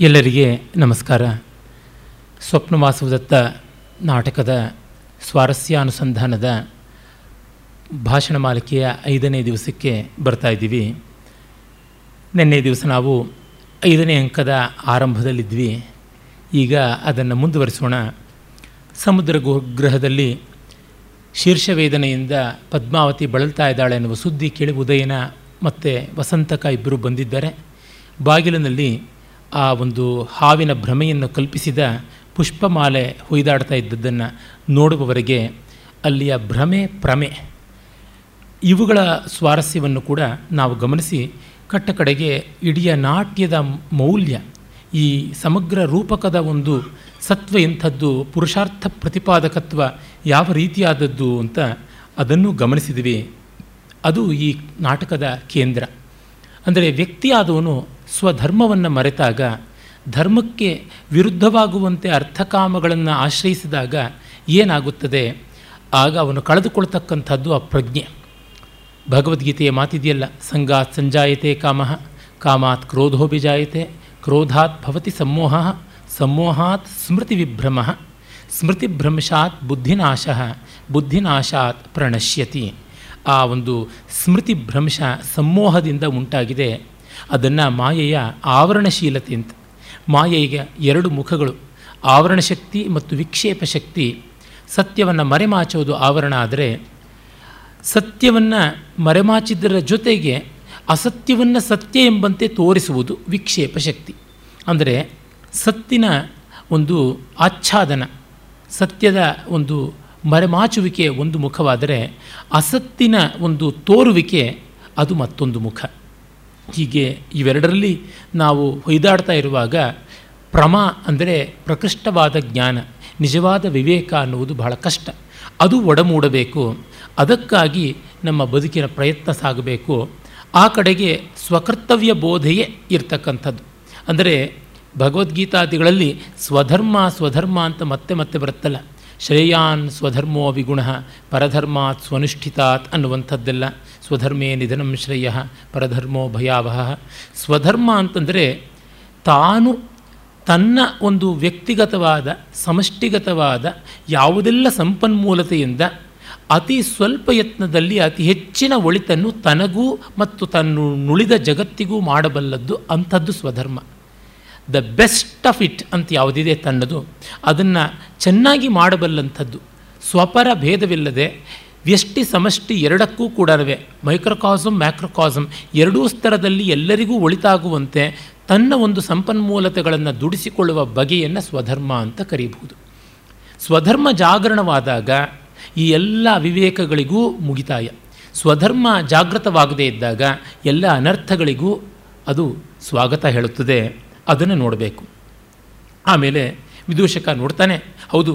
ಎಲ್ಲರಿಗೆ ನಮಸ್ಕಾರ. ಸ್ವಪ್ನವಾಸುದತ್ತ ನಾಟಕದ ಸ್ವಾರಸ್ಯಾನುಸಂಧಾನದ ಭಾಷಣ ಮಾಲಿಕೆಯ ಐದನೇ ದಿವಸಕ್ಕೆ ಬರ್ತಾ ಇದ್ದೀವಿ. ನಿನ್ನೆ ದಿವಸ ನಾವು ಐದನೇ ಅಂಕದ ಆರಂಭದಲ್ಲಿದ್ವಿ. ಈಗ ಅದನ್ನು ಮುಂದುವರಿಸೋಣ. ಸಮುದ್ರ ಗೃಹದಲ್ಲಿ ಶೀರ್ಷವೇದನೆಯಿಂದ ಪದ್ಮಾವತಿ ಬಳಲ್ತಾ ಇದ್ದಾಳೆ ಎನ್ನುವ ಸುದ್ದಿ ಕೇಳಿ ಉದಯನ ಮತ್ತು ವಸಂತಕ ಇಬ್ಬರು ಬಂದಿದ್ದಾರೆ. ಬಾಗಿಲಿನಲ್ಲಿ ಆ ಒಂದು ಹಾವಿನ ಭ್ರಮೆಯನ್ನು ಕಲ್ಪಿಸಿದ ಪುಷ್ಪಮಾಲೆ ಹುಯ್ದಾಡ್ತಾ ಇದ್ದದ್ದನ್ನು ನೋಡುವವರೆಗೆ ಅಲ್ಲಿಯ ಭ್ರಮೆ ಪ್ರಮೆ. ಇವುಗಳ ಸ್ವಾರಸ್ಯವನ್ನು ಕೂಡ ನಾವು ಗಮನಿಸಿ ಕಟ್ಟ ಕಡೆಗೆ ಇಡೀ ನಾಟ್ಯದ ಮೌಲ್ಯ, ಈ ಸಮಗ್ರ ರೂಪಕದ ಒಂದು ಸತ್ವ ಎಂಥದ್ದು, ಪುರುಷಾರ್ಥ ಪ್ರತಿಪಾದಕತ್ವ ಯಾವ ರೀತಿಯಾದದ್ದು ಅಂತ ಅದನ್ನು ಗಮನಿಸಿದ್ವಿ. ಅದು ಈ ನಾಟಕದ ಕೇಂದ್ರ. ಅಂದರೆ ವ್ಯಕ್ತಿಯಾದವನು ಸ್ವಧರ್ಮವನ್ನು ಮರೆತಾಗ ಧರ್ಮಕ್ಕೆ ವಿರುದ್ಧವಾಗುವಂತೆ ಅರ್ಥಕಾಮಗಳನ್ನು ಆಶ್ರಯಿಸಿದಾಗ ಏನಾಗುತ್ತದೆ? ಆಗ ಅವನು ಕಳೆದುಕೊಳ್ತಕ್ಕಂಥದ್ದು ಆ ಪ್ರಜ್ಞೆ ಭಗವದ್ಗೀತೆಯ ಮಾತಿದೆಯಲ್ಲ, ಸಂಗಾತ್ ಸಂಜಾಯತೆ ಕಾಮಃ, ಕಾಮಾತ್ ಕ್ರೋಧೋಭಿಜಾಯತೆ, ಕ್ರೋಧಾತ್ ಭವತಿ ಸಮೋಹ ಸಮೋಹಾತ್ ಸ್ಮೃತಿ ವಿಭ್ರಮ ಸ್ಮೃತಿಭ್ರಂಶಾತ್ ಬುದ್ಧಿನಾಶ, ಬುದ್ಧಿನಾಶಾತ್ ಪ್ರಣಶ್ಯತಿ. ಆ ಒಂದು ಸ್ಮೃತಿ ಭ್ರಂಶ ಸಮೋಹದಿಂದ ಉಂಟಾಗಿದೆ. ಅದನ್ನು ಮಾಯೆಯ ಆವರಣಶೀಲತೆ ಅಂತ. ಮಾಯೆಗೆ ಎರಡು ಮುಖಗಳು ಆವರಣ ಶಕ್ತಿ ಮತ್ತು ವಿಕ್ಷೇಪ ಶಕ್ತಿ. ಸತ್ಯವನ್ನು ಮರೆಮಾಚೋದು ಆವರಣ ಆದರೆ, ಸತ್ಯವನ್ನು ಮರೆಮಾಚಿದ್ದರ ಜೊತೆಗೆ ಅಸತ್ಯವನ್ನು ಸತ್ಯ ಎಂಬಂತೆ ತೋರಿಸುವುದು ವಿಕ್ಷೇಪ ಶಕ್ತಿ. ಅಂದರೆ ಸತ್ತಿನ ಒಂದು ಆಚ್ಛಾದನ, ಸತ್ಯದ ಒಂದು ಮರೆಮಾಚುವಿಕೆ ಒಂದು ಮುಖವಾದರೆ, ಅಸತ್ತಿನ ಒಂದು ತೋರುವಿಕೆ ಅದು ಮತ್ತೊಂದು ಮುಖ. ಹೀಗೆ ಇವೆರಡರಲ್ಲಿ ನಾವು ಹೊಯ್ದಾಡ್ತಾ ಇರುವಾಗ ಪ್ರಮ ಅಂದರೆ ಪ್ರಕೃಷ್ಟವಾದ ಜ್ಞಾನ, ನಿಜವಾದ ವಿವೇಕ ಅನ್ನುವುದು ಬಹಳ ಕಷ್ಟ. ಅದು ಒಡಮೂಡಬೇಕು. ಅದಕ್ಕಾಗಿ ನಮ್ಮ ಬದುಕಿನ ಪ್ರಯತ್ನ ಸಾಗಬೇಕು. ಆ ಕಡೆಗೆ ಸ್ವಕರ್ತವ್ಯ ಬೋಧೆಯೇ ಇರ್ತಕ್ಕಂಥದ್ದು. ಅಂದರೆ ಭಗವದ್ಗೀತಾದಿಗಳಲ್ಲಿ ಸ್ವಧರ್ಮ ಸ್ವಧರ್ಮ ಅಂತ ಮತ್ತೆ ಮತ್ತೆ ಬರುತ್ತಲ್ಲ. ಶ್ರೇಯಾನ್ ಸ್ವಧರ್ಮೋ ವಿಗುಣ ಪರಧರ್ಮಾತ್ ಸ್ವನುಷ್ಠಿತಾತ್ ಅನ್ನುವಂಥದ್ದೆಲ್ಲ. ಸ್ವಧರ್ಮೇ ನಿಧನಂ ಶ್ರೇಯ, ಪರಧರ್ಮೋ ಭಯಾವಹ. ಸ್ವಧರ್ಮ ಅಂತಂದರೆ ತಾನು ತನ್ನ ಒಂದು ವ್ಯಕ್ತಿಗತವಾದ, ಸಮಷ್ಟಿಗತವಾದ, ಯಾವುದೆಲ್ಲ ಸಂಪನ್ಮೂಲತೆಯಿಂದ ಅತಿ ಸ್ವಲ್ಪ ಯತ್ನದಲ್ಲಿ ಅತಿ ಹೆಚ್ಚಿನ ಒಳಿತನ್ನು ತನಗೂ ಮತ್ತು ತನ್ನ ನುಳಿದ ಜಗತ್ತಿಗೂ ಮಾಡಬಲ್ಲದ್ದು ಅಂಥದ್ದು ಸ್ವಧರ್ಮ. ದ ಬೆಸ್ಟ್ ಆಫ್ ಇಟ್ ಅಂತ ಯಾವುದಿದೆ ತನ್ನದು. ಅದನ್ನು ಚೆನ್ನಾಗಿ ಮಾಡಬಲ್ಲಂಥದ್ದು. ಸ್ವಪರ ಭೇದವಿಲ್ಲದೆ ವ್ಯಷ್ಟಿ ಸಮಷ್ಟಿ ಎರಡಕ್ಕೂ ಕೂಡ ಮೈಕ್ರೋಕಾಸಮ್ ಮ್ಯಾಕ್ರೋಕಾಸಮ್ ಎರಡೂ ಸ್ತರದಲ್ಲಿ ಎಲ್ಲರಿಗೂ ಒಳಿತಾಗುವಂತೆ ತನ್ನ ಒಂದು ಸಂಪನ್ಮೂಲತೆಗಳನ್ನು ದುಡಿಸಿಕೊಳ್ಳುವ ಬಗೆಯನ್ನು ಸ್ವಧರ್ಮ ಅಂತ ಕರೀಬಹುದು. ಸ್ವಧರ್ಮ ಜಾಗರಣವಾದಾಗ ಈ ಎಲ್ಲ ವಿವೇಕಗಳಿಗೂ ಮುಗಿತಾಯ. ಸ್ವಧರ್ಮ ಜಾಗೃತವಾಗದೇ ಇದ್ದಾಗ ಎಲ್ಲ ಅನರ್ಥಗಳಿಗೂ ಅದು ಸ್ವಾಗತ ಹೇಳುತ್ತದೆ. ಅದನ್ನು ನೋಡಬೇಕು. ಆಮೇಲೆ ವಿದೂಷಕ ನೋಡ್ತಾನೆ, ಹೌದು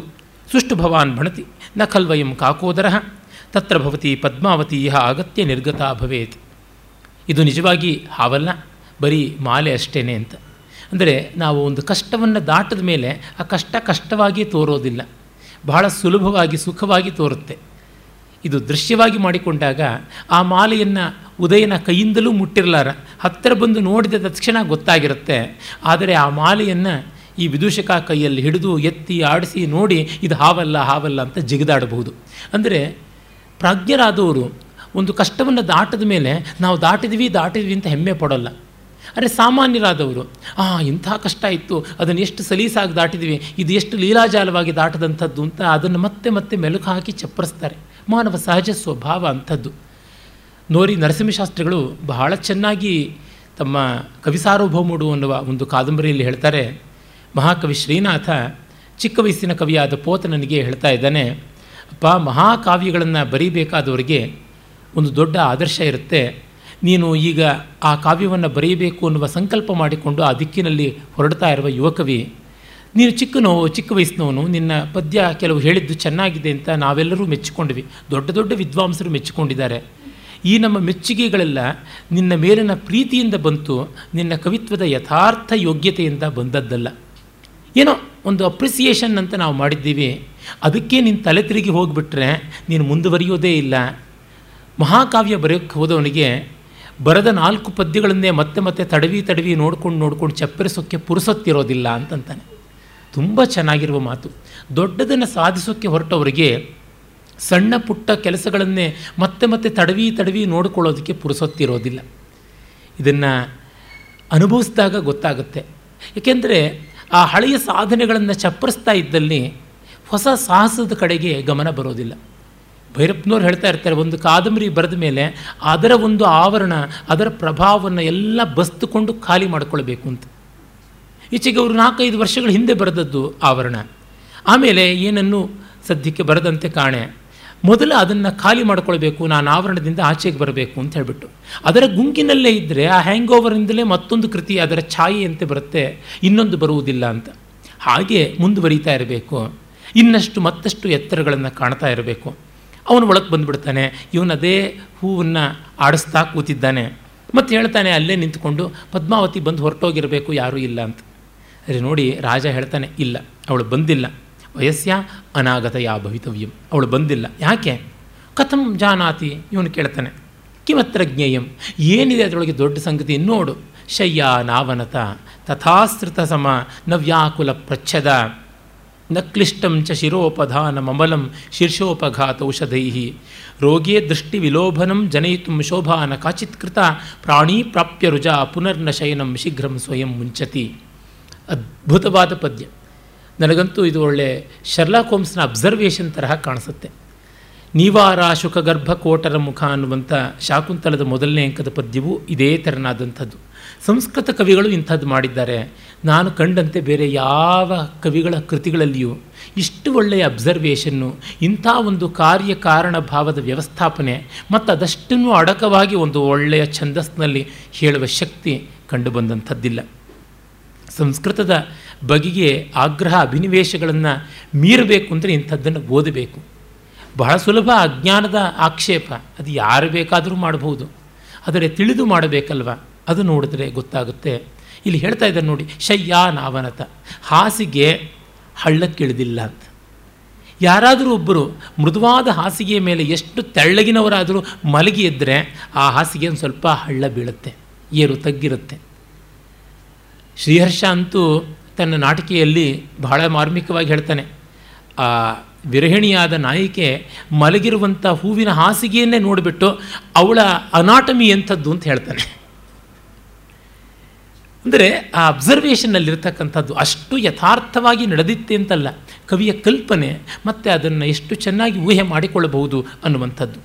ಸುಷ್ಟು ಭವಾನ್ ಭಣತಿ ನ ಖಲ್ವಯಂ ಕಾಕೋದರ, ತತ್ರ ಭವತಿ ಪದ್ಮಾವತಿ ಅಗತ್ಯ ನಿರ್ಗತ ಭವೇತ್. ಇದು ನಿಜವಾಗಿ ಹಾವಲ್ಲ, ಬರೀ ಮಾಲೆ ಅಷ್ಟೇ ಅಂತ. ಅಂದರೆ ನಾವು ಒಂದು ಕಷ್ಟವನ್ನು ದಾಟದ ಮೇಲೆ ಆ ಕಷ್ಟ ಕಷ್ಟವಾಗಿ ತೋರೋದಿಲ್ಲ. ಬಹಳ ಸುಲಭವಾಗಿ, ಸುಖವಾಗಿ ತೋರುತ್ತೆ. ಇದು ದೃಶ್ಯವಾಗಿ ಮಾಡಿಕೊಂಡಾಗ ಆ ಮಾಲೆಯನ್ನು ಉದಯನ ಕೈಯಿಂದಲೂ ಮುಟ್ಟಿರಲಾರ. ಹತ್ತಿರ ಬಂದು ನೋಡಿದ ತಕ್ಷಣ ಗೊತ್ತಾಗಿರುತ್ತೆ. ಆದರೆ ಆ ಮಾಲೆಯನ್ನು ಈ ವಿದೂಷಕ ಕೈಯಲ್ಲಿ ಹಿಡಿದು ಎತ್ತಿ ಆಡಿಸಿ ನೋಡಿ ಇದು ಹಾವಲ್ಲ ಹಾವಲ್ಲ ಅಂತ ಜಿಗಿದಾಡಬಹುದು. ಅಂದರೆ ಪ್ರಾಜ್ಞರಾದವರು ಒಂದು ಕಷ್ಟವನ್ನು ದಾಟದ ಮೇಲೆ ನಾವು ದಾಟಿದ್ವಿ ದಾಟಿದ್ವಿ ಅಂತ ಹೆಮ್ಮೆ ಪಡೋಲ್ಲ. ಅರೆ ಸಾಮಾನ್ಯರಾದವರು, ಆ, ಇಂಥ ಕಷ್ಟ ಇತ್ತು, ಅದನ್ನು ಎಷ್ಟು ಸಲೀಸಾಗಿ ದಾಟಿದ್ವಿ, ಇದು ಎಷ್ಟು ಲೀಲಾಜಾಲವಾಗಿ ದಾಟದಂಥದ್ದು ಅಂತ ಅದನ್ನು ಮತ್ತೆ ಮತ್ತೆ ಮೆಲುಕು ಹಾಕಿ ಚಪ್ಪರಿಸ್ತಾರೆ. ಮಾನವ ಸಹಜ ಸ್ವಭಾವ ಅಂಥದ್ದು. ನೋರಿ ನರಸಿಂಹಶಾಸ್ತ್ರಿಗಳು ಬಹಳ ಚೆನ್ನಾಗಿ ತಮ್ಮ ಕವಿಸಾರ್ವಭೌಮುಡು ಅನ್ನುವ ಒಂದು ಕಾದಂಬರಿಯಲ್ಲಿ ಹೇಳ್ತಾರೆ, ಮಹಾಕವಿ ಶ್ರೀನಾಥ ಚಿಕ್ಕ ವಯಸ್ಸಿನ ಕವಿಯಾದ ಪೋತ ನನಗೆ ಹೇಳ್ತಾ ಇದ್ದಾನೆ, ಅಪ್ಪ, ಮಹಾಕಾವ್ಯಗಳನ್ನು ಬರೀಬೇಕಾದವರಿಗೆ ಒಂದು ದೊಡ್ಡ ಆದರ್ಶ ಇರುತ್ತೆ. ನೀನು ಈಗ ಆ ಕಾವ್ಯವನ್ನು ಬರೆಯಬೇಕು ಅನ್ನುವ ಸಂಕಲ್ಪ ಮಾಡಿಕೊಂಡು ಆ ದಿಕ್ಕಿನಲ್ಲಿ ಹೊರಡ್ತಾ ಇರುವ ಯುವಕವಿ ನೀನು ಚಿಕ್ಕನೋ ಚಿಕ್ಕ ವಯಸ್ಸಿನವನು, ನಿನ್ನ ಪದ್ಯ ಕೆಲವು ಹೇಳಿದ್ದು ಚೆನ್ನಾಗಿದೆ ಅಂತ ನಾವೆಲ್ಲರೂ ಮೆಚ್ಚಿಕೊಂಡ್ವಿ. ದೊಡ್ಡ ದೊಡ್ಡ ವಿದ್ವಾಂಸರು ಮೆಚ್ಚಿಕೊಂಡಿದ್ದಾರೆ. ಈ ನಮ್ಮ ಮೆಚ್ಚುಗೆಗಳೆಲ್ಲ ನಿನ್ನ ಮೇಲಿನ ಪ್ರೀತಿಯಿಂದ ಬಂತು, ನಿನ್ನ ಕವಿತ್ವದ ಯಥಾರ್ಥ ಯೋಗ್ಯತೆಯಿಂದ ಬಂದದ್ದಲ್ಲ. ಏನೋ ಒಂದು ಅಪ್ರಿಸಿಯೇಷನ್ ಅಂತ ನಾವು ಮಾಡಿದ್ದೀವಿ. ಅದಕ್ಕೆ ನಿನ್ನ ತಲೆ ತಿರುಗಿ ಹೋಗಿಬಿಟ್ರೆ ನೀನು ಮುಂದುವರಿಯೋದೇ ಇಲ್ಲ. ಮಹಾಕಾವ್ಯ ಬರೆಯೋಕ್ಕೆ ಹೋದವನಿಗೆ ಬರೆದ ನಾಲ್ಕು ಪದ್ಯಗಳನ್ನೇ ಮತ್ತೆ ಮತ್ತೆ ತಡವಿ ತಡವಿ ನೋಡ್ಕೊಂಡು ನೋಡ್ಕೊಂಡು ಚಪ್ಪರಿಸೋಕ್ಕೆ ಪುರುಸೊತ್ತಿರೋದಿಲ್ಲ ಅಂತಂತಾನೆ. ತುಂಬ ಚೆನ್ನಾಗಿರುವ ಮಾತು. ದೊಡ್ಡದನ್ನು ಸಾಧಿಸೋಕ್ಕೆ ಹೊರಟವರಿಗೆ ಸಣ್ಣ ಪುಟ್ಟ ಕೆಲಸಗಳನ್ನೇ ಮತ್ತೆ ಮತ್ತೆ ತಡವಿ ತಡವಿ ನೋಡಿಕೊಳ್ಳೋದಕ್ಕೆ ಪುರುಸೊತ್ತಿರೋದಿಲ್ಲ. ಇದನ್ನು ಅನುಭವಿಸಿದಾಗ ಗೊತ್ತಾಗುತ್ತೆ. ಏಕೆಂದರೆ ಆ ಹಳೆಯ ಸಾಧನೆಗಳನ್ನು ಚಪ್ಪರಿಸ್ತಾ ಇದ್ದಲ್ಲಿ ಹೊಸ ಸಾಹಸದ ಕಡೆಗೆ ಗಮನ ಬರೋದಿಲ್ಲ. ಭೈರಪ್ಪನವ್ರು ಹೇಳ್ತಾ ಇರ್ತಾರೆ, ಒಂದು ಕಾದಂಬರಿ ಬರೆದ ಮೇಲೆ ಅದರ ಒಂದು ಆವರಣ, ಅದರ ಪ್ರಭಾವವನ್ನು ಎಲ್ಲ ಬಸ್ತುಕೊಂಡು ಖಾಲಿ ಮಾಡಿಕೊಳ್ಬೇಕು ಅಂತ. ಈಚೆಗೆ ಅವರು ನಾಲ್ಕೈದು ವರ್ಷಗಳ ಹಿಂದೆ ಬರೆದದ್ದು ಆವರಣ. ಆಮೇಲೆ ಏನನ್ನು ಸದ್ಯಕ್ಕೆ ಬರದಂತೆ ಕಾಣೆ. ಮೊದಲು ಅದನ್ನು ಖಾಲಿ ಮಾಡಿಕೊಳ್ಬೇಕು, ನಾನು ಆವರಣದಿಂದ ಆಚೆಗೆ ಬರಬೇಕು ಅಂತ ಹೇಳಿಬಿಟ್ಟು. ಅದರ ಗುಂಕಿನಲ್ಲೇ ಇದ್ದರೆ ಆ ಹ್ಯಾಂಗ್ ಓವರಿಂದಲೇ ಮತ್ತೊಂದು ಕೃತಿ ಅದರ ಛಾಯೆಯಂತೆ ಬರುತ್ತೆ, ಇನ್ನೊಂದು ಬರುವುದಿಲ್ಲ ಅಂತ. ಹಾಗೆ ಮುಂದುವರಿತಾ ಇರಬೇಕು. ಇನ್ನಷ್ಟು ಮತ್ತಷ್ಟು ಎತ್ತರಗಳನ್ನು ಕಾಣ್ತಾ ಇರಬೇಕು. ಅವನು ಒಳಗೆ ಬಂದುಬಿಡ್ತಾನೆ, ಇವನು ಅದೇ ಹೂವನ್ನು ಆಡಿಸ್ತಾ ಕೂತಿದ್ದಾನೆ. ಮತ್ತು ಹೇಳ್ತಾನೆ, ಅಲ್ಲೇ ನಿಂತ್ಕೊಂಡು ಪದ್ಮಾವತಿ ಬಂದು ಹೊರಟೋಗಿರಬೇಕು, ಯಾರೂ ಇಲ್ಲ ಅಂತ. ಅರೆ ನೋಡಿ, ರಾಜ ಹೇಳ್ತಾನೆ, ಇಲ್ಲ, ಅವಳು ಬಂದಿಲ್ಲ. ವಯಸ್ಸ್ಯ ಅನಾಗತ ಭವಿತವ್ಯಂ. ಅವಳು ಬಂದಿಲ್ಲ. ಯಾಕೆ? ಕಥಂ ಜಾನಾತಿ, ಇವನು ಕೇಳ್ತಾನೆ. ಕಿಮತ್ರ ಜ್ಞೇಯಂ. ಏನಿದೆ ಅದರೊಳಗೆ ದೊಡ್ಡ ಸಂಗತಿ ನೋಡು. ಶಯ್ಯ ನಾವನತ, ತಥಾಸೃತ ಸಮ, ನವ್ಯಾಕುಲ ಪ್ರಚ್ಛದ. ನ ಕ್ಲಿಷ್ಟಂ ಚ ಶಿರೋಪಧಾನ ಮಮಲಂ ಶೀರ್ಷೋಪಘಾತ ಔಷಧೈ ರೋಗೇ ದೃಷ್ಟಿ ವಿಲೋಭನಂ ಜನಯಿತು ಶೋಭಾನ ಕಾಚಿತ್ಕೃತ ಪ್ರಾಣೀ ಪ್ರಾಪ್ಯ ರುಜಾ ಪುನರ್ನಶಯನಂ ಶೀಘ್ರಂ ಸ್ವಯಂ ಮುಂಚತಿ. ಅದ್ಭುತವಾದ ಪದ್ಯ. ನನಗಂತೂ ಇದು ಒಳ್ಳೆ ಶರ್ಲಾ ಕೋಮ್ಸ್ನ ಅಬ್ಸರ್ವೇಷನ್ ತರಹ ಕಾಣಿಸುತ್ತೆ. ನೀವಾರ ಕೋಟರ ಮುಖ ಅನ್ನುವಂಥ ಶಾಕುಂತಲದ ಮೊದಲನೇ ಅಂಕದ ಪದ್ಯವೂ ಇದೇ ತೆರನಾದಂಥದ್ದು. ಸಂಸ್ಕೃತ ಕವಿಗಳು ಇಂಥದ್ದು ಮಾಡಿದ್ದಾರೆ. ನಾನು ಕಂಡಂತೆ ಬೇರೆ ಯಾವ ಕವಿಗಳ ಕೃತಿಗಳಲ್ಲಿಯೂ ಇಷ್ಟು ಒಳ್ಳೆಯ ಅಬ್ಸರ್ವೇಷನ್ನು ಇಂಥ ಒಂದು ಕಾರ್ಯ ಕಾರಣ ಭಾವದ ವ್ಯವಸ್ಥಾಪನೆ ಮತ್ತು ಅದಷ್ಟನ್ನು ಅಡಕವಾಗಿ ಒಂದು ಒಳ್ಳೆಯ ಛಂದಸ್ನಲ್ಲಿ ಹೇಳುವ ಶಕ್ತಿ ಕಂಡುಬಂದಂಥದ್ದಿಲ್ಲ. ಸಂಸ್ಕೃತದ ಬಗೆಗೆ ಆಗ್ರಹ ಅಭಿನಿವೇಶಗಳನ್ನು ಮೀರಬೇಕು ಅಂದರೆ ಇಂಥದ್ದನ್ನು ಓದಬೇಕು. ಬಹಳ ಸುಲಭ ಅಜ್ಞಾನದ ಆಕ್ಷೇಪ. ಅದು ಯಾರು ಬೇಕಾದರೂ ಮಾಡಬಹುದು. ಆದರೆ ತಿಳಿದು ಮಾಡಬೇಕಲ್ವ? ಅದು ನೋಡಿದ್ರೆ ಗೊತ್ತಾಗುತ್ತೆ. ಇಲ್ಲಿ ಹೇಳ್ತಾ ಇದ್ದಾರೆ ನೋಡಿ, ಶಯ್ಯಾ ನಾವನತ. ಹಾಸಿಗೆ ಹಳ್ಳಕ್ಕಿಳಿದಿಲ್ಲ ಅಂತ. ಯಾರಾದರೂ ಒಬ್ಬರು ಮೃದುವಾದ ಹಾಸಿಗೆಯ ಮೇಲೆ ಎಷ್ಟು ತೆಳ್ಳಗಿನವರಾದರೂ ಮಲಗಿ ಇದ್ದರೆ ಆ ಹಾಸಿಗೆ ಸ್ವಲ್ಪ ಹಳ್ಳ ಬೀಳುತ್ತೆ, ಏರು ತಗ್ಗಿರುತ್ತೆ. ಶ್ರೀಹರ್ಷ ಅಂತೂ ತನ್ನ ನಾಟಿಕೆಯಲ್ಲಿ ಬಹಳ ಮಾರ್ಮಿಕವಾಗಿ ಹೇಳ್ತಾನೆ, ಆ ವಿರಹಿಣಿಯಾದ ನಾಯಿಕೆ ಮಲಗಿರುವಂಥ ಹೂವಿನ ಹಾಸಿಗೆಯನ್ನೇ ನೋಡಿಬಿಟ್ಟು ಅವಳ ಅನಾಟಮಿ ಎಂಥದ್ದು ಅಂತ ಹೇಳ್ತಾನೆ. ಅಂದರೆ ಆ ಅಬ್ಸರ್ವೇಷನ್ನಲ್ಲಿರ್ತಕ್ಕಂಥದ್ದು ಅಷ್ಟು ಯಥಾರ್ಥವಾಗಿ ನಡೆದಿತ್ತೆ ಅಂತಲ್ಲ ಕವಿಯ ಕಲ್ಪನೆ, ಮತ್ತು ಅದನ್ನು ಎಷ್ಟು ಚೆನ್ನಾಗಿ ಊಹೆ ಮಾಡಿಕೊಳ್ಳಬಹುದು ಅನ್ನುವಂಥದ್ದು.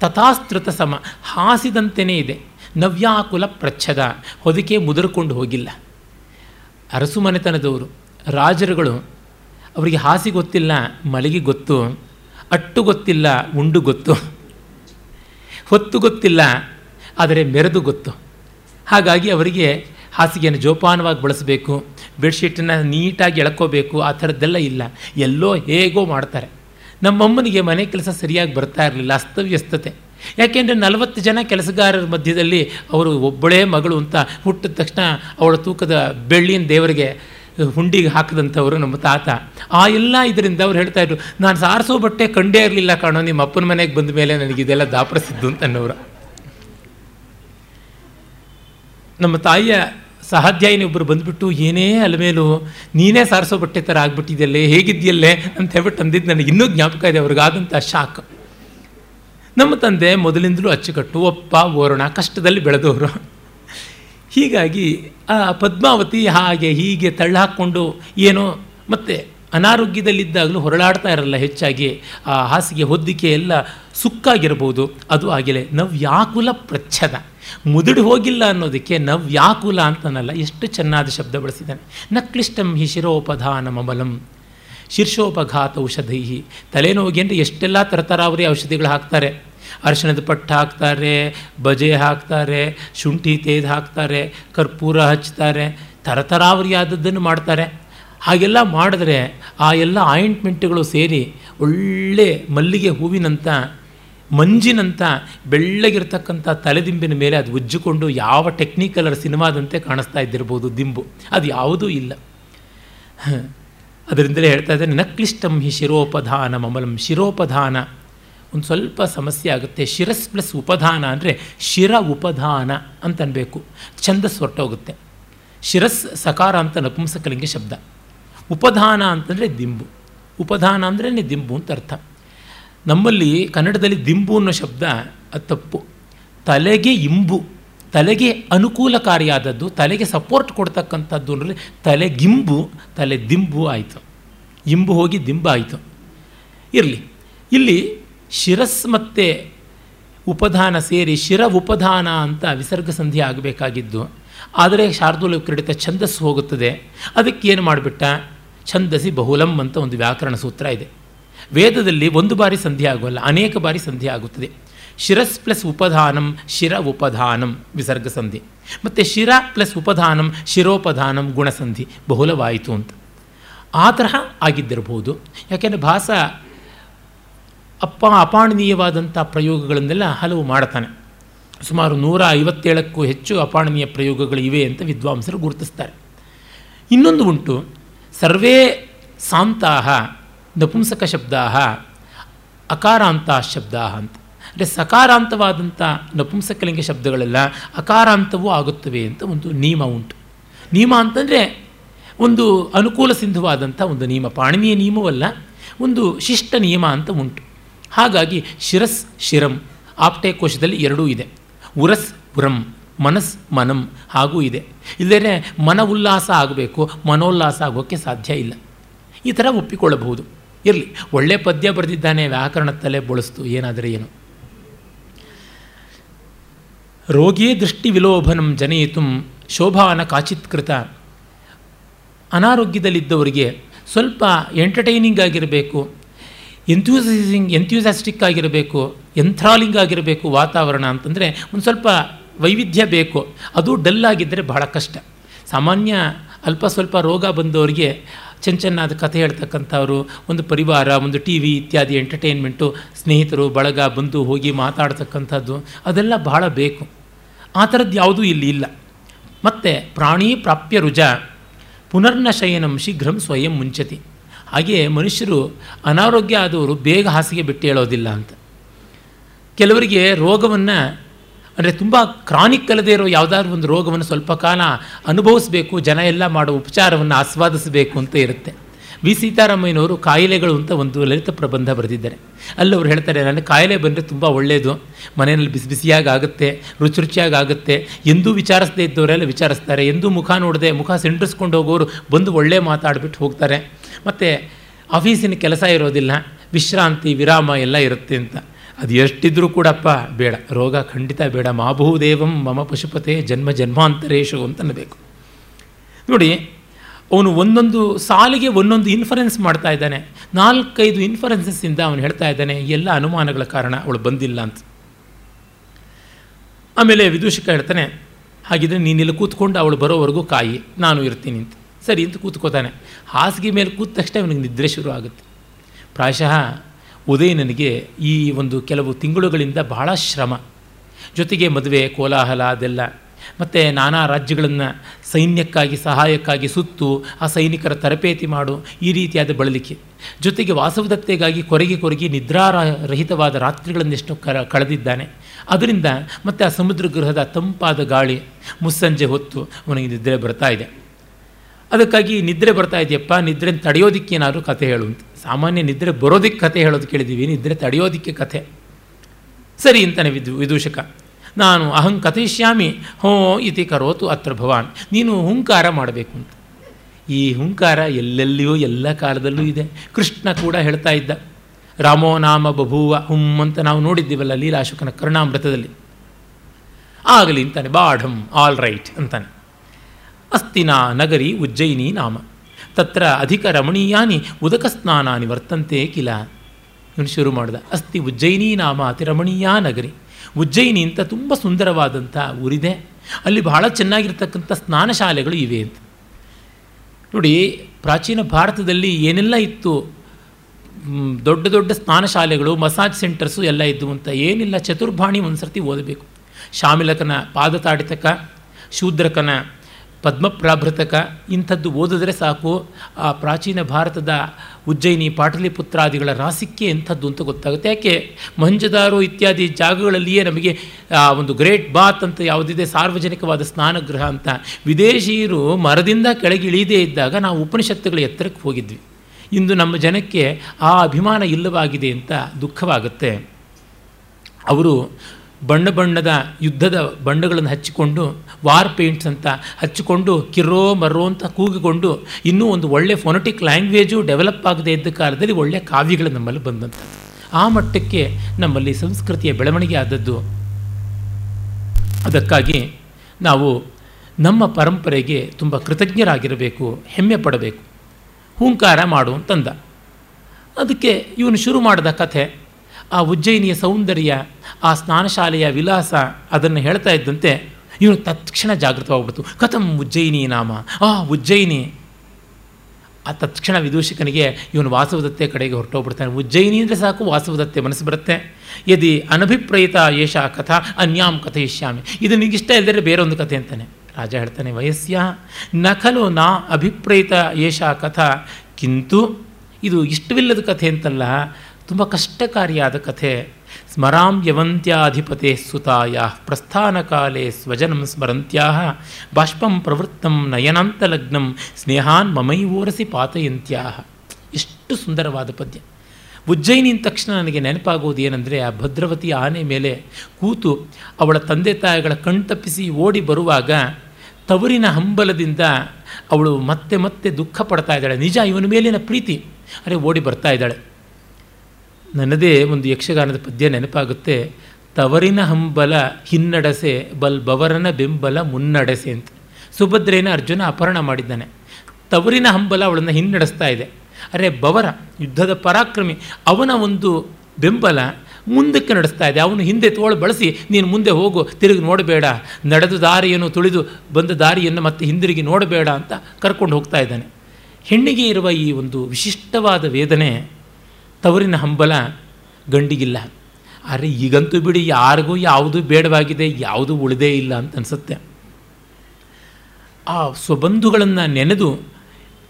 ತಥಾಸ್ತೃತ ಸಮ ಹಾಸಿದಂತೆಯೇ ಇದೆ, ನವ್ಯಾಕುಲ ಪ್ರಚ್ಛದ, ಹೊದಿಕೆ ಮುದುರ್ಕೊಂಡು ಹೋಗಿಲ್ಲ. ಅರಸು ಮನೆತನದವರು, ರಾಜರುಗಳು, ಅವರಿಗೆ ಹಾಸಿ ಗೊತ್ತಿಲ್ಲ, ಮಲಗಿ ಗೊತ್ತು, ಅಟ್ಟು ಗೊತ್ತಿಲ್ಲ, ಉಂಡು ಗೊತ್ತು, ಹೊತ್ತು ಗೊತ್ತಿಲ್ಲ, ಆದರೆ ಮೆರೆದು ಗೊತ್ತು. ಹಾಗಾಗಿ ಅವರಿಗೆ ಹಾಸಿಗೆಯನ್ನು ಜೋಪಾನವಾಗಿ ಬಳಸಬೇಕು, ಬೆಡ್ಶೀಟನ್ನು ನೀಟಾಗಿ ಎಳ್ಕೋಬೇಕು, ಆ ಥರದ್ದೆಲ್ಲ ಇಲ್ಲ. ಎಲ್ಲೋ ಹೇಗೋ ಮಾಡ್ತಾರೆ. ನಮ್ಮಮ್ಮನಿಗೆ ಮನೆ ಕೆಲಸ ಸರಿಯಾಗಿ ಬರ್ತಾ ಇರಲಿಲ್ಲ, ಅಸ್ತವ್ಯಸ್ತತೆ. ಯಾಕೆಂದರೆ ನಲವತ್ತು ಜನ ಕೆಲಸಗಾರರ ಮಧ್ಯದಲ್ಲಿ ಅವರು ಒಬ್ಬಳೇ ಮಗಳು ಅಂತ ಹುಟ್ಟಿದ ತಕ್ಷಣ ಅವಳ ತೂಕದ ಬೆಳ್ಳಿನ ದೇವರಿಗೆ ಹುಂಡಿಗೆ ಹಾಕಿದಂಥವರು ನಮ್ಮ ತಾತ. ಆ ಎಲ್ಲ ಇದರಿಂದ ಅವ್ರು ಹೇಳ್ತಾ ಇದ್ರು, ನಾನು ಸಾರಿಸೋ ಬಟ್ಟೆ ಕಂಡೇ ಇರಲಿಲ್ಲ ಕಾಣೋ, ನಿಮ್ಮ ಅಪ್ಪನ ಮನೆಗೆ ಬಂದ ಮೇಲೆ ನನಗೆ ಇದೆಲ್ಲ ದಾಪರಿಸಿದ್ದು ಅಂತ ಅನ್ನೋರು. ನಮ್ಮ ತಾಯಿಯ ಸಹಾಧ್ಯಾಯಿನಿ ಒಬ್ಬರು ಬಂದುಬಿಟ್ಟು, ಏನೇ ಅಲಮೇಲು ನೀನೇ ಸಾರಿಸೋ ಬಟ್ಟೆ ಥರ ಆಗ್ಬಿಟ್ಟಿದೆಯಲ್ಲೇ, ಹೇಗಿದೆಯಲ್ಲೇ? ಅಂತ ಹೇಳ್ಬಿಟ್ಟು ಅಂದಿದ್ದು ನನಗೆ ಇನ್ನೂ ಜ್ಞಾಪಕ ಇದೆ, ಅವ್ರಿಗಾದಂಥ ಶಾಕ್. ನಮ್ಮ ತಂದೆ ಮೊದಲಿಂದಲೂ ಅಚ್ಚುಕಟ್ಟು, ಒಪ್ಪ, ಓರಣ, ಕಷ್ಟದಲ್ಲಿ ಬೆಳೆದವರು. ಹೀಗಾಗಿ ಆ ಪದ್ಮಾವತಿ ಹಾಗೆ ಹೀಗೆ ತಳ್ಳಹಾಕ್ಕೊಂಡು ಏನೋ ಮತ್ತೆ ಅನಾರೋಗ್ಯದಲ್ಲಿದ್ದಾಗಲೂ ಹೊರಳಾಡ್ತಾ ಇರಲ್ಲ ಹೆಚ್ಚಾಗಿ. ಆ ಹಾಸಿಗೆ ಹೊದ್ದಿಕೆ ಎಲ್ಲ ಸುಕ್ಕಾಗಿರ್ಬೋದು. ಅದು ಆಗಿಲ್ಲ ನವ್ಯಾಕುಲ ಪ್ರಚ್ಛದ. ಮುದುಡಿ ಹೋಗಿಲ್ಲ ಅನ್ನೋದಕ್ಕೆ ನವ್ಯಾಕುಲ ಅಂತನಲ್ಲ, ಎಷ್ಟು ಚೆನ್ನಾದ ಶಬ್ದ ಬಳಸಿದ್ದಾನೆ. ನಕ್ಲಿಷ್ಟಂ ಹಿ ಶೀರ್ಷೋಪಘಾತ ಔಷಧಿ. ತಲೆನೋವಿಗೆ ಅಂದರೆ ಎಷ್ಟೆಲ್ಲ ತರತರಾವರಿ ಔಷಧಿಗಳು ಹಾಕ್ತಾರೆ. ಅರಿಶಿಣದ ಪಟ್ಟು ಹಾಕ್ತಾರೆ, ಬಜೆ ಹಾಕ್ತಾರೆ, ಶುಂಠಿ ತೇದು ಹಾಕ್ತಾರೆ, ಕರ್ಪೂರ ಹಚ್ತಾರೆ, ತರತರಾವರಿಯಾದದ್ದನ್ನು ಮಾಡ್ತಾರೆ. ಹಾಗೆಲ್ಲ ಮಾಡಿದ್ರೆ ಆ ಎಲ್ಲ ಆಯಿಂಟ್ಮೆಂಟ್ಗಳು ಸೇರಿ ಒಳ್ಳೆ ಮಲ್ಲಿಗೆ ಹೂವಿನಂಥ ಮಂಜಿನಂಥ ಬೆಳ್ಳಗಿರ್ತಕ್ಕಂಥ ತಲೆದಿಂಬಿನ ಮೇಲೆ ಅದು ಉಜ್ಜಿಕೊಂಡು ಯಾವ ಟೆಕ್ನಿಕಲರ್ ಸಿನಿಮಾದಂತೆ ಕಾಣಿಸ್ತಾ ಇದ್ದಿರ್ಬೋದು ದಿಂಬು. ಅದು ಯಾವುದೂ ಇಲ್ಲ. ಅದರಿಂದಲೇ ಹೇಳ್ತಾ ಇದ್ದಾರೆ, ನಕ್ಲಿಷ್ಟಂ ಹಿ ಶಿರೋಪಧಾನ ಮಮಲಂ. ಶಿರೋಪಧಾನ ಒಂದು ಸ್ವಲ್ಪ ಸಮಸ್ಯೆ ಆಗುತ್ತೆ. ಶಿರಸ್ ಪ್ಲಸ್ ಉಪಧಾನ ಅಂದರೆ ಶಿರ ಉಪಧಾನ ಅಂತನಬೇಕು ಛಂದಸ್ ಹೊರಟೋಗುತ್ತೆ. ಶಿರಸ್ ಸಕಾರ ಅಂತ ನಪುಂಸಕಲಿಂಗ ಶಬ್ದ. ಉಪಧಾನ ಅಂತಂದರೆ ದಿಂಬು. ಉಪಧಾನ ಅಂದ್ರೇ ದಿಂಬು ಅಂತ ಅರ್ಥ. ನಮ್ಮಲ್ಲಿ ಕನ್ನಡದಲ್ಲಿ ದಿಂಬು ಅನ್ನೋ ಶಬ್ದ ಅದು ತಪ್ಪು. ತಲೆಗೆ ಇಂಬು. ತಲೆಗೆ ಅನುಕೂಲಕಾರಿಯಾದದ್ದು, ತಲೆಗೆ ಸಪೋರ್ಟ್ ಕೊಡ್ತಕ್ಕಂಥದ್ದು ಅಂದರೆ ತಲೆಗಿಂಬು ತಲೆ ದಿಂಬು ಆಯಿತು. ಇಂಬು ಹೋಗಿ ದಿಂಬು ಆಯಿತು. ಇರಲಿ. ಇಲ್ಲಿ ಶಿರಸ್ ಮತ್ತು ಉಪಧಾನ ಸೇರಿ ಶಿರ ಉಪಧಾನ ಅಂತ ವಿಸರ್ಗ ಸಂಧಿ ಆಗಬೇಕಾಗಿದ್ದು, ಆದರೆ ಶಾರ್ದೂಲ ಕ್ರೀಡಿತ ಛಂದಸ್ಸು ಹೋಗುತ್ತದೆ. ಅದಕ್ಕೆ ಏನು ಮಾಡಿಬಿಟ್ಟ? ಛಂದಸಿ ಬಹುಲಂ ಅಂತ ಒಂದು ವ್ಯಾಕರಣ ಸೂತ್ರ ಇದೆ. ವೇದದಲ್ಲಿ ಒಂದು ಬಾರಿ ಸಂಧಿ ಆಗೋಲ್ಲ ಅನೇಕ ಬಾರಿ ಸಂಧಿ ಆಗುತ್ತದೆ. ಶಿರಸ್ ಪ್ಲಸ್ ಉಪಧಾನಂ, ಶಿರ ಉಪಧಾನಂ, ವಿಸರ್ಗ ಸಂಧಿ. ಮತ್ತು ಶಿರ ಪ್ಲಸ್ ಉಪಧಾನಂ, ಶಿರೋಪಧಾನಂ, ಗುಣಸಂಧಿ, ಬಹುಲವಾಯಿತು ಅಂತ. ಆ ತರಹ ಆಗಿದ್ದಿರಬಹುದು. ಯಾಕೆಂದರೆ ಭಾಸ ಅಪ್ಪ ಅಪಾಣನೀಯವಾದಂಥ ಪ್ರಯೋಗಗಳನ್ನೆಲ್ಲ ಹಲವು ಮಾಡ್ತಾನೆ. ಸುಮಾರು ನೂರ ಐವತ್ತೇಳಕ್ಕೂ ಹೆಚ್ಚು ಅಪಾಣನೀಯ ಪ್ರಯೋಗಗಳು ಇವೆ ಅಂತ ವಿದ್ವಾಂಸರು ಗುರುತಿಸ್ತಾರೆ. ಇನ್ನೊಂದು ಉಂಟು, ಸರ್ವೇ ಸಾಂತಾಹ ನಪುಂಸಕ ಶಬ್ದಾ ಅಕಾರಾಂತ ಶಬ್ದ ಅಂತ. ಅಂದರೆ ಸಕಾರಾಂತವಾದಂಥ ನಪುಂಸಕಲಿಂಗ ಶಬ್ದಗಳೆಲ್ಲ ಅಕಾರಾಂತವೂ ಆಗುತ್ತವೆ ಅಂತ ಒಂದು ನಿಯಮ ಉಂಟು. ನಿಯಮ ಅಂತಂದರೆ ಒಂದು ಅನುಕೂಲ ಸಿಂಧುವಾದಂಥ ಒಂದು ನಿಯಮ ಪಾಣಿನಿಯ ನಿಯಮವಲ್ಲ ಒಂದು ಶಿಷ್ಟ ನಿಯಮ ಅಂತ ಉಂಟು. ಹಾಗಾಗಿ ಶಿರಸ್ ಶಿರಂ, ಆಪ್ಟೆ ಕೋಶದಲ್ಲಿ ಎರಡೂ ಇದೆ. ಉರಸ್ ಉರಂ, ಮನಸ್ ಮನಂ ಹಾಗೂ ಇದೆ. ಇಲ್ಲದೇ ಮನ ಉಲ್ಲಾಸ ಆಗಬೇಕು, ಮನೋಲ್ಲಾಸ ಆಗೋಕ್ಕೆ ಸಾಧ್ಯ ಇಲ್ಲ. ಈ ಥರ ಒಪ್ಪಿಕೊಳ್ಳಬಹುದು. ಇರಲಿ ಒಳ್ಳೆಯ ಪದ್ಯ ಬರೆದಿದ್ದಾನೆ ವ್ಯಾಕರಣ ಬಳಸ್ತು, ಏನಾದರೆ ಏನು? ರೋಗೇ ದೃಷ್ಟಿ ವಿಲೋಭನಂ ಜನಯಿತು ಶೋಭಾನ ಕಾಚಿತ್ಕೃತ. ಅನಾರೋಗ್ಯದಲ್ಲಿದ್ದವರಿಗೆ ಸ್ವಲ್ಪ ಎಂಟರ್ಟೈನಿಂಗ್ ಆಗಿರಬೇಕು ಎಂಥ್ಯೂಸಿಂಗ್ ಎಂಥ್ಯೂಸಾಸ್ಟಿಕ್ ಆಗಿರಬೇಕು, ಎಂಥ್ರಾಲಿಂಗ್ ಆಗಿರಬೇಕು ವಾತಾವರಣ ಅಂತಂದರೆ ಒಂದು ಸ್ವಲ್ಪ ವೈವಿಧ್ಯ ಬೇಕು. ಅದು ಡಲ್ ಆಗಿದ್ದರೆ ಬಹಳ ಕಷ್ಟ. ಸಾಮಾನ್ಯ ಅಲ್ಪ ಸ್ವಲ್ಪ ರೋಗ ಬಂದವರಿಗೆ ಚೆನ್ನ ಚೆನ್ನಾದ ಕಥೆ ಹೇಳ್ತಕ್ಕಂಥವ್ರು, ಒಂದು ಪರಿವಾರ, ಒಂದು ಟಿ ವಿ ಇತ್ಯಾದಿ ಎಂಟರ್ಟೈನ್ಮೆಂಟು, ಸ್ನೇಹಿತರು, ಬಳಗ ಬಂದು ಹೋಗಿ ಮಾತಾಡ್ತಕ್ಕಂಥದ್ದು, ಅದೆಲ್ಲ ಬಹಳ ಬೇಕು. ಆ ಥರದ್ದು ಯಾವುದೂ ಇಲ್ಲಿ ಇಲ್ಲ. ಮತ್ತು ಪ್ರಾಣಿ ಪ್ರಾಪ್ಯ ರುಜ ಪುನರ್ನ ಶಯನಂ ಶೀಘ್ರಂ ಸ್ವಯಂ ಮುಂಚತಿ. ಹಾಗೆಯೇ ಮನುಷ್ಯರು ಅನಾರೋಗ್ಯ ಆದವರು ಬೇಗ ಹಾಸಿಗೆ ಬಿಟ್ಟು ಹೇಳೋದಿಲ್ಲ ಅಂತ. ಕೆಲವರಿಗೆ ರೋಗವನ್ನು, ಅಂದರೆ ತುಂಬ ಕ್ರಾನಿಕ್ ಅಲ್ಲದೆ ಇರೋ ಯಾವುದಾದ್ರು ಒಂದು ರೋಗವನ್ನು ಸ್ವಲ್ಪ ಕಾಲ ಅನುಭವಿಸಬೇಕು, ಜನ ಎಲ್ಲ ಮಾಡೋ ಉಪಚಾರವನ್ನು ಆಸ್ವಾದಿಸಬೇಕು ಅಂತ ಇರುತ್ತೆ. ವಿ ಸೀತಾರಾಮಯ್ಯನವರು ಕಾಯಿಲೆಗಳು ಅಂತ ಒಂದು ಲಲಿತ ಪ್ರಬಂಧ ಬರೆದಿದ್ದಾರೆ. ಅಲ್ಲಿ ಅವರು ಹೇಳ್ತಾರೆ ನನಗೆ ಕಾಯಿಲೆ ಬಂದರೆ ತುಂಬ ಒಳ್ಳೆಯದು ಮನೆಯಲ್ಲಿ ಬಿಸಿ ಬಿಸಿಯಾಗಿ ಆಗುತ್ತೆ, ರುಚಿ ರುಚಿಯಾಗಿ ಆಗುತ್ತೆ. ಎಂದೂ ವಿಚಾರಿಸದೇ ಇದ್ದವರೆಲ್ಲ ವಿಚಾರಿಸ್ತಾರೆ. ಎಂದೂ ಮುಖ ನೋಡದೆ, ಮುಖ ಸಿಂಡ್ರಿಸ್ಕೊಂಡು ಹೋಗೋರು ಬಂದು ಒಳ್ಳೆ ಮಾತಾಡಿಬಿಟ್ಟು ಹೋಗ್ತಾರೆ. ಮತ್ತು ಆಫೀಸಿನ ಕೆಲಸ ಇರೋದಿಲ್ಲ. ವಿಶ್ರಾಂತಿ, ವಿರಾಮ ಎಲ್ಲ ಇರುತ್ತೆ ಅಂತ. ಅದು ಎಷ್ಟಿದ್ರೂ ಕೂಡಪ್ಪ ಬೇಡ. ರೋಗ ಖಂಡಿತ ಬೇಡ. ಮಾಭೂದೇವಂ ಮಮ ಪಶುಪತೆ ಜನ್ಮ ಜನ್ಮಾಂತರೇಶು ಅಂತ ಅನ್ನಬೇಕು ನೋಡಿ ಅವನು ಒಂದೊಂದು ಸಾಲಿಗೆ ಒಂದೊಂದು ಇನ್ಫರೆನ್ಸ್ ಮಾಡ್ತಾ ಇದ್ದಾನೆ. ನಾಲ್ಕೈದು ಇನ್ಫರೆನ್ಸಸ್ಸಿಂದ ಅವನು ಹೇಳ್ತಾ ಇದ್ದಾನೆ, ಎಲ್ಲ ಅನುಮಾನಗಳ ಕಾರಣ ಅವಳು ಬಂದಿಲ್ಲ ಅಂತ. ಆಮೇಲೆ ವಿದೂಷಕ ಹೇಳ್ತಾನೆ, ಹಾಗಿದ್ರೆ ನೀನಿಲ್ಲಿ ಕೂತ್ಕೊಂಡು ಅವಳು ಬರೋವರೆಗೂ ಕಾಯಿ, ನಾನು ಇರ್ತೀನಿ ಅಂತ. ಸರಿ ಅಂತ ಕೂತ್ಕೋತಾನೆ. ಹಾಸಿಗೆ ಮೇಲೆ ಕೂತ ತಕ್ಷಣ ಅವನಿಗೆ ನಿದ್ರೆ ಶುರು ಆಗುತ್ತೆ. ಪ್ರಾಯಶಃ ಉದಯನನಿಗೆ ಈ ಒಂದು ಕೆಲವು ತಿಂಗಳುಗಳಿಂದ ಬಹಳ ಶ್ರಮ. ಜೊತೆಗೆ ಮದುವೆ, ಕೋಲಾಹಲ ಅದೆಲ್ಲ ಮತ್ತು ನಾನಾ ರಾಜ್ಯಗಳನ್ನು ಸೈನ್ಯಕ್ಕಾಗಿ, ಸಹಾಯಕ್ಕಾಗಿ ಸುತ್ತು ಆ ಸೈನಿಕರ ತರಬೇತಿ ಮಾಡು, ಈ ರೀತಿಯಾದ ಬಳಲಿಕೆ. ಜೊತೆಗೆ ವಾಸವದತ್ತೆಗಾಗಿ ಕೊರಗಿ ಕೊರಗಿ ನಿದ್ರಾರಹಿತವಾದ ರಾತ್ರಿಗಳನ್ನೆಷ್ಟು ಕರ, ಕಳೆದಿದ್ದಾನೆ. ಅದರಿಂದ ಮತ್ತು ಆ ಸಮುದ್ರ ಗೃಹದ ತಂಪಾದ ಗಾಳಿ ಮುಸ್ಸಂಜೆ ಹೊತ್ತು ಅವನಿಗೆ ನಿದ್ರೆ ಬರ್ತಾ ಇದೆ. ಅದಕ್ಕಾಗಿ ನಿದ್ರೆ ಬರ್ತಾ ಇದೆಯಪ್ಪ, ನಿದ್ರೆ ತಡೆಯೋದಿಕ್ಕೆ ಏನಾದರೂ ಕಥೆ ಹೇಳು ಸಾಮಾನ್ಯ ನಿದ್ರೆ ಬರೋದಕ್ಕೆ ಕಥೆ ಹೇಳೋದು ಕೇಳಿದ್ದೀವಿ, ನಿದ್ರೆ ತಡೆಯೋದಕ್ಕೆ ಕಥೆ. ಸರಿ ಅಂತಾನೆ ವಿದು, ವಿದೂಷಕ. ನಾನು ಅಹಂ ಕಥಯಿಷ್ಯಾಮಿ, ಹೋ ಇತಿ ಕರೋತು ಅತ್ರ ಭವಾನ್, ನೀನು ಹುಂಕಾರ ಮಾಡಬೇಕು ಅಂತ. ಈ ಹುಂಕಾರ ಎಲ್ಲೆಲ್ಲಿಯೂ ಎಲ್ಲ ಕಾಲದಲ್ಲೂ ಇದೆ. ಕೃಷ್ಣ ಕೂಡ ಹೇಳ್ತಾ ಇದ್ದ, ರಾಮೋ ನಾಮ ಬಭೂವ ಹುಂ ಅಂತ ನಾವು ನೋಡಿದ್ದೀವಲ್ಲ ಲೀಲಾಶುಕನ ಕರ್ಣಾಮೃತದಲ್ಲಿ. ಆಗಲಿ ಅಂತಾನೆ, ಬಾಢಂ ಆಲ್ ರೈಟ್ ಅಂತಾನೆ. ಅಸ್ತಿನಾ ನಗರಿ ಉಜ್ಜಯಿನಿ ನಾಮ, ತತ್ರ ಅಧಿಕ ರಮಣೀಯಾನಿ ಉದಕ ಸ್ನಾನಾನಿ ವರ್ತಂತೆ ಕಿಲ. ಇವನು ಶುರು ಮಾಡಿದ, ಅಸ್ತಿ ಉಜ್ಜಯಿನಿ ನಾಮ ಅತಿ ರಮಣೀಯ ನಗರಿ. ಉಜ್ಜಯಿನಿ ಅಂತ ತುಂಬ ಸುಂದರವಾದಂಥ ಊರಿದೆ. ಅಲ್ಲಿ ಬಹಳ ಚೆನ್ನಾಗಿರ್ತಕ್ಕಂಥ ಸ್ನಾನಶಾಲೆಗಳು ಇವೆ ಅಂತ. ನೋಡಿ, ಪ್ರಾಚೀನ ಭಾರತದಲ್ಲಿ ಏನೆಲ್ಲ ಇತ್ತು? ದೊಡ್ಡ ದೊಡ್ಡ ಸ್ನಾನಶಾಲೆಗಳು ಮಸಾಜ್ ಸೆಂಟರ್ಸು ಎಲ್ಲ ಇದ್ದವು ಅಂತ. ಏನಿಲ್ಲ, ಚತುರ್ಭಾಣಿ ಒಂದು ಸರ್ತಿ ಓದಬೇಕು. ಶಾಮಿಲಕನ ಪಾದತಾಡಿತಕ, ಶೂದ್ರಕನ ಪದ್ಮಪ್ರಾಭೃತಕ, ಇಂಥದ್ದು ಓದಿದ್ರೆ ಸಾಕು. ಆ ಪ್ರಾಚೀನ ಭಾರತದ ಉಜ್ಜಯಿನಿ ಪಾಟಲಿಪುತ್ರಾದಿಗಳ ರಾಸಿಕ್ಕೆ ಎಂಥದ್ದು ಅಂತ ಗೊತ್ತಾಗುತ್ತೆ. ಯಾಕೆ? ಮಂಜದಾರು ಇತ್ಯಾದಿ ಜಾಗಗಳಲ್ಲಿಯೇ ನಮಗೆ ಒಂದು ಗ್ರೇಟ್ ಬಾತ್ ಅಂತ ಯಾವುದಿದೆ, ಸಾರ್ವಜನಿಕವಾದ ಸ್ನಾನಗೃಹ ಅಂತ. ವಿದೇಶಿಯರು ಮರದಿಂದ ಕೆಳಗೆ ಇಳಿದೇ ಇದ್ದಾಗ ನಾವು ಉಪನಿಷತ್ತುಗಳ ಎತ್ತರಕ್ಕೆ ಹೋಗಿದ್ವಿ. ಇಂದು ನಮ್ಮ ಜನಕ್ಕೆ ಆ ಅಭಿಮಾನ ಇಲ್ಲವಾಗಿದೆ ಅಂತ ದುಃಖವಾಗುತ್ತೆ. ಅವರು ಬಣ್ಣ ಬಣ್ಣದ ಯುದ್ಧದ ಬಣ್ಣಗಳನ್ನು ಹಚ್ಚಿಕೊಂಡು ವಾರ್ ಪೇಂಟ್ಸ್ ಅಂತ ಹಚ್ಚಿಕೊಂಡು ಕಿರೋ ಮರೋ ಅಂತ ಕೂಗಿಕೊಂಡು ಇನ್ನೂ ಒಂದು ಒಳ್ಳೆ ಫೊನೆಟಿಕ್ ಲ್ಯಾಂಗ್ವೇಜು ಡೆವಲಪ್ ಆಗದೆ ಇದ್ದ ಕಾಲದಲ್ಲಿ ಒಳ್ಳೆಯ ಕಾವ್ಯಗಳು ನಮ್ಮಲ್ಲಿ ಬಂದಂಥದ್ದು ಆ ಮಟ್ಟಕ್ಕೆ ನಮ್ಮಲ್ಲಿ ಸಂಸ್ಕೃತಿಯ ಬೆಳವಣಿಗೆ ಆದದ್ದು. ಅದಕ್ಕಾಗಿ ನಾವು ನಮ್ಮ ಪರಂಪರೆಗೆ ತುಂಬ ಕೃತಜ್ಞರಾಗಿರಬೇಕು, ಹೆಮ್ಮೆ ಪಡಬೇಕು. ಹೂಂಕಾರ ಮಾಡು ಅಂತಂದ ಅದಕ್ಕೆ ಇವನು ಶುರು ಮಾಡಿದ ಕಥೆ. ಆ ಉಜ್ಜಯಿನಿಯ ಸೌಂದರ್ಯ, ಆ ಸ್ನಾನಶಾಲೆಯ ವಿಲಾಸ ಅದನ್ನು ಹೇಳ್ತಾ ಇದ್ದಂತೆ ಇವನು ತತ್ಕ್ಷಣ ಜಾಗೃತವಾಗ್ಬಿಡ್ತು. ಕಥಂ ಉಜ್ಜಯಿನಿ ನಾಮ. ಆ ಉಜ್ಜಯಿನಿ. ಆ ತತ್ಕ್ಷಣ ವಿದೂಷಕನಿಗೆ ಇವನು ವಾಸವದತ್ತೆ ಕಡೆಗೆ ಹೊರಟೋಗ್ಬಿಡ್ತಾನೆ. ಉಜ್ಜಯಿನಿ ಅಂದರೆ ಸಾಕು, ವಾಸವದತ್ತೆ ಮನಸ್ಸು ಬರುತ್ತೆ. ಯದಿ ಅನಭಿಪ್ರೇತ ಏಷ ಕಥಾ ಅನ್ಯಾಂ ಕಥಯಿಷ್ಯಾಮಿ. ಇದು ನಿಗಿಷ್ಟ ಇಲ್ಲದರೆ ಬೇರೊಂದು ಕಥೆ ಅಂತಾನೆ. ರಾಜ ಹೇಳ್ತಾನೆ ವಯಸ್ಸ್ಯ ನಖಲು ನಾ ಅಭಿಪ್ರೇತ ಏಷ ಕಥಾ. ಕಿಂತು ಇದು ಇಷ್ಟವಿಲ್ಲದ ಕಥೆ ಅಂತಲ್ಲ ತುಂಬ ಕಷ್ಟಕಾರಿಯಾದ ಕಥೆ. ಸ್ಮರಾಂ ಯವಂತ್ಯಾಧಿಪತೆ ಸುತಾಯ ಪ್ರಸ್ಥಾನಕಾಲೇ ಸ್ವಜನಂ ಸ್ಮರಂತ್ಯಾ ಬಾಷ್ಪಂ ಪ್ರವೃತ್ತಂ ನಯನಾಂತಲಗ್ನಂ, ಸ್ನೇಹಾನ್ ಮಮೈವೋರಸಿ ಪಾತಯಂತ್ಯಾ ಎಷ್ಟು ಸುಂದರವಾದ ಪದ್ಯ. ಉಜ್ಜಯಿನಿ ಅಂದ ತಕ್ಷಣ ನನಗೆ ನೆನಪಾಗೋದು ಏನಂದರೆ ಆ ಭದ್ರವತಿ ಆನೆ ಮೇಲೆ ಕೂತು ಅವಳ ತಂದೆ ತಾಯಿಗಳ ಕಣ್ತಪ್ಪಿಸಿ ಓಡಿ ಬರುವಾಗ ತವರಿನ ಹಂಬಲದಿಂದ ಅವಳು ಮತ್ತೆ ಮತ್ತೆ ದುಃಖ ಪಡ್ತಾ ಇದ್ದಾಳೆ. ನಿಜ ಇವನ ಮೇಲಿನ ಪ್ರೀತಿ. ಅರೆ ಓಡಿ ಬರ್ತಾ ಇದ್ದಾಳೆ. ನನ್ನದೇ ಒಂದು ಯಕ್ಷಗಾನದ ಪದ್ಯ ನೆನಪಾಗುತ್ತೆ. ತವರಿನ ಹಂಬಲ ಹಿನ್ನಡಸೆ, ಬಲ್ ಬವರನ ಬೆಂಬಲ ಮುನ್ನಡೆಸೆ ಅಂತ. ಸುಭದ್ರೇನ ಅರ್ಜುನ ಅಪಹರಣ ಮಾಡಿದ್ದಾನೆ. ತವರಿನ ಹಂಬಲ ಅವಳನ್ನು ಹಿನ್ನಡೆಸ್ತಾ ಇದೆ. ಅರೆ ಬವರ, ಯುದ್ಧದ ಪರಾಕ್ರಮಿ, ಅವನ ಒಂದು ಬೆಂಬಲ ಮುಂದಕ್ಕೆ ನಡೆಸ್ತಾ ಇದೆ. ಅವನು ಹಿಂದೆ ತೋಳು ಬಳಸಿ, ನೀನು ಮುಂದೆ ಹೋಗು, ತಿರುಗಿ ನೋಡಬೇಡ. ನಡೆದು ದಾರಿಯನ್ನು ತುಳಿದು ಬಂದ ದಾರಿಯನ್ನು ಮತ್ತೆ ಹಿಂದಿರುಗಿ ನೋಡಬೇಡ ಅಂತ ಕರ್ಕೊಂಡು ಹೋಗ್ತಾ ಇದ್ದಾನೆ. ಹೆಣ್ಣಿಗೆ ಇರುವ ಈ ಒಂದು ವಿಶಿಷ್ಟವಾದ ವೇದನೆ ತವರಿನ ಹಂಬಲ ಗಂಡಿಗಿಲ್ಲ. ಆದರೆ ಈಗಂತೂ ಬಿಡಿ ಯಾರಿಗೂ ಯಾವುದು ಬೇಡವಾಗಿದೆ, ಯಾವುದು ಉಳಿದೇ ಇಲ್ಲ ಅಂತ ಅನಿಸುತ್ತೆ. ಆ ಸ್ವಬಂಧುಗಳನ್ನು ನೆನೆದು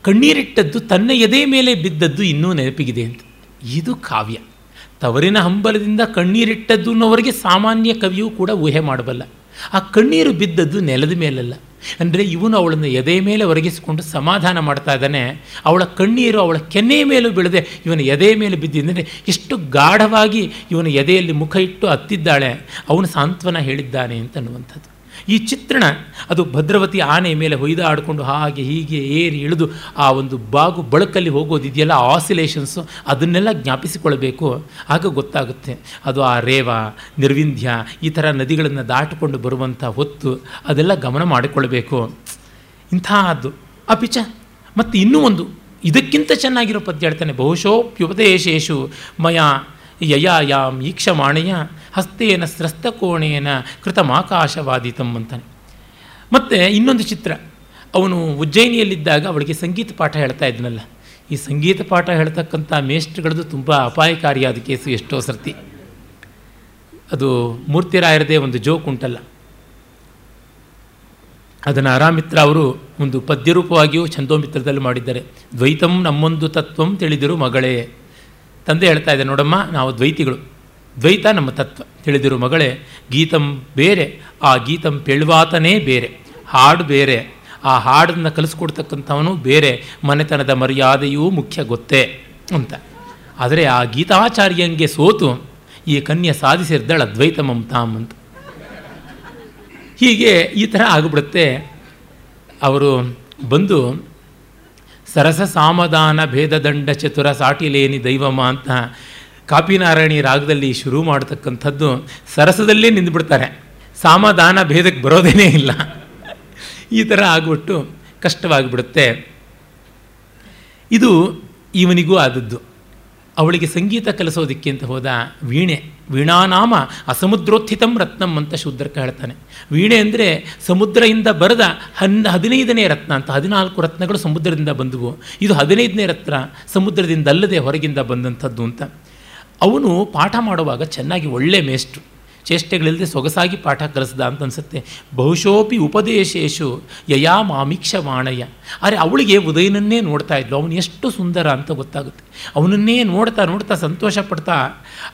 ಕಣ್ಣೀರಿಟ್ಟದ್ದು ತನ್ನ ಎದೆ ಮೇಲೆ ಬಿದ್ದದ್ದು ಇನ್ನೂ ನೆನಪಿಗಿದೆ ಅಂತ. ಇದು ಕಾವ್ಯ. ತವರಿನ ಹಂಬಲದಿಂದ ಕಣ್ಣೀರಿಟ್ಟದ್ದು ಅನ್ನೋವರಿಗೆ ಸಾಮಾನ್ಯ ಕವಿಯೂ ಕೂಡ ಊಹೆ ಮಾಡಬಲ್ಲ. ಆ ಕಣ್ಣೀರು ಬಿದ್ದದ್ದು ನೆಲದ ಮೇಲಲ್ಲ. ಅಂದರೆ ಇವನು ಅವಳನ್ನು ಎದೆ ಮೇಲೆ ಒರಗಿಸಿಕೊಂಡು ಸಮಾಧಾನ ಮಾಡ್ತಾ ಇದ್ದಾನೆ. ಅವಳ ಕಣ್ಣೀರು ಅವಳ ಕೆನ್ನೆಯ ಮೇಲೂ ಬೀಳದೆ ಇವನ ಎದೆ ಮೇಲೆ ಬಿದ್ದಿದ್ದರೆ ಎಷ್ಟು ಗಾಢವಾಗಿ ಇವನ ಎದೆಯಲ್ಲಿ ಮುಖ ಇಟ್ಟು ಹತ್ತಿದ್ದಾಳೆ ಅವನು ಸಾಂತ್ವನ ಹೇಳಿದ್ದಾನೆ ಅಂತ ಅನ್ನುವಂಥದ್ದು. ಈ ಚಿತ್ರಣ, ಅದು ಭದ್ರವತಿ ಆನೆ ಮೇಲೆ ಹೊಯ್ದಾಡಿಕೊಂಡು ಹಾಗೆ ಹೀಗೆ ಏರಿ ಇಳಿದು ಆ ಒಂದು ಬಾಗು ಬಳಕಲ್ಲಿ ಹೋಗೋದಿದೆಯಲ್ಲ ಆಸಿಲೇಷನ್ಸು ಅದನ್ನೆಲ್ಲ ಜ್ಞಾಪಿಸಿಕೊಳ್ಬೇಕು ಆಗ ಗೊತ್ತಾಗುತ್ತೆ, ಅದು ಆ ರೇವ, ನಿರ್ವಿಂಧ್ಯ, ಈ ಥರ ನದಿಗಳನ್ನು ದಾಟಿಕೊಂಡು ಬರುವಂಥ ಹೊತ್ತು ಅದೆಲ್ಲ ಗಮನ ಮಾಡಿಕೊಳ್ಬೇಕು ಇಂಥದ್ದು ಅಪಿಚ ಮತ್ತು ಇನ್ನೂ ಒಂದು, ಇದಕ್ಕಿಂತ ಚೆನ್ನಾಗಿರೋ ಪದ್ಯ ಹೇಳ್ತಾನೆ. ಬಹುಶೋಪ್ಯುಪದೇಶೇಶು ಮಯ ಯಯಾಯಾಂ ಈಕ್ಷಮಾಣೆಯ ಹಸ್ತೇನ ಸ್ರಸ್ತಕೋಣೇನ ಕೃತಮಾಕಾಶವಾದಿತಂ ಅಂತಾನೆ. ಮತ್ತು ಇನ್ನೊಂದು ಚಿತ್ರ. ಅವನು ಉಜ್ಜಯಿನಿಯಲ್ಲಿದ್ದಾಗ ಅವಳಿಗೆ ಸಂಗೀತ ಪಾಠ ಹೇಳ್ತಾ ಇದ್ನಲ್ಲ ಈ ಸಂಗೀತ ಪಾಠ ಹೇಳ್ತಕ್ಕಂಥ ಮೇಷ್ಟ್ರುಗಳದ್ದು ತುಂಬ ಅಪಾಯಕಾರಿಯಾದ ಕೇಸು, ಎಷ್ಟೋ ಸರ್ತಿ. ಅದು ಮೂರ್ತಿರಾಯರದೇ ಒಂದು ಜೋಕ್ ಉಂಟಲ್ಲ. ಅದನ್ನು ಅರಾಮಿತ್ರ ಅವರು ಒಂದು ಪದ್ಯರೂಪವಾಗಿಯೂ ಛಂದೋಮಿತ್ರದಲ್ಲಿ ಮಾಡಿದ್ದಾರೆ. ದ್ವೈತಂ ನಮ್ಮೊಂದು ತತ್ವಂ ತಿಳಿದಿರು ಮಗಳೇ. ತಂದೆ ಹೇಳ್ತಾ ಇದೆ ನೋಡಮ್ಮ, ನಾವು ದ್ವೈತಿಗಳು. ದ್ವೈತ ನಮ್ಮ ತತ್ವ. ತಿಳಿದಿರು ಮಗಳೇ, ಗೀತಂ ಬೇರೆ, ಆ ಗೀತಂ ಪೆಳ್ವಾತನೇ ಬೇರೆ, ಹಾಡು ಬೇರೆ, ಆ ಹಾಡನ್ನು ಕಲಿಸ್ಕೊಡ್ತಕ್ಕಂಥವನು ಬೇರೆ, ಮನೆತನದ ಮರ್ಯಾದೆಯೂ ಮುಖ್ಯ ಗೊತ್ತೇ ಅಂತ. ಆದರೆ ಆ ಗೀತಾಚಾರ್ಯಂಗೆ ಸೋತು, ಈ ಕನ್ಯೆ ಸಾಧಿಸಿರ್ದಳ ಅದ್ವೈತ ಮಮತಾಮ್ ಅಂತ. ಹೀಗೆ ಈ ಥರ ಆಗಿಬಿಡುತ್ತೆ. ಅವರು ಬಂದು, ಸರಸ ಸಾಮದಾನ ಭೇದದಂಡ ಚತುರ ಸಾಟಿಲೇನಿ ದೈವಮ ಅಂತ ಕಾಪಿನಾರಾಯಣಿ ರಾಗದಲ್ಲಿ ಶುರು ಮಾಡತಕ್ಕಂಥದ್ದು ಸರಸದಲ್ಲೇ ನಿಂದುಬಿಡ್ತಾರೆ. ಸಾಮದಾನ ಭೇದಕ್ಕೆ ಬರೋದೇನೇ ಇಲ್ಲ. ಈ ಥರ ಆಗ್ಬಿಟ್ಟು ಕಷ್ಟವಾಗಿಬಿಡುತ್ತೆ. ಇದು ಇವನಿಗೂ ಆದದ್ದು. ಅವಳಿಗೆ ಸಂಗೀತ ಕಲಿಸೋದಕ್ಕೆ ಅಂತ ಹೋದ ವೀಣೆ, ವೀಣಾನಾಮ ಅಸಮುದ್ರೋತ್ಥಿತಂ ರತ್ನಂ ಅಂತ ಶೂದ್ರಕ ಹೇಳ್ತಾನೆ ವೀಣೆ ಅಂದರೆ ಸಮುದ್ರದಿಂದ ಬರೆದ ಹನ್, ಹದಿನೈದನೇ ರತ್ನ ಅಂತ, ಹದಿನಾಲ್ಕು ರತ್ನಗಳು ಸಮುದ್ರದಿಂದ ಬಂದವು. ಇದು ಹದಿನೈದನೇ ರತ್ನ ಸಮುದ್ರದಿಂದ ಅಲ್ಲದೆ ಹೊರಗಿಂದ ಬಂದಂಥದ್ದು ಅಂತ. ಅವನು ಪಾಠ ಮಾಡುವಾಗ ಚೆನ್ನಾಗಿ ಒಳ್ಳೆ ಮೇಷ್ಟ್ರು. ಚೇಷ್ಟೆಗಳಿಲ್ಲದೆ ಸೊಗಸಾಗಿ ಪಾಠ ಕಲಿಸ್ದ ಅಂತ ಅನಿಸುತ್ತೆ. ಬಹುಶೋಪಿ ಉಪದೇಶೇಶು ಯಯಾ ಮಾಮಿಕ್ಷ ವಾಣಯ್ಯ ಆದರೆ ಅವಳಿಗೆ ಉದಯನನ್ನೇ ನೋಡ್ತಾ ಇದ್ಲು. ಅವನು ಎಷ್ಟು ಸುಂದರ ಅಂತ ಗೊತ್ತಾಗುತ್ತೆ. ಅವನನ್ನೇ ನೋಡ್ತಾ ನೋಡ್ತಾ ಸಂತೋಷ ಪಡ್ತಾ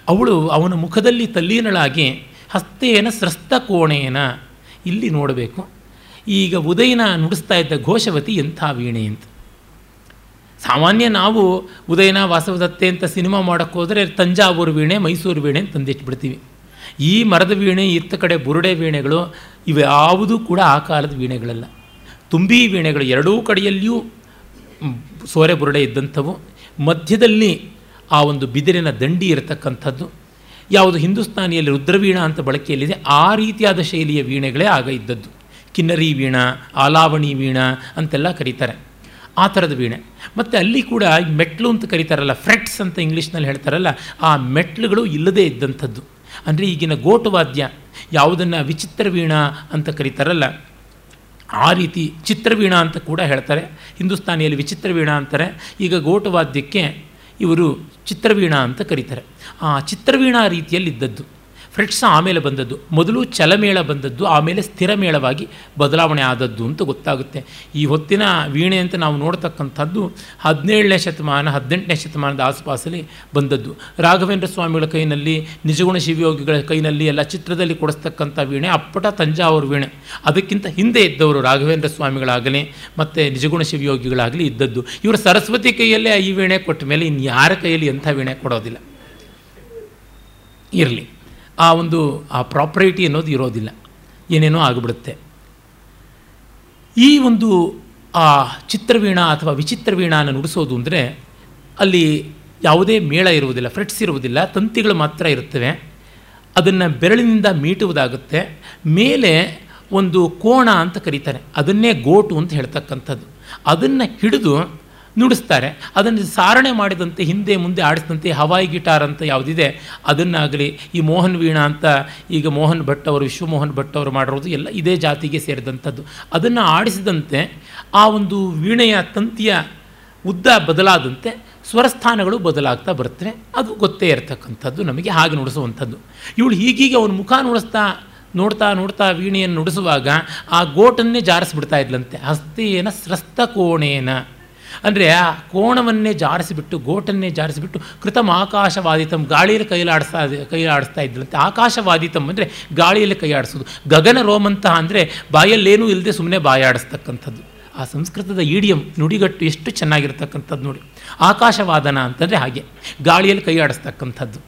ಅವಳು ಅವನ ಮುಖದಲ್ಲಿ ತಲ್ಲೀನಳಾಗಿ ಹಸ್ತೇನ ಸ್ರಸ್ತ ಕೋಣೇನ ಇಲ್ಲಿ ನೋಡಬೇಕು. ಈಗ ಉದಯನ ನುಡಿಸ್ತಾ ಇದ್ದ ಘೋಷವತಿ ಎಂಥ ವೀಣೆ ಅಂತ. ಸಾಮಾನ್ಯ ನಾವು ಉದಯನ ವಾಸವದತ್ತೆ ಅಂತ ಸಿನಿಮಾ ಮಾಡೋಕ್ಕೆ ಹೋದರೆ ತಂಜಾವೂರು ವೀಣೆ, ಮೈಸೂರು ವೀಣೆ ತಂದಿಟ್ಬಿಡ್ತೀವಿ. ಈ ಮರದ ವೀಣೆ, ಇತ್ತ ಕಡೆ ಬುರುಡೆ ವೀಣೆಗಳು ಇವ್ಯಾವುದೂ ಕೂಡ ಆ ಕಾಲದ ವೀಣೆಗಳಲ್ಲ. ತುಂಬಿ ವೀಣೆಗಳು ಎರಡೂ ಕಡೆಯಲ್ಲಿಯೂ ಸೋರೆ ಬುರುಡೆ ಇದ್ದಂಥವು. ಮಧ್ಯದಲ್ಲಿ ಆ ಒಂದು ಬಿದಿರಿನ ದಂಡಿ ಇರತಕ್ಕಂಥದ್ದು. ಯಾವುದು ಹಿಂದೂಸ್ತಾನಿಯಲ್ಲಿ ರುದ್ರವೀಣ ಅಂತ ಬಳಕೆಯಲ್ಲಿದೆ. ಆ ರೀತಿಯಾದ ಶೈಲಿಯ ವೀಣೆಗಳೇ ಆಗ ಇದ್ದದ್ದು. ಕಿನ್ನರಿ ವೀಣ, ಆಲಾವಣಿ ವೀಣ ಅಂತೆಲ್ಲ ಕರೀತಾರೆ. ಆ ಥರದ ವೀಣೆ. ಮತ್ತು ಅಲ್ಲಿ ಕೂಡ ಮೆಟ್ಲು ಅಂತ ಕರೀತಾರಲ್ಲ, ಫ್ರೆಟ್ಸ್ ಅಂತ ಇಂಗ್ಲೀಷ್ನಲ್ಲಿ ಹೇಳ್ತಾರಲ್ಲ, ಆ ಮೆಟ್ಲುಗಳು ಇಲ್ಲದೇ ಇದ್ದಂಥದ್ದು. ಅಂದರೆ ಈಗಿನ ಗೋಟವಾದ್ಯ, ಯಾವುದನ್ನು ವಿಚಿತ್ರ ವೀಣಾ ಅಂತ ಕರೀತಾರಲ್ಲ, ಆ ರೀತಿ ಚಿತ್ರವೀಣ ಅಂತ ಕೂಡ ಹೇಳ್ತಾರೆ. ಹಿಂದೂಸ್ತಾನಿಯಲ್ಲಿ ವಿಚಿತ್ರ ವೀಣಾ ಅಂತಾರೆ. ಈಗ ಗೋಟವಾದ್ಯಕ್ಕೆ ಇವರು ಚಿತ್ರವೀಣ ಅಂತ ಕರೀತಾರೆ. ಆ ಚಿತ್ರವೀಣಾ ರೀತಿಯಲ್ಲಿ ಇದ್ದದ್ದು ಫ್ರೆಟ್ಸ್ ಆಮೇಲೆ ಬಂದದ್ದು. ಮೊದಲು ಚಲಮೇಳ ಬಂದದ್ದು, ಆಮೇಲೆ ಸ್ಥಿರಮೇಳವಾಗಿ ಬದಲಾವಣೆ ಆದದ್ದು ಅಂತ ಗೊತ್ತಾಗುತ್ತೆ. ಈ ಹೊತ್ತಿನ ವೀಣೆ ಅಂತ ನಾವು ನೋಡ್ತಕ್ಕಂಥದ್ದು ಹದಿನೇಳನೇ ಶತಮಾನ, ಹದಿನೆಂಟನೇ ಶತಮಾನದ ಆಸುಪಾಸಲ್ಲಿ ಬಂದದ್ದು. ರಾಘವೇಂದ್ರ ಸ್ವಾಮಿಗಳ ಕೈನಲ್ಲಿ, ನಿಜಗುಣ ಶಿವಯೋಗಿಗಳ ಕೈನಲ್ಲಿ ಎಲ್ಲ ಚಿತ್ರದಲ್ಲಿ ಕೊಡಿಸ್ತಕ್ಕಂಥ ವೀಣೆ, ಅಪ್ಪಟ ತಂಜಾವೂರು ವೀಣೆ. ಅದಕ್ಕಿಂತ ಹಿಂದೆ ಇದ್ದವರು ರಾಘವೇಂದ್ರ ಸ್ವಾಮಿಗಳಾಗಲಿ, ಮತ್ತು ನಿಜಗುಣ ಶಿವಯೋಗಿಗಳಾಗಲಿ ಇದ್ದದ್ದು. ಇವರು ಸರಸ್ವತಿ ಕೈಯಲ್ಲೇ ಈ ವೀಣೆ ಕೊಟ್ಟ ಮೇಲೆ ಇನ್ನು ಯಾರ ಕೈಯಲ್ಲಿ ಎಂಥ ವೀಣೆ ಕೊಡೋದಿಲ್ಲ. ಇರಲಿ. ಆ ಒಂದು, ಆ ಪ್ರಾಪರ್ಟಿ ಅನ್ನೋದು ಇರೋದಿಲ್ಲ. ಏನೇನೋ ಆಗಿಬಿಡುತ್ತೆ. ಈ ಒಂದು, ಆ ಚಿತ್ರವೀಣ ಅಥವಾ ವಿಚಿತ್ರ ವೀಣಾನ ನುಡಿಸೋದು ಅಂದರೆ ಅಲ್ಲಿ ಯಾವುದೇ ಮೇಳ ಇರುವುದಿಲ್ಲ, ಫ್ರೆಟ್ಸ್ ಇರುವುದಿಲ್ಲ, ತಂತಿಗಳು ಮಾತ್ರ ಇರುತ್ತವೆ. ಅದನ್ನು ಬೆರಳಿನಿಂದ ಮೀಟುವುದಾಗುತ್ತೆ. ಮೇಲೆ ಒಂದು ಕೋಣ ಅಂತ ಕರೀತಾರೆ. ಅದನ್ನೇ ಗೋಟು ಅಂತ ಹೇಳ್ತಕ್ಕಂಥದ್ದು. ಅದನ್ನು ಹಿಡಿದು ನುಡಿಸ್ತಾರೆ. ಅದನ್ನು ಸಾರಣೆ ಮಾಡಿದಂತೆ, ಹಿಂದೆ ಮುಂದೆ ಆಡಿಸಿದಂತೆ ಹವಾಯಿ ಗಿಟಾರ್ ಅಂತ ಯಾವುದಿದೆ, ಅದನ್ನಾಗಲಿ ಈ ಮೋಹನ್ ವೀಣಾ ಅಂತ ಈಗ ಮೋಹನ್ ಭಟ್ ಅವರು, ವಿಶ್ವಮೋಹನ್ ಭಟ್ ಅವರು ಮಾಡಿರೋದು ಎಲ್ಲ ಇದೇ ಜಾತಿಗೆ ಸೇರಿದಂಥದ್ದು. ಅದನ್ನು ಆಡಿಸಿದಂತೆ ಆ ಒಂದು ವೀಣೆಯ ತಂತಿಯ ಉದ್ದ ಬದಲಾದಂತೆ ಸ್ವರಸ್ಥಾನಗಳು ಬದಲಾಗ್ತಾ ಬರ್ತವೆ. ಅದು ಗೊತ್ತೇ ಇರತಕ್ಕಂಥದ್ದು, ನಮಗೆ ಹಾಗೆ ನುಡಿಸುವಂಥದ್ದು. ಇವಳು ಹೀಗೀಗೆ ಅವನ ಮುಖ ನುಡಿಸ್ತಾ, ನೋಡ್ತಾ ನೋಡ್ತಾ ವೀಣೆಯನ್ನು ನುಡಿಸುವಾಗ ಆ ಗೋಟನ್ನೇ ಜಾರಿಸ್ಬಿಡ್ತಾ ಇದ್ಲಂತೆ. ಹಸ್ತೇನ ಸ್ರಸ್ತ ಕೋಣೇನ. ಅಂದರೆ ಆ ಕೋಣವನ್ನೇ ಜಾರಿಸಿಬಿಟ್ಟು, ಗೋಟನ್ನೇ ಜಾರಿಸಿಬಿಟ್ಟು ಕೃತಮ ಆಕಾಶವಾದಿತಂ, ಗಾಳಿಯಲ್ಲಿ ಕೈಲಾಡಿಸ್ತಾ ಕೈಲಾಡಿಸ್ತಾ ಇದ್ದಂತೆ. ಆಕಾಶವಾದಿತಂ ಅಂದರೆ ಗಾಳಿಯಲ್ಲಿ ಕೈಯಾಡಿಸೋದು ಗಗನ ರೋಮಂತಹ ಅಂದರೆ ಬಾಯಲ್ಲೇನೂ ಇಲ್ಲದೆ ಸುಮ್ಮನೆ ಬಾಯಾಡಿಸ್ತಕ್ಕಂಥದ್ದು. ಆ ಸಂಸ್ಕೃತದ ಈಡಿಯಂ ನುಡಿಗಟ್ಟು ಎಷ್ಟು ಚೆನ್ನಾಗಿರ್ತಕ್ಕಂಥದ್ದು ನೋಡಿ. ಆಕಾಶವಾದನ ಅಂತಂದರೆ ಹಾಗೆ, ಗಾಳಿಯಲ್ಲಿ ಕೈಯಾಡಿಸ್ತಕ್ಕಂಥದ್ದು.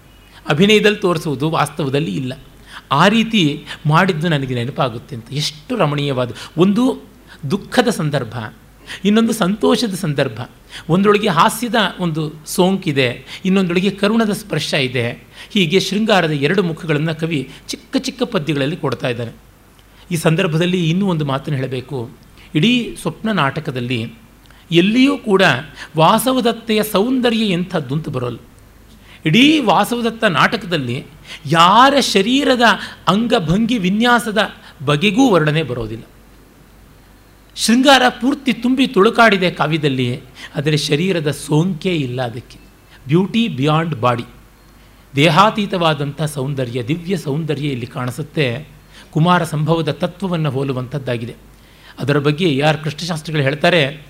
ಅಭಿನಯದಲ್ಲಿ ತೋರಿಸುವುದು ವಾಸ್ತವದಲ್ಲಿ ಇಲ್ಲ. ಆ ರೀತಿ ಮಾಡಿದ್ದು ನನಗೆ ನೆನಪಾಗುತ್ತೆ ಅಂತ. ಎಷ್ಟು ರಮಣೀಯವಾದ, ಒಂದು ದುಃಖದ ಸಂದರ್ಭ. ಇನ್ನೊಂದು ಸಂತೋಷದ ಸಂದರ್ಭ. ಒಂದರೊಳಗೆ ಹಾಸ್ಯದ ಒಂದು ಸೋಂಕಿದೆ ಇನ್ನೊಂದರೊಳಗೆ ಕರುಣದ ಸ್ಪರ್ಶ ಇದೆ. ಹೀಗೆ ಶೃಂಗಾರದ ಎರಡು ಮುಖಗಳನ್ನು ಕವಿ ಚಿಕ್ಕ ಚಿಕ್ಕ ಪದ್ಯಗಳಲ್ಲಿ ಕೊಡ್ತಾ ಇದ್ದಾನೆ. ಈ ಸಂದರ್ಭದಲ್ಲಿ ಇನ್ನೂ ಒಂದು ಮಾತನ್ನು ಹೇಳಬೇಕು. ಇಡೀ ಸ್ವಪ್ನ ನಾಟಕದಲ್ಲಿ ಎಲ್ಲಿಯೂ ಕೂಡ ವಾಸವದತ್ತೆಯ ಸೌಂದರ್ಯ ಎಂಥದ್ದು ಅಂತ ಬರೋಲ್ಲ. ಇಡೀ ವಾಸವದತ್ತ ನಾಟಕದಲ್ಲಿ ಯಾರ ಶರೀರದ ಅಂಗಭಂಗಿ ವಿನ್ಯಾಸದ ಬಗೆಗೂ ವರ್ಣನೆ ಬರೋದಿಲ್ಲ. ಶೃಂಗಾರ ಪೂರ್ತಿ ತುಂಬಿ ತುಳುಕಾಡಿದೆ ಕಾವ್ಯದಲ್ಲಿ ಆದರೆ ಶರೀರದ ಸೋಂಕೆ ಇಲ್ಲ ಅದಕ್ಕೆ. Beauty beyond body. ದೇಹಾತೀತವಾದಂಥ ಸೌಂದರ್ಯ, ದಿವ್ಯ ಸೌಂದರ್ಯ ಇಲ್ಲಿ ಕಾಣಿಸುತ್ತೆ. ಕುಮಾರ ಸಂಭವದ ತತ್ವವನ್ನು ಹೋಲುವಂಥದ್ದಾಗಿದೆ. ಅದರ ಬಗ್ಗೆ ಯಾರು ಕೃಷ್ಣಶಾಸ್ತ್ರಿಗಳು ಹೇಳ್ತಾರೆ,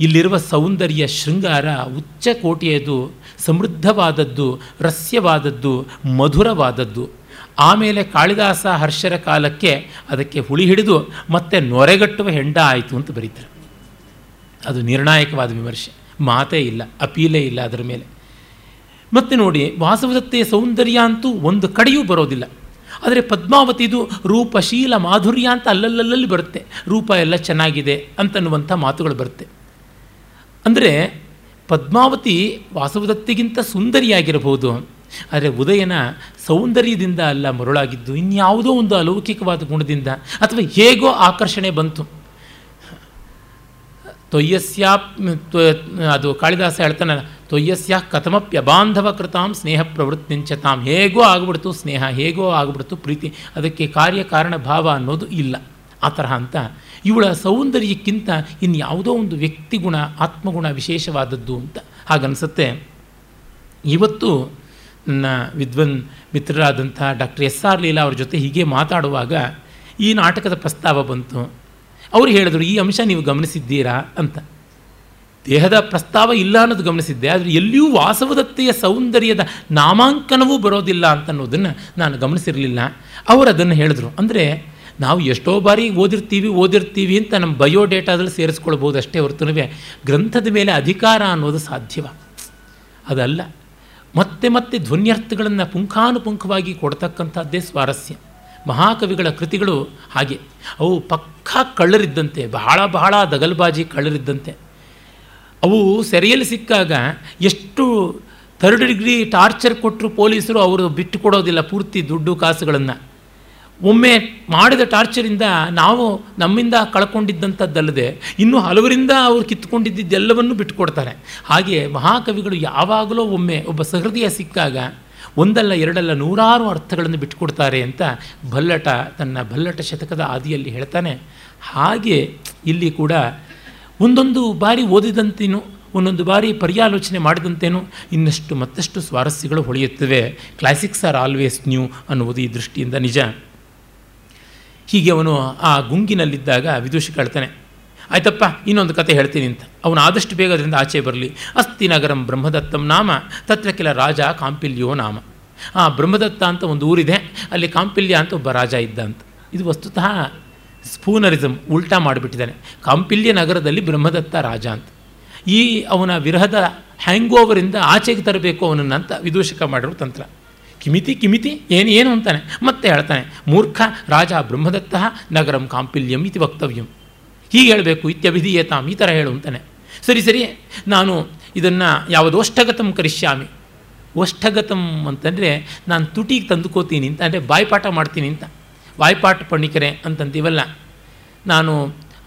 ಇಲ್ಲಿರುವ ಸೌಂದರ್ಯ ಶೃಂಗಾರ ಉಚ್ಚ ಕೋಟಿಯದು, ಸಮೃದ್ಧವಾದದ್ದು, ರಸ್ಯವಾದದ್ದು, ಮಧುರವಾದದ್ದು. ಆಮೇಲೆ ಕಾಳಿದಾಸ ಹರ್ಷರ ಕಾಲಕ್ಕೆ ಅದಕ್ಕೆ ಹುಳಿ ಹಿಡಿದು ಮತ್ತೆ ನೊರೆಗಟ್ಟುವ ಹೆಂಡ ಆಯಿತು ಅಂತ ಬರೀತಾರೆ. ಅದು ನಿರ್ಣಾಯಕವಾದ ವಿಮರ್ಶೆ. ಮಾತೇ ಇಲ್ಲ, ಅಪೀಲೇ ಇಲ್ಲ ಅದರ ಮೇಲೆ. ಮತ್ತೆ ನೋಡಿ ವಾಸವದತ್ತೆಯ ಸೌಂದರ್ಯ ಅಂತೂ ಒಂದು ಕಡೆಯೂ ಬರೋದಿಲ್ಲ. ಆದರೆ ಪದ್ಮಾವತಿದು ರೂಪಶೀಲ ಮಾಧುರ್ಯ ಅಂತ ಅಲ್ಲಲ್ಲಲ್ಲಿ ಬರುತ್ತೆ. ರೂಪ ಎಲ್ಲ ಚೆನ್ನಾಗಿದೆ ಅಂತನ್ನುವಂಥ ಮಾತುಗಳು ಬರುತ್ತೆ. ಅಂದರೆ ಪದ್ಮಾವತಿ ವಾಸವದತ್ತಿಗಿಂತ ಸುಂದರಿಯಾಗಿರಬಹುದು. ಆದರೆ ಉದಯನ ಸೌಂದರ್ಯದಿಂದ ಅಲ್ಲ ಮರುಳಾಗಿದ್ದು ಇನ್ಯಾವುದೋ ಒಂದು ಅಲೌಕಿಕವಾದ ಗುಣದಿಂದ ಅಥವಾ ಹೇಗೋ ಆಕರ್ಷಣೆ ಬಂತು. ತೊಯ್ಯಸ್ಯಾ ಅದು ಕಾಳಿದಾಸ ಹೇಳ್ತಾನಲ್ಲ, ತೊಯ್ಯಸ್ಯ ಕಥಮಪ್ಯಬಾಂಧವ ಕೃತಾಂ ಸ್ನೇಹ ಪ್ರವೃತ್ತಿಂಚ, ತಾಂ ಹೇಗೋ ಆಗ್ಬಿಡ್ತು ಸ್ನೇಹ, ಹೇಗೋ ಆಗ್ಬಿಡ್ತು ಪ್ರೀತಿ, ಅದಕ್ಕೆ ಕಾರ್ಯಕಾರಣ ಭಾವ ಅನ್ನೋದು ಇಲ್ಲ. ಆ ತರಹ ಅಂತ ಇವಳ ಸೌಂದರ್ಯಕ್ಕಿಂತ ಇನ್ಯಾವುದೋ ಒಂದು ವ್ಯಕ್ತಿಗುಣ, ಆತ್ಮಗುಣ ವಿಶೇಷವಾದದ್ದು ಅಂತ ಹಾಗನ್ಸುತ್ತೆ. ಇವತ್ತು ನನ್ನ ವಿದ್ವನ್ ಮಿತ್ರರಾದಂಥ ಡಾಕ್ಟರ್ ಎಸ್ ಆರ್ ಲೀಲಾ ಅವ್ರ ಜೊತೆ ಹೀಗೆ ಮಾತಾಡುವಾಗ ಈ ನಾಟಕದ ಪ್ರಸ್ತಾವ ಬಂತು. ಅವರು ಹೇಳಿದ್ರು, ಈ ಅಂಶ ನೀವು ಗಮನಿಸಿದ್ದೀರಾ? ಅಂತ. ದೇಹದ ಪ್ರಸ್ತಾವ ಇಲ್ಲ ಅನ್ನೋದು ಗಮನಿಸಿದ್ದೆ, ಆದರೆ ಎಲ್ಲಿಯೂ ವಾಸವದತ್ತೆಯ ಸೌಂದರ್ಯದ ನಾಮಾಂಕನವೂ ಬರೋದಿಲ್ಲ ಅಂತ ಅನ್ನೋದನ್ನು ನಾನು ಗಮನಿಸಿರಲಿಲ್ಲ. ಅವರು ಅದನ್ನು ಹೇಳಿದ್ರು. ಅಂದರೆ, ನಾವು ಎಷ್ಟೋ ಬಾರಿ ಓದಿರ್ತೀವಿ ಓದಿರ್ತೀವಿ ಅಂತ ನಮ್ಮ ಬಯೋಡೇಟಾದಲ್ಲಿ ಸೇರಿಸ್ಕೊಳ್ಬೋದು ಅಷ್ಟೇ ಹೊರತುನವೇ ಗ್ರಂಥದ ಮೇಲೆ ಅಧಿಕಾರ ಅನ್ನೋದು ಸಾಧ್ಯವ. ಅದಲ್ಲ. ಮತ್ತೆ ಮತ್ತೆ ಧ್ವನ್ಯರ್ಥಗಳನ್ನು ಪುಂಖಾನುಪುಂಖವಾಗಿ ಕೊಡ್ತಕ್ಕಂಥದ್ದೇ ಸ್ವಾರಸ್ಯ. ಮಹಾಕವಿಗಳ ಕೃತಿಗಳು ಹಾಗೆ. ಅವು ಪಕ್ಕಾ ಕಳ್ಳರಿದ್ದಂತೆ, ಬಹಳ ಬಹಳ ದಗಲ್ಬಾಜಿ ಕಳ್ಳರಿದ್ದಂತೆ. ಅವು ಸೆರೆಯಲ್ಲಿ ಸಿಕ್ಕಾಗ ಎಷ್ಟು ಥರ್ಡ್ ಡಿಗ್ರಿ ಟಾರ್ಚರ್ ಕೊಟ್ಟರು ಪೊಲೀಸರು ಅವರು ಬಿಟ್ಟು ಕೊಡೋದಿಲ್ಲ ಪೂರ್ತಿ ದುಡ್ಡು ಕಾಸುಗಳನ್ನು. ಒಮ್ಮೆ ಮಾಡಿದ ಟಾರ್ಚರಿಂದ ನಾವು ನಮ್ಮಿಂದ ಕಳ್ಕೊಂಡಿದ್ದಂಥದ್ದಲ್ಲದೆ ಇನ್ನೂ ಹಲವರಿಂದ ಅವರು ಕಿತ್ತುಕೊಂಡಿದ್ದೆಲ್ಲವನ್ನು ಬಿಟ್ಟುಕೊಡ್ತಾರೆ. ಹಾಗೆ ಮಹಾಕವಿಗಳು ಯಾವಾಗಲೂ ಒಮ್ಮೆ ಒಬ್ಬ ಸಹೃದಯ ಸಿಕ್ಕಾಗ ಒಂದಲ್ಲ ಎರಡಲ್ಲ ನೂರಾರು ಅರ್ಥಗಳನ್ನು ಬಿಟ್ಟುಕೊಡ್ತಾರೆ ಅಂತ ಭಲ್ಲಟ ತನ್ನ ಭಲ್ಲಟ ಶತಕದ ಆದಿಯಲ್ಲಿ ಹೇಳ್ತಾನೆ. ಹಾಗೆ ಇಲ್ಲಿ ಕೂಡ ಒಂದೊಂದು ಬಾರಿ ಓದಿದಂತೇನು, ಒಂದೊಂದು ಬಾರಿ ಪರ್ಯಾಲೋಚನೆ ಮಾಡಿದಂತೇನು ಇನ್ನಷ್ಟು ಮತ್ತಷ್ಟು ಸ್ವಾರಸ್ಯಗಳು ಹೊಳೆಯುತ್ತವೆ. ಕ್ಲಾಸಿಕ್ಸ್ ಆರ್ ಆಲ್ವೇಸ್ ನ್ಯೂ ಅನ್ನುವುದು ಈ ದೃಷ್ಟಿಯಿಂದ ನಿಜ. ಹೀಗೆ ಅವನು ಆ ಗುಂಗಿನಲ್ಲಿದ್ದಾಗ ವಿದೂಷಿ ಕಳ್ತಾನೆ, ಆಯ್ತಪ್ಪ, ಇನ್ನೊಂದು ಕತೆ ಹೇಳ್ತೀನಿ ಅಂತ. ಅವನು ಆದಷ್ಟು ಬೇಗ ಅದರಿಂದ ಆಚೆ ಬರಲಿ. ಅಸ್ತಿ ನಗರಂ ಬ್ರಹ್ಮದತ್ತಂ ನಾಮ, ತತ್ರ ಕೆಲ ರಾಜ ಕಾಂಪಿಲ್ಯೋ ನಾಮ. ಆ ಬ್ರಹ್ಮದತ್ತ ಅಂತ ಒಂದು ಊರಿದೆ, ಅಲ್ಲಿ ಕಾಂಪಿಲ್ಯ ಅಂತ ಒಬ್ಬ ರಾಜ ಇದ್ದ ಅಂತ. ಇದು ವಸ್ತುತಃ ಸ್ಪೂನರಿಸಮ್ ಉಲ್ಟಾ ಮಾಡಿಬಿಟ್ಟಿದ್ದಾನೆ. ಕಾಂಪಿಲ್ಯ ನಗರದಲ್ಲಿ ಬ್ರಹ್ಮದತ್ತ ರಾಜ ಅಂತ. ಈ ಅವನ ವಿರಹದ ಹ್ಯಾಂಗ್ ಓವರಿಂದ ಆಚೆಗೆ ತರಬೇಕು ಅವನನ್ನು ಅಂತ ವಿದೂಷಕ ಮಾಡಿರೋ ತಂತ್ರ. ಕಿಮಿತಿ ಕಿಮಿತಿ ಏನು ಏನು ಅಂತಾನೆ. ಮತ್ತೆ ಹೇಳ್ತಾನೆ, ಮೂರ್ಖ ರಾಜ ಬ್ರಹ್ಮದತ್ತ ನಗರಂ ಕಾಂಪಿಲ್ಯಂ ಇತಿ ವಕ್ತವ್ಯಂ. ಹೀಗೆ ಹೇಳಬೇಕು, ಇತ್ಯಭಿಧೀಯತಾಂ, ಈ ಥರ ಹೇಳು ಅಂತಾನೆ. ಸರಿ ಸರಿ, ನಾನು ಇದನ್ನು ಯಾವುದೋಷ್ಟಗತಂ ಕರಿಷ್ಯಾಮಿ. ಓಷ್ಠಗತಂ ಅಂತಂದರೆ ನಾನು ತುಟಿಗೆ ತಂದುಕೋತೀನಿ ಅಂತ, ಅಂದರೆ ಬಾಯ್ಪಾಠ ಮಾಡ್ತೀನಿ ಅಂತ. ಬಾಯ್ಪಾಠ ಪಣಿಕರೆ ಅಂತಂತೀವಲ್ಲ. ನಾನು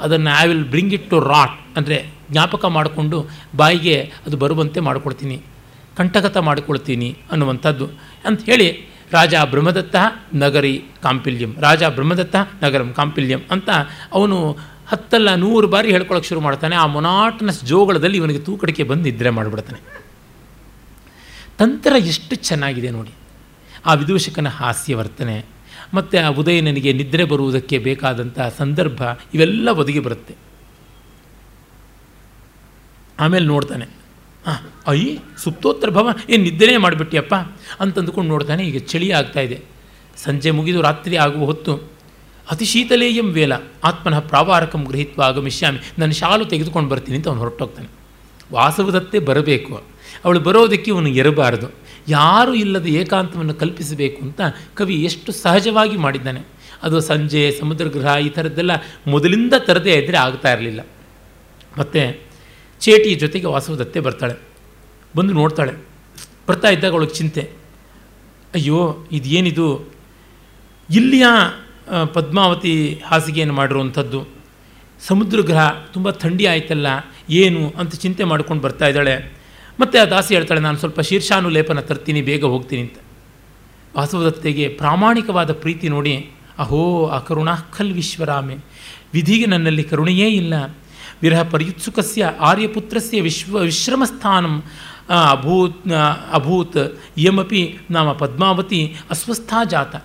ಅದನ್ನು I will bring it to rote ಅಂದರೆ ಜ್ಞಾಪಕ ಮಾಡಿಕೊಂಡು ಬಾಯಿಗೆ ಅದು ಬರುವಂತೆ ಮಾಡಿಕೊಡ್ತೀನಿ. ಕಂಠಗತ ಮಾಡಿಕೊಳ್ತೀನಿ ಅನ್ನುವಂಥದ್ದು ಅಂತ ಹೇಳಿ ರಾಜ ಬ್ರಹ್ಮದತ್ತ ನಗರಿ ಕಾಂಪಿಲ್ಯಂ, ರಾಜ ಬ್ರಹ್ಮದತ್ತ ನಗರಂ ಕಾಂಪಿಲ್ಯಂ ಅಂತ ಅವನು ಹತ್ತಲ್ಲ ನೂರು ಬಾರಿ ಹೇಳ್ಕೊಳಕ್ಕೆ ಶುರು ಮಾಡ್ತಾನೆ. ಆ ಮೊನಾಟನಸ್ ಜೋಗಳದಲ್ಲಿ ಇವನಿಗೆ ತೂಕಡಿಕೆ ಬಂದು ನಿದ್ರೆ ಮಾಡಿಬಿಡ್ತಾನೆ. ತಂತ್ರ ಎಷ್ಟು ಚೆನ್ನಾಗಿದೆ ನೋಡಿ. ಆ ವಿದೂಷಕನ ಹಾಸ್ಯ ವರ್ತನೆ ಮತ್ತು ಆ ಉದಯನನಿಗೆ ನಿದ್ರೆ ಬರುವುದಕ್ಕೆ ಬೇಕಾದಂಥ ಸಂದರ್ಭ ಇವೆಲ್ಲ ಒದಗಿ ಬರುತ್ತೆ. ಆಮೇಲೆ ನೋಡ್ತಾನೆ. ಹಾಂ ಅಯ್ಯಿ ಸುಪ್ತೋತ್ತರ ಭವ, ಏನು ನಿದ್ದೆನೇ ಮಾಡಿಬಿಟ್ಟಿಯಪ್ಪ? ಅಂತಂದುಕೊಂಡು ನೋಡ್ತಾನೆ ಈಗ ಚಳಿ ಆಗ್ತಾ ಇದೆ. ಸಂಜೆ ಮುಗಿದು ರಾತ್ರಿ ಆಗುವ ಹೊತ್ತು ಅತಿ ಶೀತಲೇಯಂ ವೇಲ, ಆತ್ಮನಃ ಪ್ರಾವಾರಕಂ ಗೃಹಿತ್ವ ಆಗಮಿಷ್ಯಾಮಿ, ನನ್ನ ಶಾಲು ತೆಗೆದುಕೊಂಡು ಬರ್ತೀನಿ ಅಂತ ಅವನು ಹೊರಟೋಗ್ತಾನೆ. ವಾಸವದತ್ತೇ ಬರಬೇಕು. ಅವಳು ಬರೋದಕ್ಕೆ ಇವನು ಎರಬಾರದು. ಯಾರೂ ಇಲ್ಲದ ಏಕಾಂತವನ್ನು ಕಲ್ಪಿಸಬೇಕು ಅಂತ ಕವಿ ಎಷ್ಟು ಸಹಜವಾಗಿ ಮಾಡಿದ್ದಾನೆ. ಅದು ಸಂಜೆ ಸಮುದ್ರ ಗೃಹ ಈ ಥರದ್ದೆಲ್ಲ ಮೊದಲಿಂದ ತರದೇ ಇದ್ದರೆ ಆಗ್ತಾ ಇರಲಿಲ್ಲ. ಮತ್ತು ಚೇಟಿಯ ಜೊತೆಗೆ ವಾಸವದತ್ತೆ ಬರ್ತಾಳೆ. ಬಂದು ನೋಡ್ತಾಳೆ. ಬರ್ತಾ ಇದ್ದಾಗ ಅವಳಿಗೆ ಚಿಂತೆ. ಅಯ್ಯೋ, ಇದೇನಿದು? ಇಲ್ಲಿಯ ಪದ್ಮಾವತಿ ಹಾಸಿಗೆಯನ್ನು ಮಾಡಿರುವಂಥದ್ದು. ಸಮುದ್ರ ಗ್ರಹ ತುಂಬ ಥಂಡಿ ಆಯ್ತಲ್ಲ, ಏನು ಅಂತ ಚಿಂತೆ ಮಾಡ್ಕೊಂಡು ಬರ್ತಾ ಇದ್ದಾಳೆ. ಮತ್ತು ಆ ದಾಸಿ ಹೇಳ್ತಾಳೆ, ನಾನು ಸ್ವಲ್ಪ ಶೀರ್ಷಾನುಲೇಪನ ತರ್ತೀನಿ, ಬೇಗ ಹೋಗ್ತೀನಿ ಅಂತ. ವಾಸವದತ್ತೆಗೆ ಪ್ರಾಮಾಣಿಕವಾದ ಪ್ರೀತಿ ನೋಡಿ, ಅಹೋ ಆ ಖಲ್ ವಿಶ್ವರಾಮೆ ವಿಧಿಗೆ ನನ್ನಲ್ಲಿ ಕರುಣೆಯೇ ಇಲ್ಲ. ವಿರಹ ಪರ್ಯುತ್ಸುಕಸ್ಯ ಆರ್ಯಪುತ್ರಸ್ಯ ವಿಶ್ವ ವಿಶ್ರಮಸ್ಥಾನಂ ಅಭೂತ್ ಅಭೂತ್, ಇಯಮಪಿ ನಾಮ ಪದ್ಮಾವತಿ ಅಸ್ವಸ್ಥ ಜಾತ.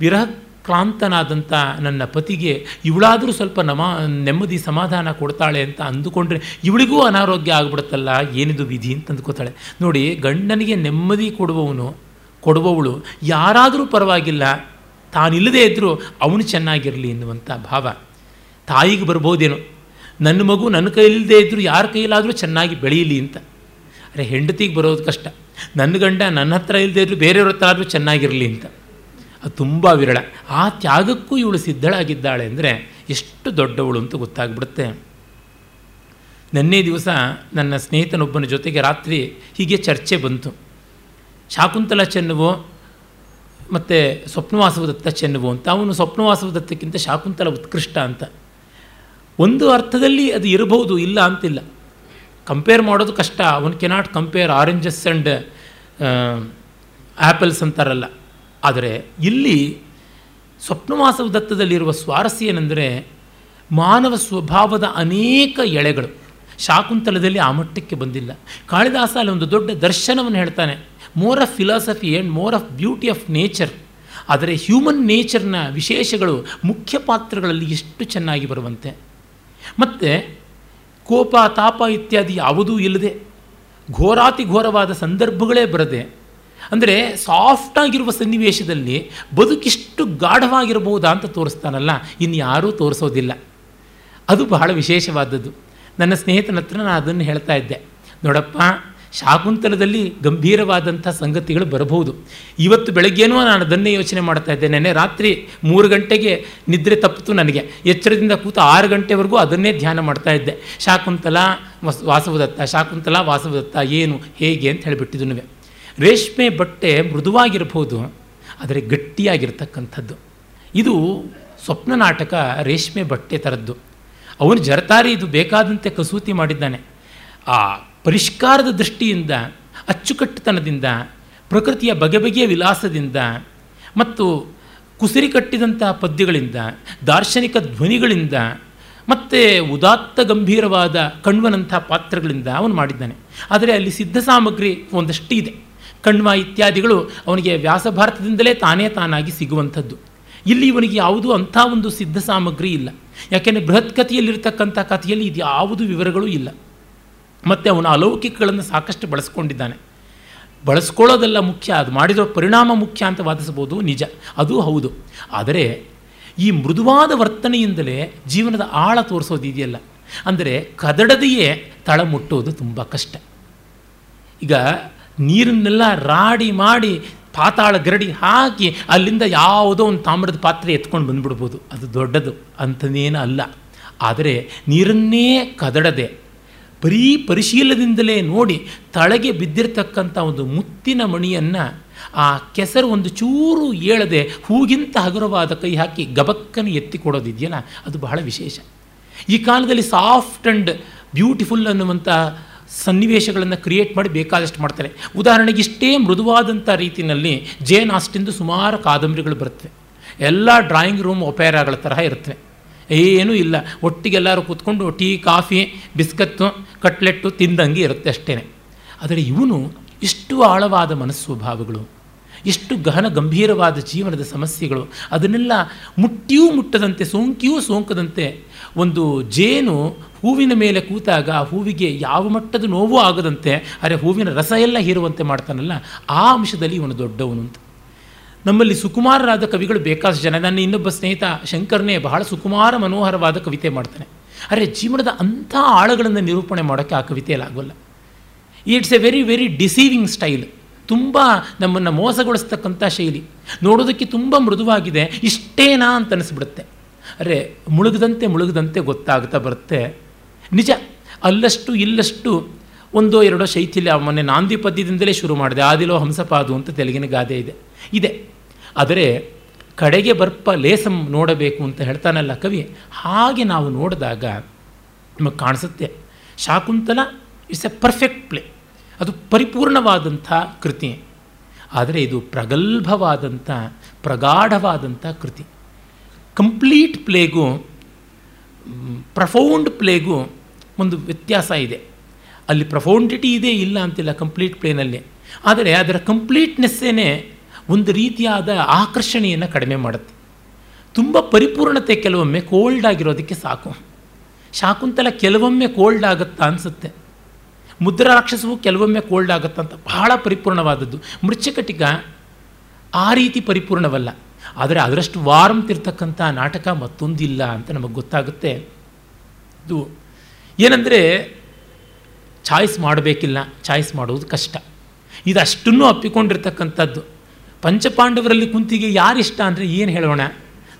ವಿರಹ ಕ್ರಾಂತನಾದಂಥ ನನ್ನ ಪತಿಗೆ ಇವಳಾದರೂ ಸ್ವಲ್ಪ ನಮ, ನೆಮ್ಮದಿ ಸಮಾಧಾನ ಕೊಡ್ತಾಳೆ ಅಂತ ಅಂದುಕೊಂಡ್ರೆ ಇವಳಿಗೂ ಅನಾರೋಗ್ಯ ಆಗ್ಬಿಡುತ್ತಲ್ಲ, ಏನಿದು ವಿಧಿ ಅಂತ ಅಂದ್ಕೋತಾಳೆ ನೋಡಿ, ಗಂಡನಿಗೆ ನೆಮ್ಮದಿ ಕೊಡುವವನು, ಕೊಡುವವಳು ಯಾರಾದರೂ ಪರವಾಗಿಲ್ಲ, ತಾನಿಲ್ಲದೇ ಇದ್ದರೂ ಅವನು ಚೆನ್ನಾಗಿರಲಿ ಎನ್ನುವಂಥ ಭಾವ. ತಾಯಿಗೆ ಬರ್ಬೋದೇನೋ. ನನ್ನ ಮಗು ನನ್ನ ಕೈಲಿಲ್ಲದೆ ಇದ್ದರೂ ಯಾರ ಕೈಯಲ್ಲಾದರೂ ಚೆನ್ನಾಗಿ ಬೆಳೀಲಿ ಅಂತ. ಅರೆ ಹೆಂಡತಿಗೆ ಬರೋದು ಕಷ್ಟ. ನನ್ನ ಗಂಡ ನನ್ನ ಹತ್ರ ಇಲ್ಲದೆ ಇದ್ದರೂ ಬೇರೆಯವ್ರ ಹತ್ರ ಆದರೂ ಚೆನ್ನಾಗಿರಲಿ ಅಂತ. ಅದು ತುಂಬ ವಿರಳ. ಆ ತ್ಯಾಗಕ್ಕೂ ಇವಳು ಸಿದ್ಧಳಾಗಿದ್ದಾಳೆ ಅಂದರೆ ಎಷ್ಟು ದೊಡ್ಡವಳು ಅಂತ ಗೊತ್ತಾಗ್ಬಿಡುತ್ತೆ. ನೆನ್ನೆ ದಿವಸ ನನ್ನ ಸ್ನೇಹಿತನೊಬ್ಬನ ಜೊತೆಗೆ ರಾತ್ರಿ ಹೀಗೆ ಚರ್ಚೆ ಬಂತು. ಶಾಕುಂತಲ ಚೆನ್ನುವೋ ಮತ್ತು ಸ್ವಪ್ನವಾಸವದತ್ತ ಚೆನ್ನುವೋ ಅಂತ. ಅವನು ಸ್ವಪ್ನವಾಸವದತ್ತಕ್ಕಿಂತ ಶಾಕುಂತಲ ಉತ್ಕೃಷ್ಟ ಅಂತ. ಒಂದು ಅರ್ಥದಲ್ಲಿ ಅದು ಇರಬಹುದು, ಇಲ್ಲ ಅಂತಿಲ್ಲ. ಕಂಪೇರ್ ಮಾಡೋದು ಕಷ್ಟ. One cannot compare oranges and apples ಅಂತಾರಲ್ಲ. ಆದರೆ ಇಲ್ಲಿ ಸ್ವಪ್ನವಾಸವದತ್ತದಲ್ಲಿರುವ ಸ್ವಾರಸ್ಯ ಏನೆಂದರೆ ಮಾನವ ಸ್ವಭಾವದ ಅನೇಕ ಎಳೆಗಳು. ಶಾಕುಂತಲದಲ್ಲಿ ಆ ಮಟ್ಟಕ್ಕೆ ಬಂದಿಲ್ಲ. ಕಾಳಿದಾಸ ಅಲ್ಲಿ ಒಂದು ದೊಡ್ಡ ದರ್ಶನವನ್ನು ಹೇಳ್ತಾನೆ. More of philosophy and more of beauty of nature ಆದರೆ ಹ್ಯೂಮನ್ ನೇಚರ್ನ ವಿಶೇಷಗಳು ಮುಖ್ಯ ಪಾತ್ರಗಳಲ್ಲಿ ಎಷ್ಟು ಚೆನ್ನಾಗಿ ಬರುವಂತೆ. ಮತ್ತು ಕೋಪ, ತಾಪ ಇತ್ಯಾದಿ ಯಾವುದೂ ಇಲ್ಲದೆ ಘೋರಾತಿ ಘೋರವಾದ ಸಂದರ್ಭಗಳೇ ಬರದೆ, ಅಂದರೆ ಸಾಫ್ಟಾಗಿರುವ ಸನ್ನಿವೇಶದಲ್ಲಿ ಬದುಕಿಷ್ಟು ಗಾಢವಾಗಿರಬಹುದಾ ಅಂತ ತೋರಿಸ್ತಾನಲ್ಲ ಇನ್ಯಾರೂ ಯಾರೂ ತೋರಿಸೋದಿಲ್ಲ. ಅದು ಬಹಳ ವಿಶೇಷವಾದದ್ದು. ನನ್ನ ಸ್ನೇಹಿತನ ಹತ್ರ ನಾನು ಅದನ್ನು ಹೇಳ್ತಾ ಇದ್ದೆ. ನೋಡಪ್ಪ ಶಾಕುಂತಲದಲ್ಲಿ ಗಂಭೀರವಾದಂಥ ಸಂಗತಿಗಳು ಬರಬಹುದು. ಇವತ್ತು ಬೆಳಗ್ಗೆನೂ ನಾನು ಅದನ್ನೇ ಯೋಚನೆ ಮಾಡ್ತಾ ಇದ್ದೆ. ನೆನೆ ರಾತ್ರಿ ಮೂರು ಗಂಟೆಗೆ ನಿದ್ರೆ ತಪ್ಪಿತು ನನಗೆ. ಎಚ್ಚರದಿಂದ ಕೂತು ಆರು ಗಂಟೆವರೆಗೂ ಅದನ್ನೇ ಧ್ಯಾನ ಮಾಡ್ತಾ ಇದ್ದೆ. ಶಾಕುಂತಲ ವಸ್, ವಾಸವದತ್ತ, ಶಾಕುಂತಲ ವಾಸವದತ್ತ ಏನು, ಹೇಗೆ ಅಂತ ಹೇಳಿಬಿಟ್ಟಿದ್ದು ರೇಷ್ಮೆ ಬಟ್ಟೆ ಮೃದುವಾಗಿರ್ಬೋದು ಆದರೆ ಗಟ್ಟಿಯಾಗಿರ್ತಕ್ಕಂಥದ್ದು. ಇದು ಸ್ವಪ್ನ ನಾಟಕ ರೇಷ್ಮೆ ಬಟ್ಟೆ ಥರದ್ದು. ಅವನು ಜರತಾರಿ ಇದು ಬೇಕಾದಂತೆ ಕಸೂತಿ ಮಾಡಿದ್ದಾನೆ. ಆ ಪರಿಷ್ಕಾರದ ದೃಷ್ಟಿಯಿಂದ, ಅಚ್ಚುಕಟ್ಟುತನದಿಂದ, ಪ್ರಕೃತಿಯ ಬಗೆ ಬಗೆಯ ವಿಲಾಸದಿಂದ ಮತ್ತು ಕುಸಿರಿ ಕಟ್ಟಿದಂತಹ ಪದ್ಯಗಳಿಂದ, ದಾರ್ಶನಿಕ ಧ್ವನಿಗಳಿಂದ ಮತ್ತು ಉದಾತ್ತ ಗಂಭೀರವಾದ ಕಣ್ವನಂಥ ಪಾತ್ರಗಳಿಂದ ಅವನು ಮಾಡಿದ್ದಾನೆ. ಆದರೆ ಅಲ್ಲಿ ಸಿದ್ಧ ಸಾಮಗ್ರಿ ಒಂದಷ್ಟು ಇದೆ ಕಣ್ವ ಇತ್ಯಾದಿಗಳು ಅವನಿಗೆ ವ್ಯಾಸಭಾರತದಿಂದಲೇ ತಾನೇ ತಾನಾಗಿ ಸಿಗುವಂಥದ್ದು. ಇಲ್ಲಿ ಇವನಿಗೆ ಯಾವುದೂ ಅಂಥ ಒಂದು ಸಿದ್ಧ ಸಾಮಗ್ರಿ ಇಲ್ಲ. ಯಾಕೆಂದರೆ ಬೃಹತ್ ಕಥೆಯಲ್ಲಿರ್ತಕ್ಕಂಥ ಕಥೆಯಲ್ಲಿ ಇದು ಯಾವುದು ವಿವರಗಳು ಇಲ್ಲ. ಮತ್ತು ಅವನು ಅಲೌಕಿಕಗಳನ್ನು ಸಾಕಷ್ಟು ಬಳಸ್ಕೊಂಡಿದ್ದಾನೆ. ಬಳಸ್ಕೊಳ್ಳೋದೆಲ್ಲ ಮುಖ್ಯ, ಅದು ಮಾಡಿರೋ ಪರಿಣಾಮ ಮುಖ್ಯ ಅಂತ ವಾದಿಸ್ಬೋದು ನಿಜ. ಅದು ಹೌದು. ಆದರೆ ಈ ಮೃದುವಾದ ವರ್ತನೆಯಿಂದಲೇ ಜೀವನದ ಆಳ ತೋರಿಸೋದು ಇದೆಯಲ್ಲ. ಅಂದರೆ ಕದಡದೆಯೇ ತಳ ಮುಟ್ಟೋದು ತುಂಬ ಕಷ್ಟ. ಈಗ ನೀರನ್ನೆಲ್ಲ ರಾಡಿ ಮಾಡಿ ಪಾತಾಳ ಗರಡಿ ಹಾಕಿ ಅಲ್ಲಿಂದ ಯಾವುದೋ ಒಂದು ತಾಮ್ರದ ಪಾತ್ರೆ ಎತ್ಕೊಂಡು ಬಂದುಬಿಡ್ಬೋದು. ಅದು ದೊಡ್ಡದು ಅಂತನೇನು ಅಲ್ಲ. ಆದರೆ ನೀರನ್ನೇ ಕದಡದೆ ಬರೀ ಪರಿಶೀಲದಿಂದಲೇ ನೋಡಿ ತಳಗೆ ಬಿದ್ದಿರತಕ್ಕಂಥ ಒಂದು ಮುತ್ತಿನ ಮಣಿಯನ್ನು ಆ ಕೆಸರು ಒಂದು ಚೂರು ಏಳದೆ ಹೂಗಿಂತ ಹಗುರವಾದ ಕೈ ಹಾಕಿ ಗಬಕ್ಕನ್ನು ಎತ್ತಿ ಕೊಡೋದಿದೆಯಲ್ಲ, ಅದು ಬಹಳ ವಿಶೇಷ. ಈ ಕಾಲದಲ್ಲಿ ಸಾಫ್ಟ್ ಆ್ಯಂಡ್ ಬ್ಯೂಟಿಫುಲ್ ಅನ್ನುವಂಥ ಸನ್ನಿವೇಶಗಳನ್ನು ಕ್ರಿಯೇಟ್ ಮಾಡಿ ಬೇಕಾದಷ್ಟು ಮಾಡ್ತಾರೆ. ಉದಾಹರಣೆಗೆ ಇಷ್ಟೇ ಮೃದುವಾದಂಥ ರೀತಿಯಲ್ಲಿ ಜೇನ್ ಆಸ್ಟಿಂದು ಸುಮಾರು ಕಾದಂಬರಿಗಳು ಬರ್ತವೆ ಎಲ್ಲ ಡ್ರಾಯಿಂಗ್ ರೂಮ್ ಒಪೇರಾಗಳ ತರಹ ಇರ್ತವೆ ಏನೂ ಇಲ್ಲ. ಒಟ್ಟಿಗೆಲ್ಲರೂ ಕೂತ್ಕೊಂಡು ಟೀ, ಕಾಫಿ, ಬಿಸ್ಕತ್ತು, ಕಟ್ಲೆಟ್ಟು ತಿಂದಂಗೆ ಇರುತ್ತೆ ಅಷ್ಟೇ ಆದರೆ ಇವನು ಇಷ್ಟು ಆಳವಾದ ಮನಸ್ಸ್ವಭಾವಗಳು ಎಷ್ಟು ಗಹನ ಗಂಭೀರವಾದ ಜೀವನದ ಸಮಸ್ಯೆಗಳು, ಅದನ್ನೆಲ್ಲ ಮುಟ್ಟಿಯೂ ಮುಟ್ಟದಂತೆ, ಸೋಂಕಿಯೂ ಸೋಂಕದಂತೆ ಒಂದು ಜೇನು ಹೂವಿನ ಮೇಲೆ ಕೂತಾಗ ಆ ಹೂವಿಗೆ ಯಾವ ಮಟ್ಟದ ನೋವು ಆಗದಂತೆ, ಅರೆ ಹೂವಿನ ರಸ ಎಲ್ಲ ಹೀರುವಂತೆ ಮಾಡ್ತಾನಲ್ಲ, ಆ ಅಂಶದಲ್ಲಿ ಇವನು ದೊಡ್ಡವನು ಅಂತ. ನಮ್ಮಲ್ಲಿ ಸುಕುಮಾರರಾದ ಕವಿಗಳು ಬೇಕಾದಷ್ಟು ಜನ. ನನ್ನ ಇನ್ನೊಬ್ಬ ಸ್ನೇಹಿತ ಶಂಕರ್ನೇ ಬಹಳ ಸುಕುಮಾರ ಮನೋಹರವಾದ ಕವಿತೆ ಮಾಡ್ತಾನೆ. ಅರೆ, ಜೀವನದ ಅಂಥ ಆಳಗಳನ್ನು ನಿರೂಪಣೆ ಮಾಡೋಕ್ಕೆ ಆ ಕವಿತೆಯಲ್ಲಿ ಆಗೋಲ್ಲ. It's a very very deceiving style ತುಂಬ ನಮ್ಮನ್ನು ಮೋಸಗೊಳಿಸ್ತಕ್ಕಂಥ ಶೈಲಿ. ನೋಡೋದಕ್ಕೆ ತುಂಬ ಮೃದುವಾಗಿದೆ. ಇಷ್ಟೇನಾ ಅಂತ ಅನಿಸ್ಬಿಡುತ್ತೆ. ಅರೆ, ಮುಳುಗದಂತೆ ಮುಳುಗದಂತೆ ಗೊತ್ತಾಗ್ತಾ ಬರುತ್ತೆ. ನಿಜ, ಅಲ್ಲಷ್ಟು ಇಲ್ಲಷ್ಟು ಒಂದೋ ಎರಡೋ ಶೈಥಿಲ್ಯ ಮೊನ್ನೆ ನಾಂದಿ ಪದ್ಯದಿಂದಲೇ ಶುರು ಮಾಡಿದೆ. ಆದಿಲೋ ಹಂಸಪಾದು ಅಂತ ತೆಲುಗಿನ ಗಾದೆ ಇದೆ. ಇದೆ. ಆದರೆ ಕಡೆಗೆ ಬರ್ಪ ಲೇಸಂ ನೋಡಬೇಕು ಅಂತ ಹೇಳ್ತಾನಲ್ಲ ಕವಿ, ಹಾಗೆ ನಾವು ನೋಡಿದಾಗ ನಮಗೆ ಕಾಣಿಸುತ್ತೆ. Shakuntala it's a perfect play ಅದು ಪರಿಪೂರ್ಣವಾದಂಥ ಕೃತಿ. ಆದರೆ ಇದು ಪ್ರಗಲ್ಭವಾದಂಥ, ಪ್ರಗಾಢವಾದಂಥ ಕೃತಿ. ಕಂಪ್ಲೀಟ್ ಪ್ಲೇಗೂ, ಪ್ರಫೌಂಡ್ ಪ್ಲೇಗೂ ಒಂದು ವ್ಯತ್ಯಾಸ ಇದೆ. ಅಲ್ಲಿ ಪ್ರಫೌಂಡಿಟಿ ಇದೆ ಇಲ್ಲ ಅಂತಿಲ್ಲ ಕಂಪ್ಲೀಟ್ ಪ್ಲೇನಲ್ಲಿ. ಆದರೆ ಅದರ ಕಂಪ್ಲೀಟ್ನೆಸ್ಸೇ ಒಂದು ರೀತಿಯಾದ ಆಕರ್ಷಣೆಯನ್ನು ಕಡಿಮೆ ಮಾಡುತ್ತೆ. ತುಂಬ ಪರಿಪೂರ್ಣತೆ ಕೆಲವೊಮ್ಮೆ ಕೋಲ್ಡ್ ಆಗಿರೋದಕ್ಕೆ ಸಾಕು. ಶಾಕುಂತಲ ಕೆಲವೊಮ್ಮೆ ಕೋಲ್ಡ್ ಆಗುತ್ತಾ ಅನಿಸುತ್ತೆ. ಮುದ್ರ ರಾಕ್ಷಸವು ಕೆಲವೊಮ್ಮೆ ಕೋಲ್ಡ್ ಆಗುತ್ತಂತ ಬಹಳ ಪರಿಪೂರ್ಣವಾದದ್ದು. ಮೃಚ್ಛಕಟಿಕ ಆ ರೀತಿ ಪರಿಪೂರ್ಣವಲ್ಲ. ಆದರೆ ಅದರಷ್ಟು ವಾರ್ಮ್ತ್ ಇರ್ತಕ್ಕಂಥ ನಾಟಕ ಮತ್ತೊಂದಿಲ್ಲ ಅಂತ ನಮಗೆ ಗೊತ್ತಾಗುತ್ತೆ. ಇದು ಏನಂದರೆ ಚಾಯ್ಸ್ ಮಾಡಬೇಕಿಲ್ಲ. ಚಾಯ್ಸ್ ಮಾಡೋದು ಕಷ್ಟ. ಇದಷ್ಟನ್ನು ಅಪ್ಪಿಕೊಂಡಿರ್ತಕ್ಕಂಥದ್ದು. ಪಂಚಪಾಂಡವರಲ್ಲಿ ಕುಂತಿಗೆ ಯಾರಿಷ್ಟ ಅಂದರೆ ಏನು ಹೇಳೋಣ?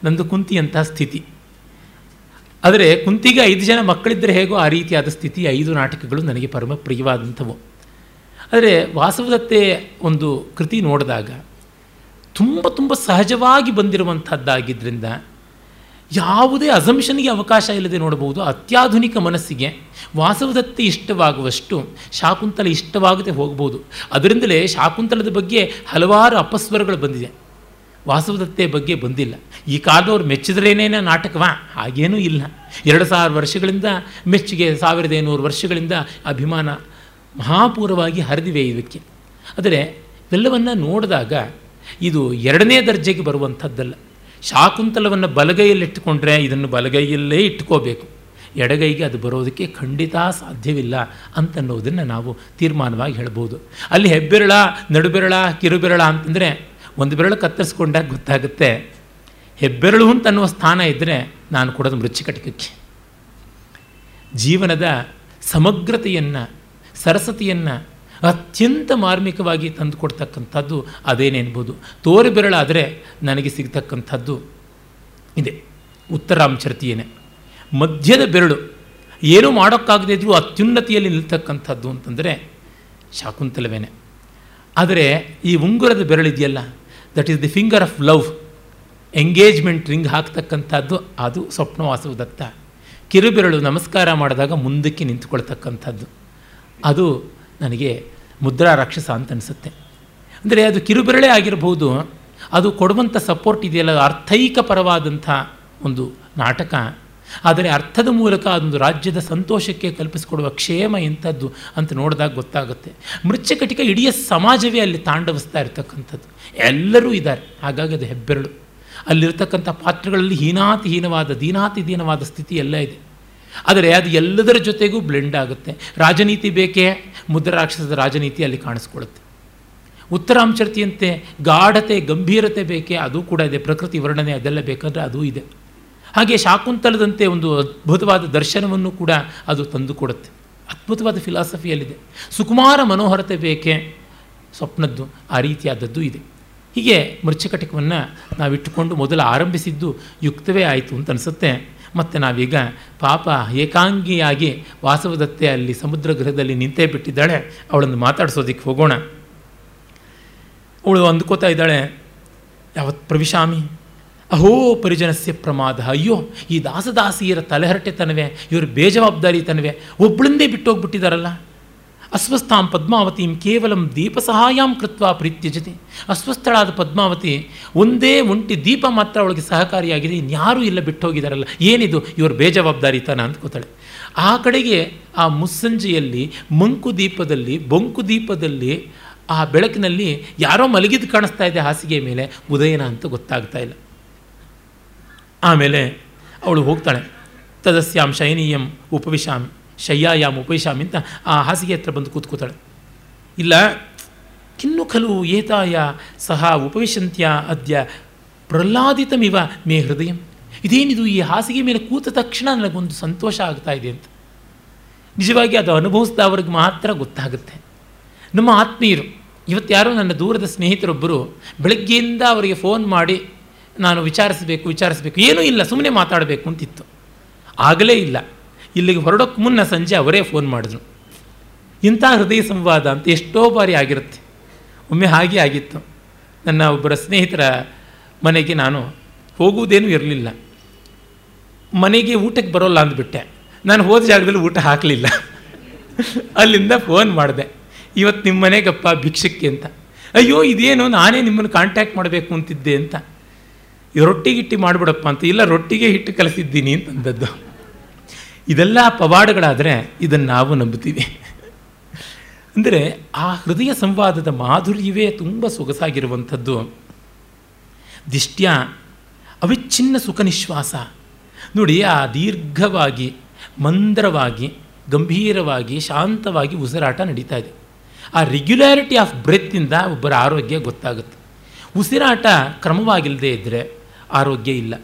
ನಂದು ಕುಂತಿ ಅಂತಹ ಸ್ಥಿತಿ. ಆದರೆ ಕುಂತಿಗೆ ಐದು ಜನ ಮಕ್ಕಳಿದ್ದರೆ ಹೇಗೋ ಆ ರೀತಿಯಾದ ಸ್ಥಿತಿ ಐದು ನಾಟಕಗಳು ನನಗೆ ಪರಮ ಪ್ರಿಯವಾದಂಥವು. ಆದರೆ ವಾಸವದತ್ತೆ ಒಂದು ಕೃತಿ ನೋಡಿದಾಗ ತುಂಬ ತುಂಬ ಸಹಜವಾಗಿ ಬಂದಿರುವಂಥದ್ದಾಗಿದ್ದರಿಂದ ಯಾವುದೇ ಅಸಂಷನ್ಗೆ ಅವಕಾಶ ಇಲ್ಲದೆ ನೋಡಬಹುದು ಅತ್ಯಾಧುನಿಕ ಮನಸ್ಸಿಗೆ ವಾಸವದತ್ತೆ ಇಷ್ಟವಾಗುವಷ್ಟು ಶಾಕುಂತಲ ಇಷ್ಟವಾಗದೆ ಹೋಗ್ಬೋದು. ಅದರಿಂದಲೇ ಶಾಕುಂತಲದ ಬಗ್ಗೆ ಹಲವಾರು ಅಪಸ್ವರಗಳು ಬಂದಿದೆ. ವಾಸವದತ್ತೆ ಬಗ್ಗೆ ಬಂದಿಲ್ಲ. ಈ ಕಾಲದವ್ರು ಮೆಚ್ಚಿದ್ರೇನೇನ ನಾಟಕವಾ? ಹಾಗೇನೂ ಇಲ್ಲ. ಎರಡು ಸಾವಿರ ವರ್ಷಗಳಿಂದ ಮೆಚ್ಚುಗೆ, ಸಾವಿರದ ಐನೂರು ವರ್ಷಗಳಿಂದ ಅಭಿಮಾನ ಮಹಾಪೂರವಾಗಿ ಹರಿದಿವೆ ಇದಕ್ಕೆ. ಆದರೆ ಇವೆಲ್ಲವನ್ನು ನೋಡಿದಾಗ ಇದು ಎರಡನೇ ದರ್ಜೆಗೆ ಬರುವಂಥದ್ದಲ್ಲ. ಶಾಕುಂತಲವನ್ನು ಬಲಗೈಯಲ್ಲಿಟ್ಟುಕೊಂಡ್ರೆ ಇದನ್ನು ಬಲಗೈಯಲ್ಲೇ ಇಟ್ಕೋಬೇಕು ಎಡಗೈಗೆ ಅದು ಬರೋದಕ್ಕೆ ಖಂಡಿತ ಸಾಧ್ಯವಿಲ್ಲ ಅಂತನ್ನೋದನ್ನು ನಾವು ತೀರ್ಮಾನವಾಗಿ ಹೇಳ್ಬೋದು. ಅಲ್ಲಿ ಹೆಬ್ಬೆರಳ, ನಡುಬೆರಳ, ಕಿರುಬೆರಳ ಅಂತಂದರೆ ಒಂದು ಬೆರಳು ಕತ್ತರಿಸ್ಕೊಂಡಾಗ ಗೊತ್ತಾಗುತ್ತೆ. ಹೆಬ್ಬೆರಳು ಅಂತನ್ನುವ ಸ್ಥಾನ ಇದ್ದರೆ ನಾನು ಕೊಡೋದು ಮೃಚ್ಚಿಕಟಕಕ್ಕೆ. ಜೀವನದ ಸಮಗ್ರತೆಯನ್ನು, ಸರಸತೆಯನ್ನು ಅತ್ಯಂತ ಮಾರ್ಮಿಕವಾಗಿ ತಂದುಕೊಡ್ತಕ್ಕಂಥದ್ದು ಅದೇನೆನ್ಬೋದು ತೋರಿ ಬೆರಳಾದರೆ ನನಗೆ ಸಿಗ್ತಕ್ಕಂಥದ್ದು ಇದೆ. ಉತ್ತರಾಂಚರತಿಯೇನೆ ಮಧ್ಯದ ಬೆರಳು ಏನೂ ಮಾಡೋಕ್ಕಾಗದೇ ಇದ್ರೂ ಅತ್ಯುನ್ನತಿಯಲ್ಲಿ ನಿಲ್ತಕ್ಕಂಥದ್ದು ಅಂತಂದರೆ ಶಾಕುಂತಲವೇನೆ. ಆದರೆ ಈ ಉಂಗುರದ ಬೆರಳಿದೆಯಲ್ಲ that is the finger of love engagement ring ಹಾಕ್ತಕ್ಕಂಥದ್ದು, ಅದು ಸ್ವಪ್ನವಾಸವದತ್ತ. ಕಿರುಬೆರಳು ನಮಸ್ಕಾರ ಮಾಡಿದಾಗ ಮುಂದಕ್ಕೆ ನಿಂತುಕೊಳ್ತಕ್ಕಂಥದ್ದು. ಅದು ನನಗೆ ಮುದ್ರಾ ರಾಕ್ಷಸ ಅಂತ ಅನಿಸುತ್ತೆ ಅಂದರೆ ಅದು ಕಿರುಬೆರಳೆ ಆಗಿರಬಹುದು ಅದು ಕೊಡುವಂಥ ಸಪೋರ್ಟ್ ಇದೆಯಲ್ಲ ಅರ್ಥೈಕ ಪರವಾದಂಥ ಒಂದು ನಾಟಕ. ಆದರೆ ಅರ್ಥದ ಮೂಲಕ ಅದೊಂದು ರಾಜ್ಯದ ಸಂತೋಷಕ್ಕೆ ಕಲ್ಪಿಸಿಕೊಡುವ ಕ್ಷೇಮ ಇಂಥದ್ದು ಅಂತ ನೋಡಿದಾಗ ಗೊತ್ತಾಗುತ್ತೆ. ಮೃಚ್ಚಕಟಿಕ ಇಡೀ ಸಮಾಜವೇ ಅಲ್ಲಿ ತಾಂಡವಿಸ್ತಾ ಇರತಕ್ಕಂಥದ್ದು. ಎಲ್ಲರೂ ಇದ್ದಾರೆ, ಹಾಗಾಗಿ ಅದು ಹೆಬ್ಬೆರಳು. ಅಲ್ಲಿರ್ತಕ್ಕಂಥ ಪಾತ್ರಗಳಲ್ಲಿ ಹೀನಾತಿಹೀನವಾದ ದೀನಾತಿದೀನವಾದ ಸ್ಥಿತಿ ಎಲ್ಲ ಇದೆ. ಆದರೆ ಅದು ಎಲ್ಲದರ ಜೊತೆಗೂ ಬ್ಲೆಂಡ್ ಆಗುತ್ತೆ. ರಾಜನೀತಿ ಬೇಕೇ? ಮುದ್ರಾಕ್ಷಸದ ರಾಜನೀತಿ ಅಲ್ಲಿ ಕಾಣಿಸ್ಕೊಳ್ಳುತ್ತೆ ಉತ್ತರಾಂಚರ್ತಿಯಂತೆ ಗಾಢತೆ, ಗಂಭೀರತೆ ಬೇಕೇ, ಅದು ಕೂಡ ಇದೆ. ಪ್ರಕೃತಿ ವರ್ಣನೆ ಅದೆಲ್ಲ ಬೇಕಂದರೆ ಅದೂ ಇದೆ. ಹಾಗೆ ಶಾಕುಂತಲದಂತೆ ಒಂದು ಅದ್ಭುತವಾದ ದರ್ಶನವನ್ನು ಕೂಡ ಅದು ತಂದುಕೊಡುತ್ತೆ ಅದ್ಭುತವಾದ ಫಿಲಾಸಫಿಯಲ್ಲಿದೆ ಸುಕುಮಾರ ಮನೋಹರತೆ ಬೇಕೇ, ಸ್ವಪ್ನದ್ದು, ಆ ರೀತಿಯಾದದ್ದು ಇದೆ. ಹೀಗೆ ಮೃಚ್ಛಕಟಿಕವನ್ನು ನಾವಿಟ್ಟುಕೊಂಡು ಮೊದಲು ಆರಂಭಿಸಿದ್ದು ಯುಕ್ತವೇ ಆಯಿತು ಅಂತ ಅನಿಸುತ್ತೆ. ಮತ್ತು ನಾವೀಗ ಪಾಪ ಏಕಾಂಗಿಯಾಗಿ ವಾಸವದತ್ತೆ ಅಲ್ಲಿ ಸಮುದ್ರ ಗೃಹದಲ್ಲಿ ನಿಂತೇ ಬಿಟ್ಟಿದ್ದಾಳೆ. ಅವಳನ್ನು ಮಾತಾಡಿಸೋದಕ್ಕೆ ಹೋಗೋಣ. ಅವಳು ಅಂದ್ಕೋತಾ ಇದ್ದಾಳೆ ಯಾವತ್ತು ಪ್ರವಿಶಾಮಿ? ಅಹೋ ಪರಿಜನಸ್ಯ ಪ್ರಮಾದ. ಅಯ್ಯೋ, ಈ ದಾಸದಾಸಿಯರ ತಲೆಹರಟೆತನವೇ ಇವರು ಬೇಜವಾಬ್ದಾರಿತನವೇ ಒಬ್ಬಳಂದೇ ಬಿಟ್ಟೋಗ್ಬಿಟ್ಟಿದ್ದಾರಲ್ಲ ಅಸ್ವಸ್ಥಾಂ ಪದ್ಮಾವತಿಂ ಕೇವಲಂ ದೀಪ ಸಹಾಯಂ ಕೃತ್ವ ಪ್ರೀತ್ಯಜತೆ. ಅಸ್ವಸ್ಥಳಾದ ಪದ್ಮಾವತಿ ಒಂದೇ ಒಂಟಿ ದೀಪ ಮಾತ್ರ ಅವಳಿಗೆ ಸಹಕಾರಿಯಾಗಿದೆ ಇನ್ಯಾರೂ ಇಲ್ಲ ಬಿಟ್ಟು ಹೋಗಿದ್ದಾರಲ್ಲ ಏನಿದು? ಇವರು ಬೇಜವಾಬ್ದಾರಿತನ ಅಂದ್ಕೋತಾಳೆ ಆ ಕಡೆಗೆ ಆ ಮುಸ್ಸಂಜೆಯಲ್ಲಿ, ಮಂಕು ದೀಪದಲ್ಲಿ, ಬೊಂಕು ದೀಪದಲ್ಲಿ, ಆ ಬೆಳಕಿನಲ್ಲಿ ಯಾರೋ ಮಲಗಿದ್ದು ಕಾಣಿಸ್ತಾ ಇದೆ ಹಾಸಿಗೆ ಮೇಲೆ. ಉದಯನ ಅಂತ ಗೊತ್ತಾಗ್ತಾ ಇಲ್ಲ. ಆಮೇಲೆ ಅವಳು ಹೋಗ್ತಾಳೆ. ತದಸ್ಯಾಂ ಶೈನೀಯಂ ಉಪವಿಶಾಮಿ. ಶಯ್ಯಾಯಾಮ್ ಉಪವಿಶಾಮಿ ಅಂತ ಆ ಹಾಸಿಗೆ ಹತ್ರ ಬಂದು ಕೂತ್ಕೋತಾಳೆ ಇಲ್ಲ ಕಿನ್ನು ಖಲು ಏತಾಯ ಸಹ ಉಪವಿಶಂತ್ಯ ಅದ್ಯ ಪ್ರಹ್ಲಾದಿತಮಿವ ಮೇ ಹೃದಯ. ಇದೇನಿದು ಈ ಹಾಸಿಗೆ ಮೇಲೆ ಕೂತ ತಕ್ಷಣ ನನಗೊಂದು ಸಂತೋಷ ಆಗ್ತಾ ಇದೆ ಅಂತ. ನಿಜವಾಗಿ ಅದು ಅನುಭವಿಸಿದವ್ರಿಗೆ ಮಾತ್ರ ಗೊತ್ತಾಗುತ್ತೆ. ನಮ್ಮ ಆತ್ಮೀಯರು ಇವತ್ತು ಯಾರೋ ನನ್ನ ದೂರದ ಸ್ನೇಹಿತರೊಬ್ಬರು ಬೆಳಗ್ಗೆಯಿಂದ ಅವರಿಗೆ ಫೋನ್ ಮಾಡಿ ನಾನು ವಿಚಾರಿಸಬೇಕು ವಿಚಾರಿಸಬೇಕು, ಏನೂ ಇಲ್ಲ ಸುಮ್ಮನೆ ಮಾತಾಡಬೇಕು ಅಂತಿತ್ತು. ಆಗಲೇ ಇಲ್ಲ. ಇಲ್ಲಿಗೆ ಹೊರಡೋಕ್ಕೆ ಮುನ್ನ ಸಂಜೆ ಅವರೇ ಫೋನ್ ಮಾಡಿದ್ರು. ಇಂಥ ಹೃದಯ ಸಂವಾದ ಅಂತ ಎಷ್ಟೋ ಬಾರಿ ಆಗಿರುತ್ತೆ. ಒಮ್ಮೆ ಹಾಗೆ ಆಗಿತ್ತು. ನನ್ನ ಒಬ್ಬರ ಸ್ನೇಹಿತರ ಮನೆಗೆ ನಾನು ಹೋಗುವುದೇನೂ ಇರಲಿಲ್ಲ. ಮನೆಗೆ ಊಟಕ್ಕೆ ಬರೋಲ್ಲ ಅಂದ್ಬಿಟ್ಟೆ. ನಾನು ಹೋದ ಜಾಗದಲ್ಲಿ ಊಟ ಹಾಕಲಿಲ್ಲ. ಅಲ್ಲಿಂದ ಫೋನ್ ಮಾಡಿದೆ. ಇವತ್ತು ನಿಮ್ಮ ಮನೆಗಪ್ಪ ಭಿಕ್ಷಕ್ಕೆ ಅಂತ. ಅಯ್ಯೋ, ಇದೇನು ನಾನೇ ನಿಮ್ಮನ್ನು ಕಾಂಟ್ಯಾಕ್ಟ್ ಮಾಡಬೇಕು ಅಂತಿದ್ದೆ ಅಂತ. ರೊಟ್ಟಿ ಗಿಟ್ಟಿ ಮಾಡಿಬಿಡಪ್ಪ ಅಂತ. ಇಲ್ಲ, ರೊಟ್ಟಿಗೆ ಹಿಟ್ಟು ಕಲಿಸಿದ್ದೀನಿ, ಅಂತಂದದ್ದು. ಇದೆಲ್ಲ ಪವಾಡಗಳಾದರೆ ಇದನ್ನು ನಾವು ನಂಬುತ್ತೀವಿ. ಅಂದರೆ ಆ ಹೃದಯ ಸಂವಾದದ ಮಾಧುರ್ಯವೇ ತುಂಬ ಸೊಗಸಾಗಿರುವಂಥದ್ದು. ದಿಷ್ಟ್ಯ ಅವಿಚ್ಛಿನ್ನ ಸುಖ ನಿಶ್ವಾಸ. ನೋಡಿ, ಆ ದೀರ್ಘವಾಗಿ, ಮಂದ್ರವಾಗಿ, ಗಂಭೀರವಾಗಿ, ಶಾಂತವಾಗಿ ಉಸಿರಾಟ ನಡೀತಾ ಇದೆ. ಆ ರೆಗ್ಯುಲಾರಿಟಿ ಆಫ್ ಬ್ರೆತ್ತಿಂದ ಒಬ್ಬರ ಆರೋಗ್ಯ ಗೊತ್ತಾಗುತ್ತೆ. ಉಸಿರಾಟ ಕ್ರಮವಾಗಿಲ್ಲದೆ ಇದ್ದರೆ ಆರೋಗ್ಯ ಇಲ್ಲ.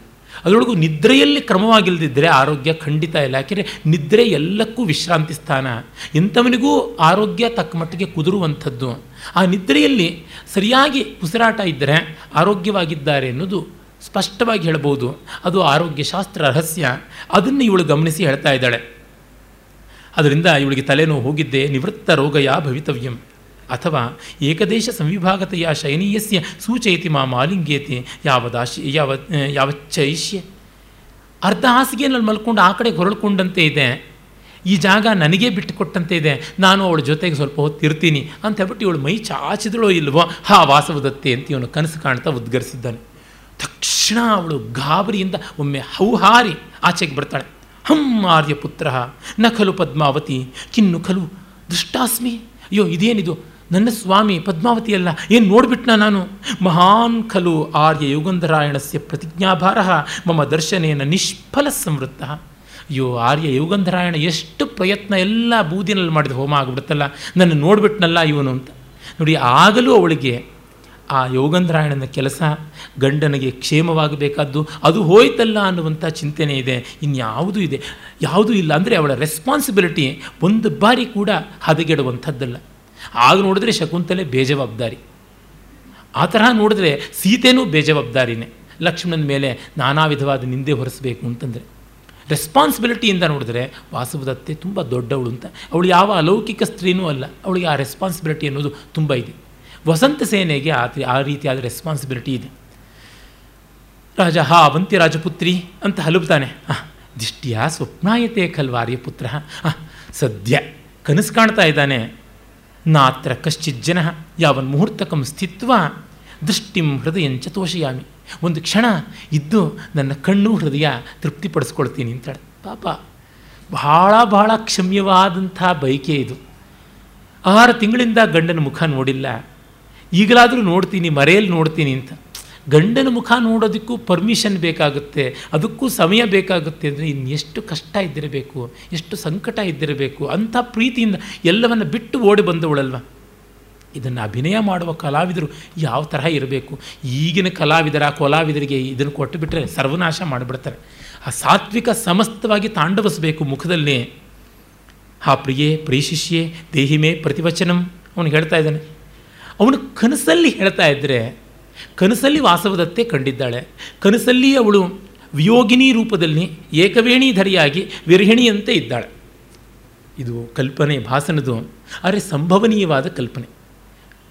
ಅದರೊಳಗೂ ನಿದ್ರೆಯಲ್ಲಿ ಕ್ರಮವಾಗಿಲ್ಲದಿದ್ದರೆ ಆರೋಗ್ಯ ಖಂಡಿತ ಇಲ್ಲ. ಯಾಕೆಂದರೆ ನಿದ್ರೆ ಎಲ್ಲಕ್ಕೂ ವಿಶ್ರಾಂತಿ ಸ್ಥಾನ. ಎಂಥವನಿಗೂ ಆರೋಗ್ಯ ತಕ್ಕ ಮಟ್ಟಿಗೆ ಕುದುರುವಂಥದ್ದು. ಆ ನಿದ್ರೆಯಲ್ಲಿ ಸರಿಯಾಗಿ ಉಸಿರಾಟ ಇದ್ದರೆ ಆರೋಗ್ಯವಾಗಿದ್ದಾರೆ ಅನ್ನೋದು ಸ್ಪಷ್ಟವಾಗಿ ಹೇಳ್ಬೋದು. ಅದು ಆರೋಗ್ಯಶಾಸ್ತ್ರ ರಹಸ್ಯ. ಅದನ್ನು ಇವಳು ಗಮನಿಸಿ ಹೇಳ್ತಾ ಇದ್ದಾಳೆ. ಅದರಿಂದ ಇವಳಿಗೆ ತಲೆನೋವು ಹೋಗಿದ್ದೆ ನಿವೃತ್ತ ರೋಗಯ ಭವಿತವ್ಯಂ. ಅಥವಾ ಏಕದೇಶ ಸಂವಿಭಾಗತೆಯ ಶಯನೀಯಸ್ಯ ಸೂಚಯತಿ ಮಾ ಮಾಲಿಂಗೇತಿ ಯಾವದಾಶಿ, ಯಾವ ಯಾವಚ್ಚೈಷ್ಯ. ಅರ್ಧ ಹಾಸಿಗೆಯಲ್ಲಿ ಮಲ್ಕೊಂಡು ಆ ಕಡೆ ಹೊರಳ್ಕೊಂಡಂತೆ ಇದೆ. ಈ ಜಾಗ ನನಗೇ ಬಿಟ್ಟುಕೊಟ್ಟಂತೆ ಇದೆ. ನಾನು ಅವಳ ಜೊತೆಗೆ ಸ್ವಲ್ಪ ಹೊತ್ತಿರ್ತೀನಿ ಅಂತ ಹೇಳ್ಬಿಟ್ಟು ಇವಳು ಮೈ ಚಾಚಿದಳೋ ಇಲ್ವೋ, ಹಾ ವಾಸವದತ್ತೆ ಅಂತ ಇವನು ಕನಸು ಕಾಣ್ತಾ ಉದ್ಗರಿಸಿದ್ದಾನೆ. ತಕ್ಷಣ ಅವಳು ಗಾಬರಿಯಿಂದ ಒಮ್ಮೆ ಹೌಹಾರಿ ಆಚೆಗೆ ಬರ್ತಾಳೆ. ಹಂ ಆರ್ಯಪುತ್ರ ನ ಖಲು ಪದ್ಮಾವತಿ ಕಿನ್ನು ಖಲು ದುಷ್ಟಾಸ್ಮಿ. ಅಯ್ಯೋ, ಇದೇನಿದು? ನನ್ನ ಸ್ವಾಮಿ ಪದ್ಮಾವತಿಯಲ್ಲ ಏನು ನೋಡ್ಬಿಟ್ನ ನಾನು? ಮಹಾನ್ ಖಲು ಆರ್ಯ ಯುಗಂಧರಾಯಣಸ್ಯ ಪ್ರತಿಜ್ಞಾಭಾರ, ಮಮ ದರ್ಶನೇನ ನಿಷ್ಫಲ ಸಂವೃತ್ತ. ಅಯ್ಯೋ, ಆರ್ಯ ಯುಗಂಧರಾಯಣ ಎಷ್ಟು ಪ್ರಯತ್ನ ಎಲ್ಲ ಬೂದಿನಲ್ಲಿ ಮಾಡಿದ ಹೋಮ ಆಗಿಬಿಡುತ್ತಲ್ಲ, ನನ್ನ ನೋಡ್ಬಿಟ್ನಲ್ಲ ಇವನು ಅಂತ. ನೋಡಿ, ಆಗಲೂ ಅವಳಿಗೆ ಆ ಯೋಗಂಧರಾಯಣನ ಕೆಲಸ ಗಂಡನಿಗೆ ಕ್ಷೇಮವಾಗಬೇಕಾದ್ದು, ಅದು ಹೋಯ್ತಲ್ಲ ಅನ್ನುವಂಥ ಚಿಂತನೆ ಇದೆ, ಇನ್ಯಾವುದೂ ಇದೆ. ಯಾವುದೂ ಇಲ್ಲ, ಅಂದರೆ ಅವಳ ರೆಸ್ಪಾನ್ಸಿಬಿಲಿಟಿ ಒಂದು ಬಾರಿ ಕೂಡ ಹದಗೆಡುವಂಥದ್ದಲ್ಲ. ಆಗ ನೋಡಿದ್ರೆ ಶಕುಂತಲೆ ಬೇಜವಾಬ್ದಾರಿ. ಆ ತರಹ ನೋಡಿದ್ರೆ ಸೀತೆನೂ ಬೇಜವಾಬ್ದಾರಿನೇ. ಲಕ್ಷ್ಮಣನ ಮೇಲೆ ನಾನಾ ವಿಧವಾದ ನಿಂದೆ ಹೊರಿಸಬೇಕು ಅಂತಂದರೆ. ರೆಸ್ಪಾನ್ಸಿಬಿಲಿಟಿಯಿಂದ ನೋಡಿದ್ರೆ ವಾಸವದತ್ತೆ ತುಂಬ ದೊಡ್ಡವಳು ಅಂತ. ಅವಳು ಯಾವ ಅಲೌಕಿಕ ಸ್ತ್ರೀನೂ ಅಲ್ಲ. ಅವಳಿಗೆ ಆ ರೆಸ್ಪಾನ್ಸಿಬಿಲಿಟಿ ಅನ್ನೋದು ತುಂಬ ಇದೆ. ವಸಂತ ಸೇನೆಗೆ ಆ ಆ ರೀತಿಯಾದ ರೆಸ್ಪಾನ್ಸಿಬಿಲಿಟಿ ಇದೆ. ರಾಜ, ಹಾ ಅವಂತಿ ರಾಜಪುತ್ರಿ ಅಂತ ಹಲುಬ್ತಾನೆ. ದಿಷ್ಟಿಯ ಸ್ವಪ್ನಾಯತೆ ಖಲ್ವಾರ್ಯ ಪುತ್ರ. ಸದ್ಯ ಕನಸು ಕಾಣ್ತಾ ಇದ್ದಾನೆ. ನಾತ್ರ ಕಶ್ಚಿತ್ ಜನ ಯಾವನ್ ಮುಹೂರ್ತಕಂ ಸ್ಥಿತ್ವ? ದೃಷ್ಟಿಂ ಹೃದಯಂಚ ತೋಷಯಾಮಿ. ಒಂದು ಕ್ಷಣ ಇದ್ದು ನನ್ನ ಕಣ್ಣು ಹೃದಯ ತೃಪ್ತಿಪಡಿಸ್ಕೊಳ್ತೀನಿ ಅಂತಾಳೆ. ಪಾಪ, ಬಹಳ ಬಹಳ ಕ್ಷಮ್ಯವಾದಂಥ ಬಯಕೆ ಇದು. ಆರು ತಿಂಗಳಿಂದ ಗಂಡನ ಮುಖ ನೋಡಿಲ್ಲ. ಈಗಲಾದರೂ ನೋಡ್ತೀನಿ, ಮರೆಯಲ್ಲಿ ನೋಡ್ತೀನಿ ಅಂತ. ಗಂಡನ ಮುಖ ನೋಡೋದಕ್ಕೂ ಪರ್ಮಿಷನ್ ಬೇಕಾಗುತ್ತೆ, ಅದಕ್ಕೂ ಸಮಯ ಬೇಕಾಗುತ್ತೆ ಅಂದರೆ ಇನ್ನೆಷ್ಟು ಕಷ್ಟ ಇದ್ದಿರಬೇಕು, ಎಷ್ಟು ಸಂಕಟ ಇದ್ದಿರಬೇಕು, ಅಂಥ ಪ್ರೀತಿಯಿಂದ ಎಲ್ಲವನ್ನು ಬಿಟ್ಟು ಓಡಿ ಬಂದವಳಲ್ವ? ಇದನ್ನು ಅಭಿನಯ ಮಾಡುವ ಕಲಾವಿದರು ಯಾವ ತರಹ ಇರಬೇಕು? ಈಗಿನ ಕಲಾವಿದರ, ಕಲಾವಿದರಿಗೆ ಇದನ್ನು ಕೊಟ್ಟು ಬಿಟ್ಟರೆ ಸರ್ವನಾಶ ಮಾಡಿಬಿಡ್ತಾರೆ. ಆ ಸಾತ್ವಿಕ ಸಮಸ್ತವಾಗಿ ತಾಂಡವಿಸಬೇಕು ಮುಖದಲ್ಲಿ. ಆ ಪ್ರಿಯೇ ಪ್ರೀಶಿಷ್ಯೆ ದೇಹಿಮೇ ಪ್ರತಿವಚನಂ, ಅವನು ಹೇಳ್ತಾ ಇದ್ದಾನೆ. ಅವನು ಕನಸಲ್ಲಿ ಹೇಳ್ತಾ ಇದ್ದರೆ ಕನಸಲ್ಲಿ ವಾಸವದತ್ತೆ ಕಂಡಿದ್ದಾಳೆ. ಕನಸಲ್ಲಿ ಅವಳು ವಿಯೋಗಿನಿ ರೂಪದಲ್ಲಿ ಏಕವೇಣಿಧರಿಯಾಗಿ ವಿರಹಿಣಿಯಂತೆ ಇದ್ದಾಳೆ. ಇದು ಕಲ್ಪನೆ ಭಾಸನದು ಆದರೆ ಸಂಭವನೀಯವಾದ ಕಲ್ಪನೆ.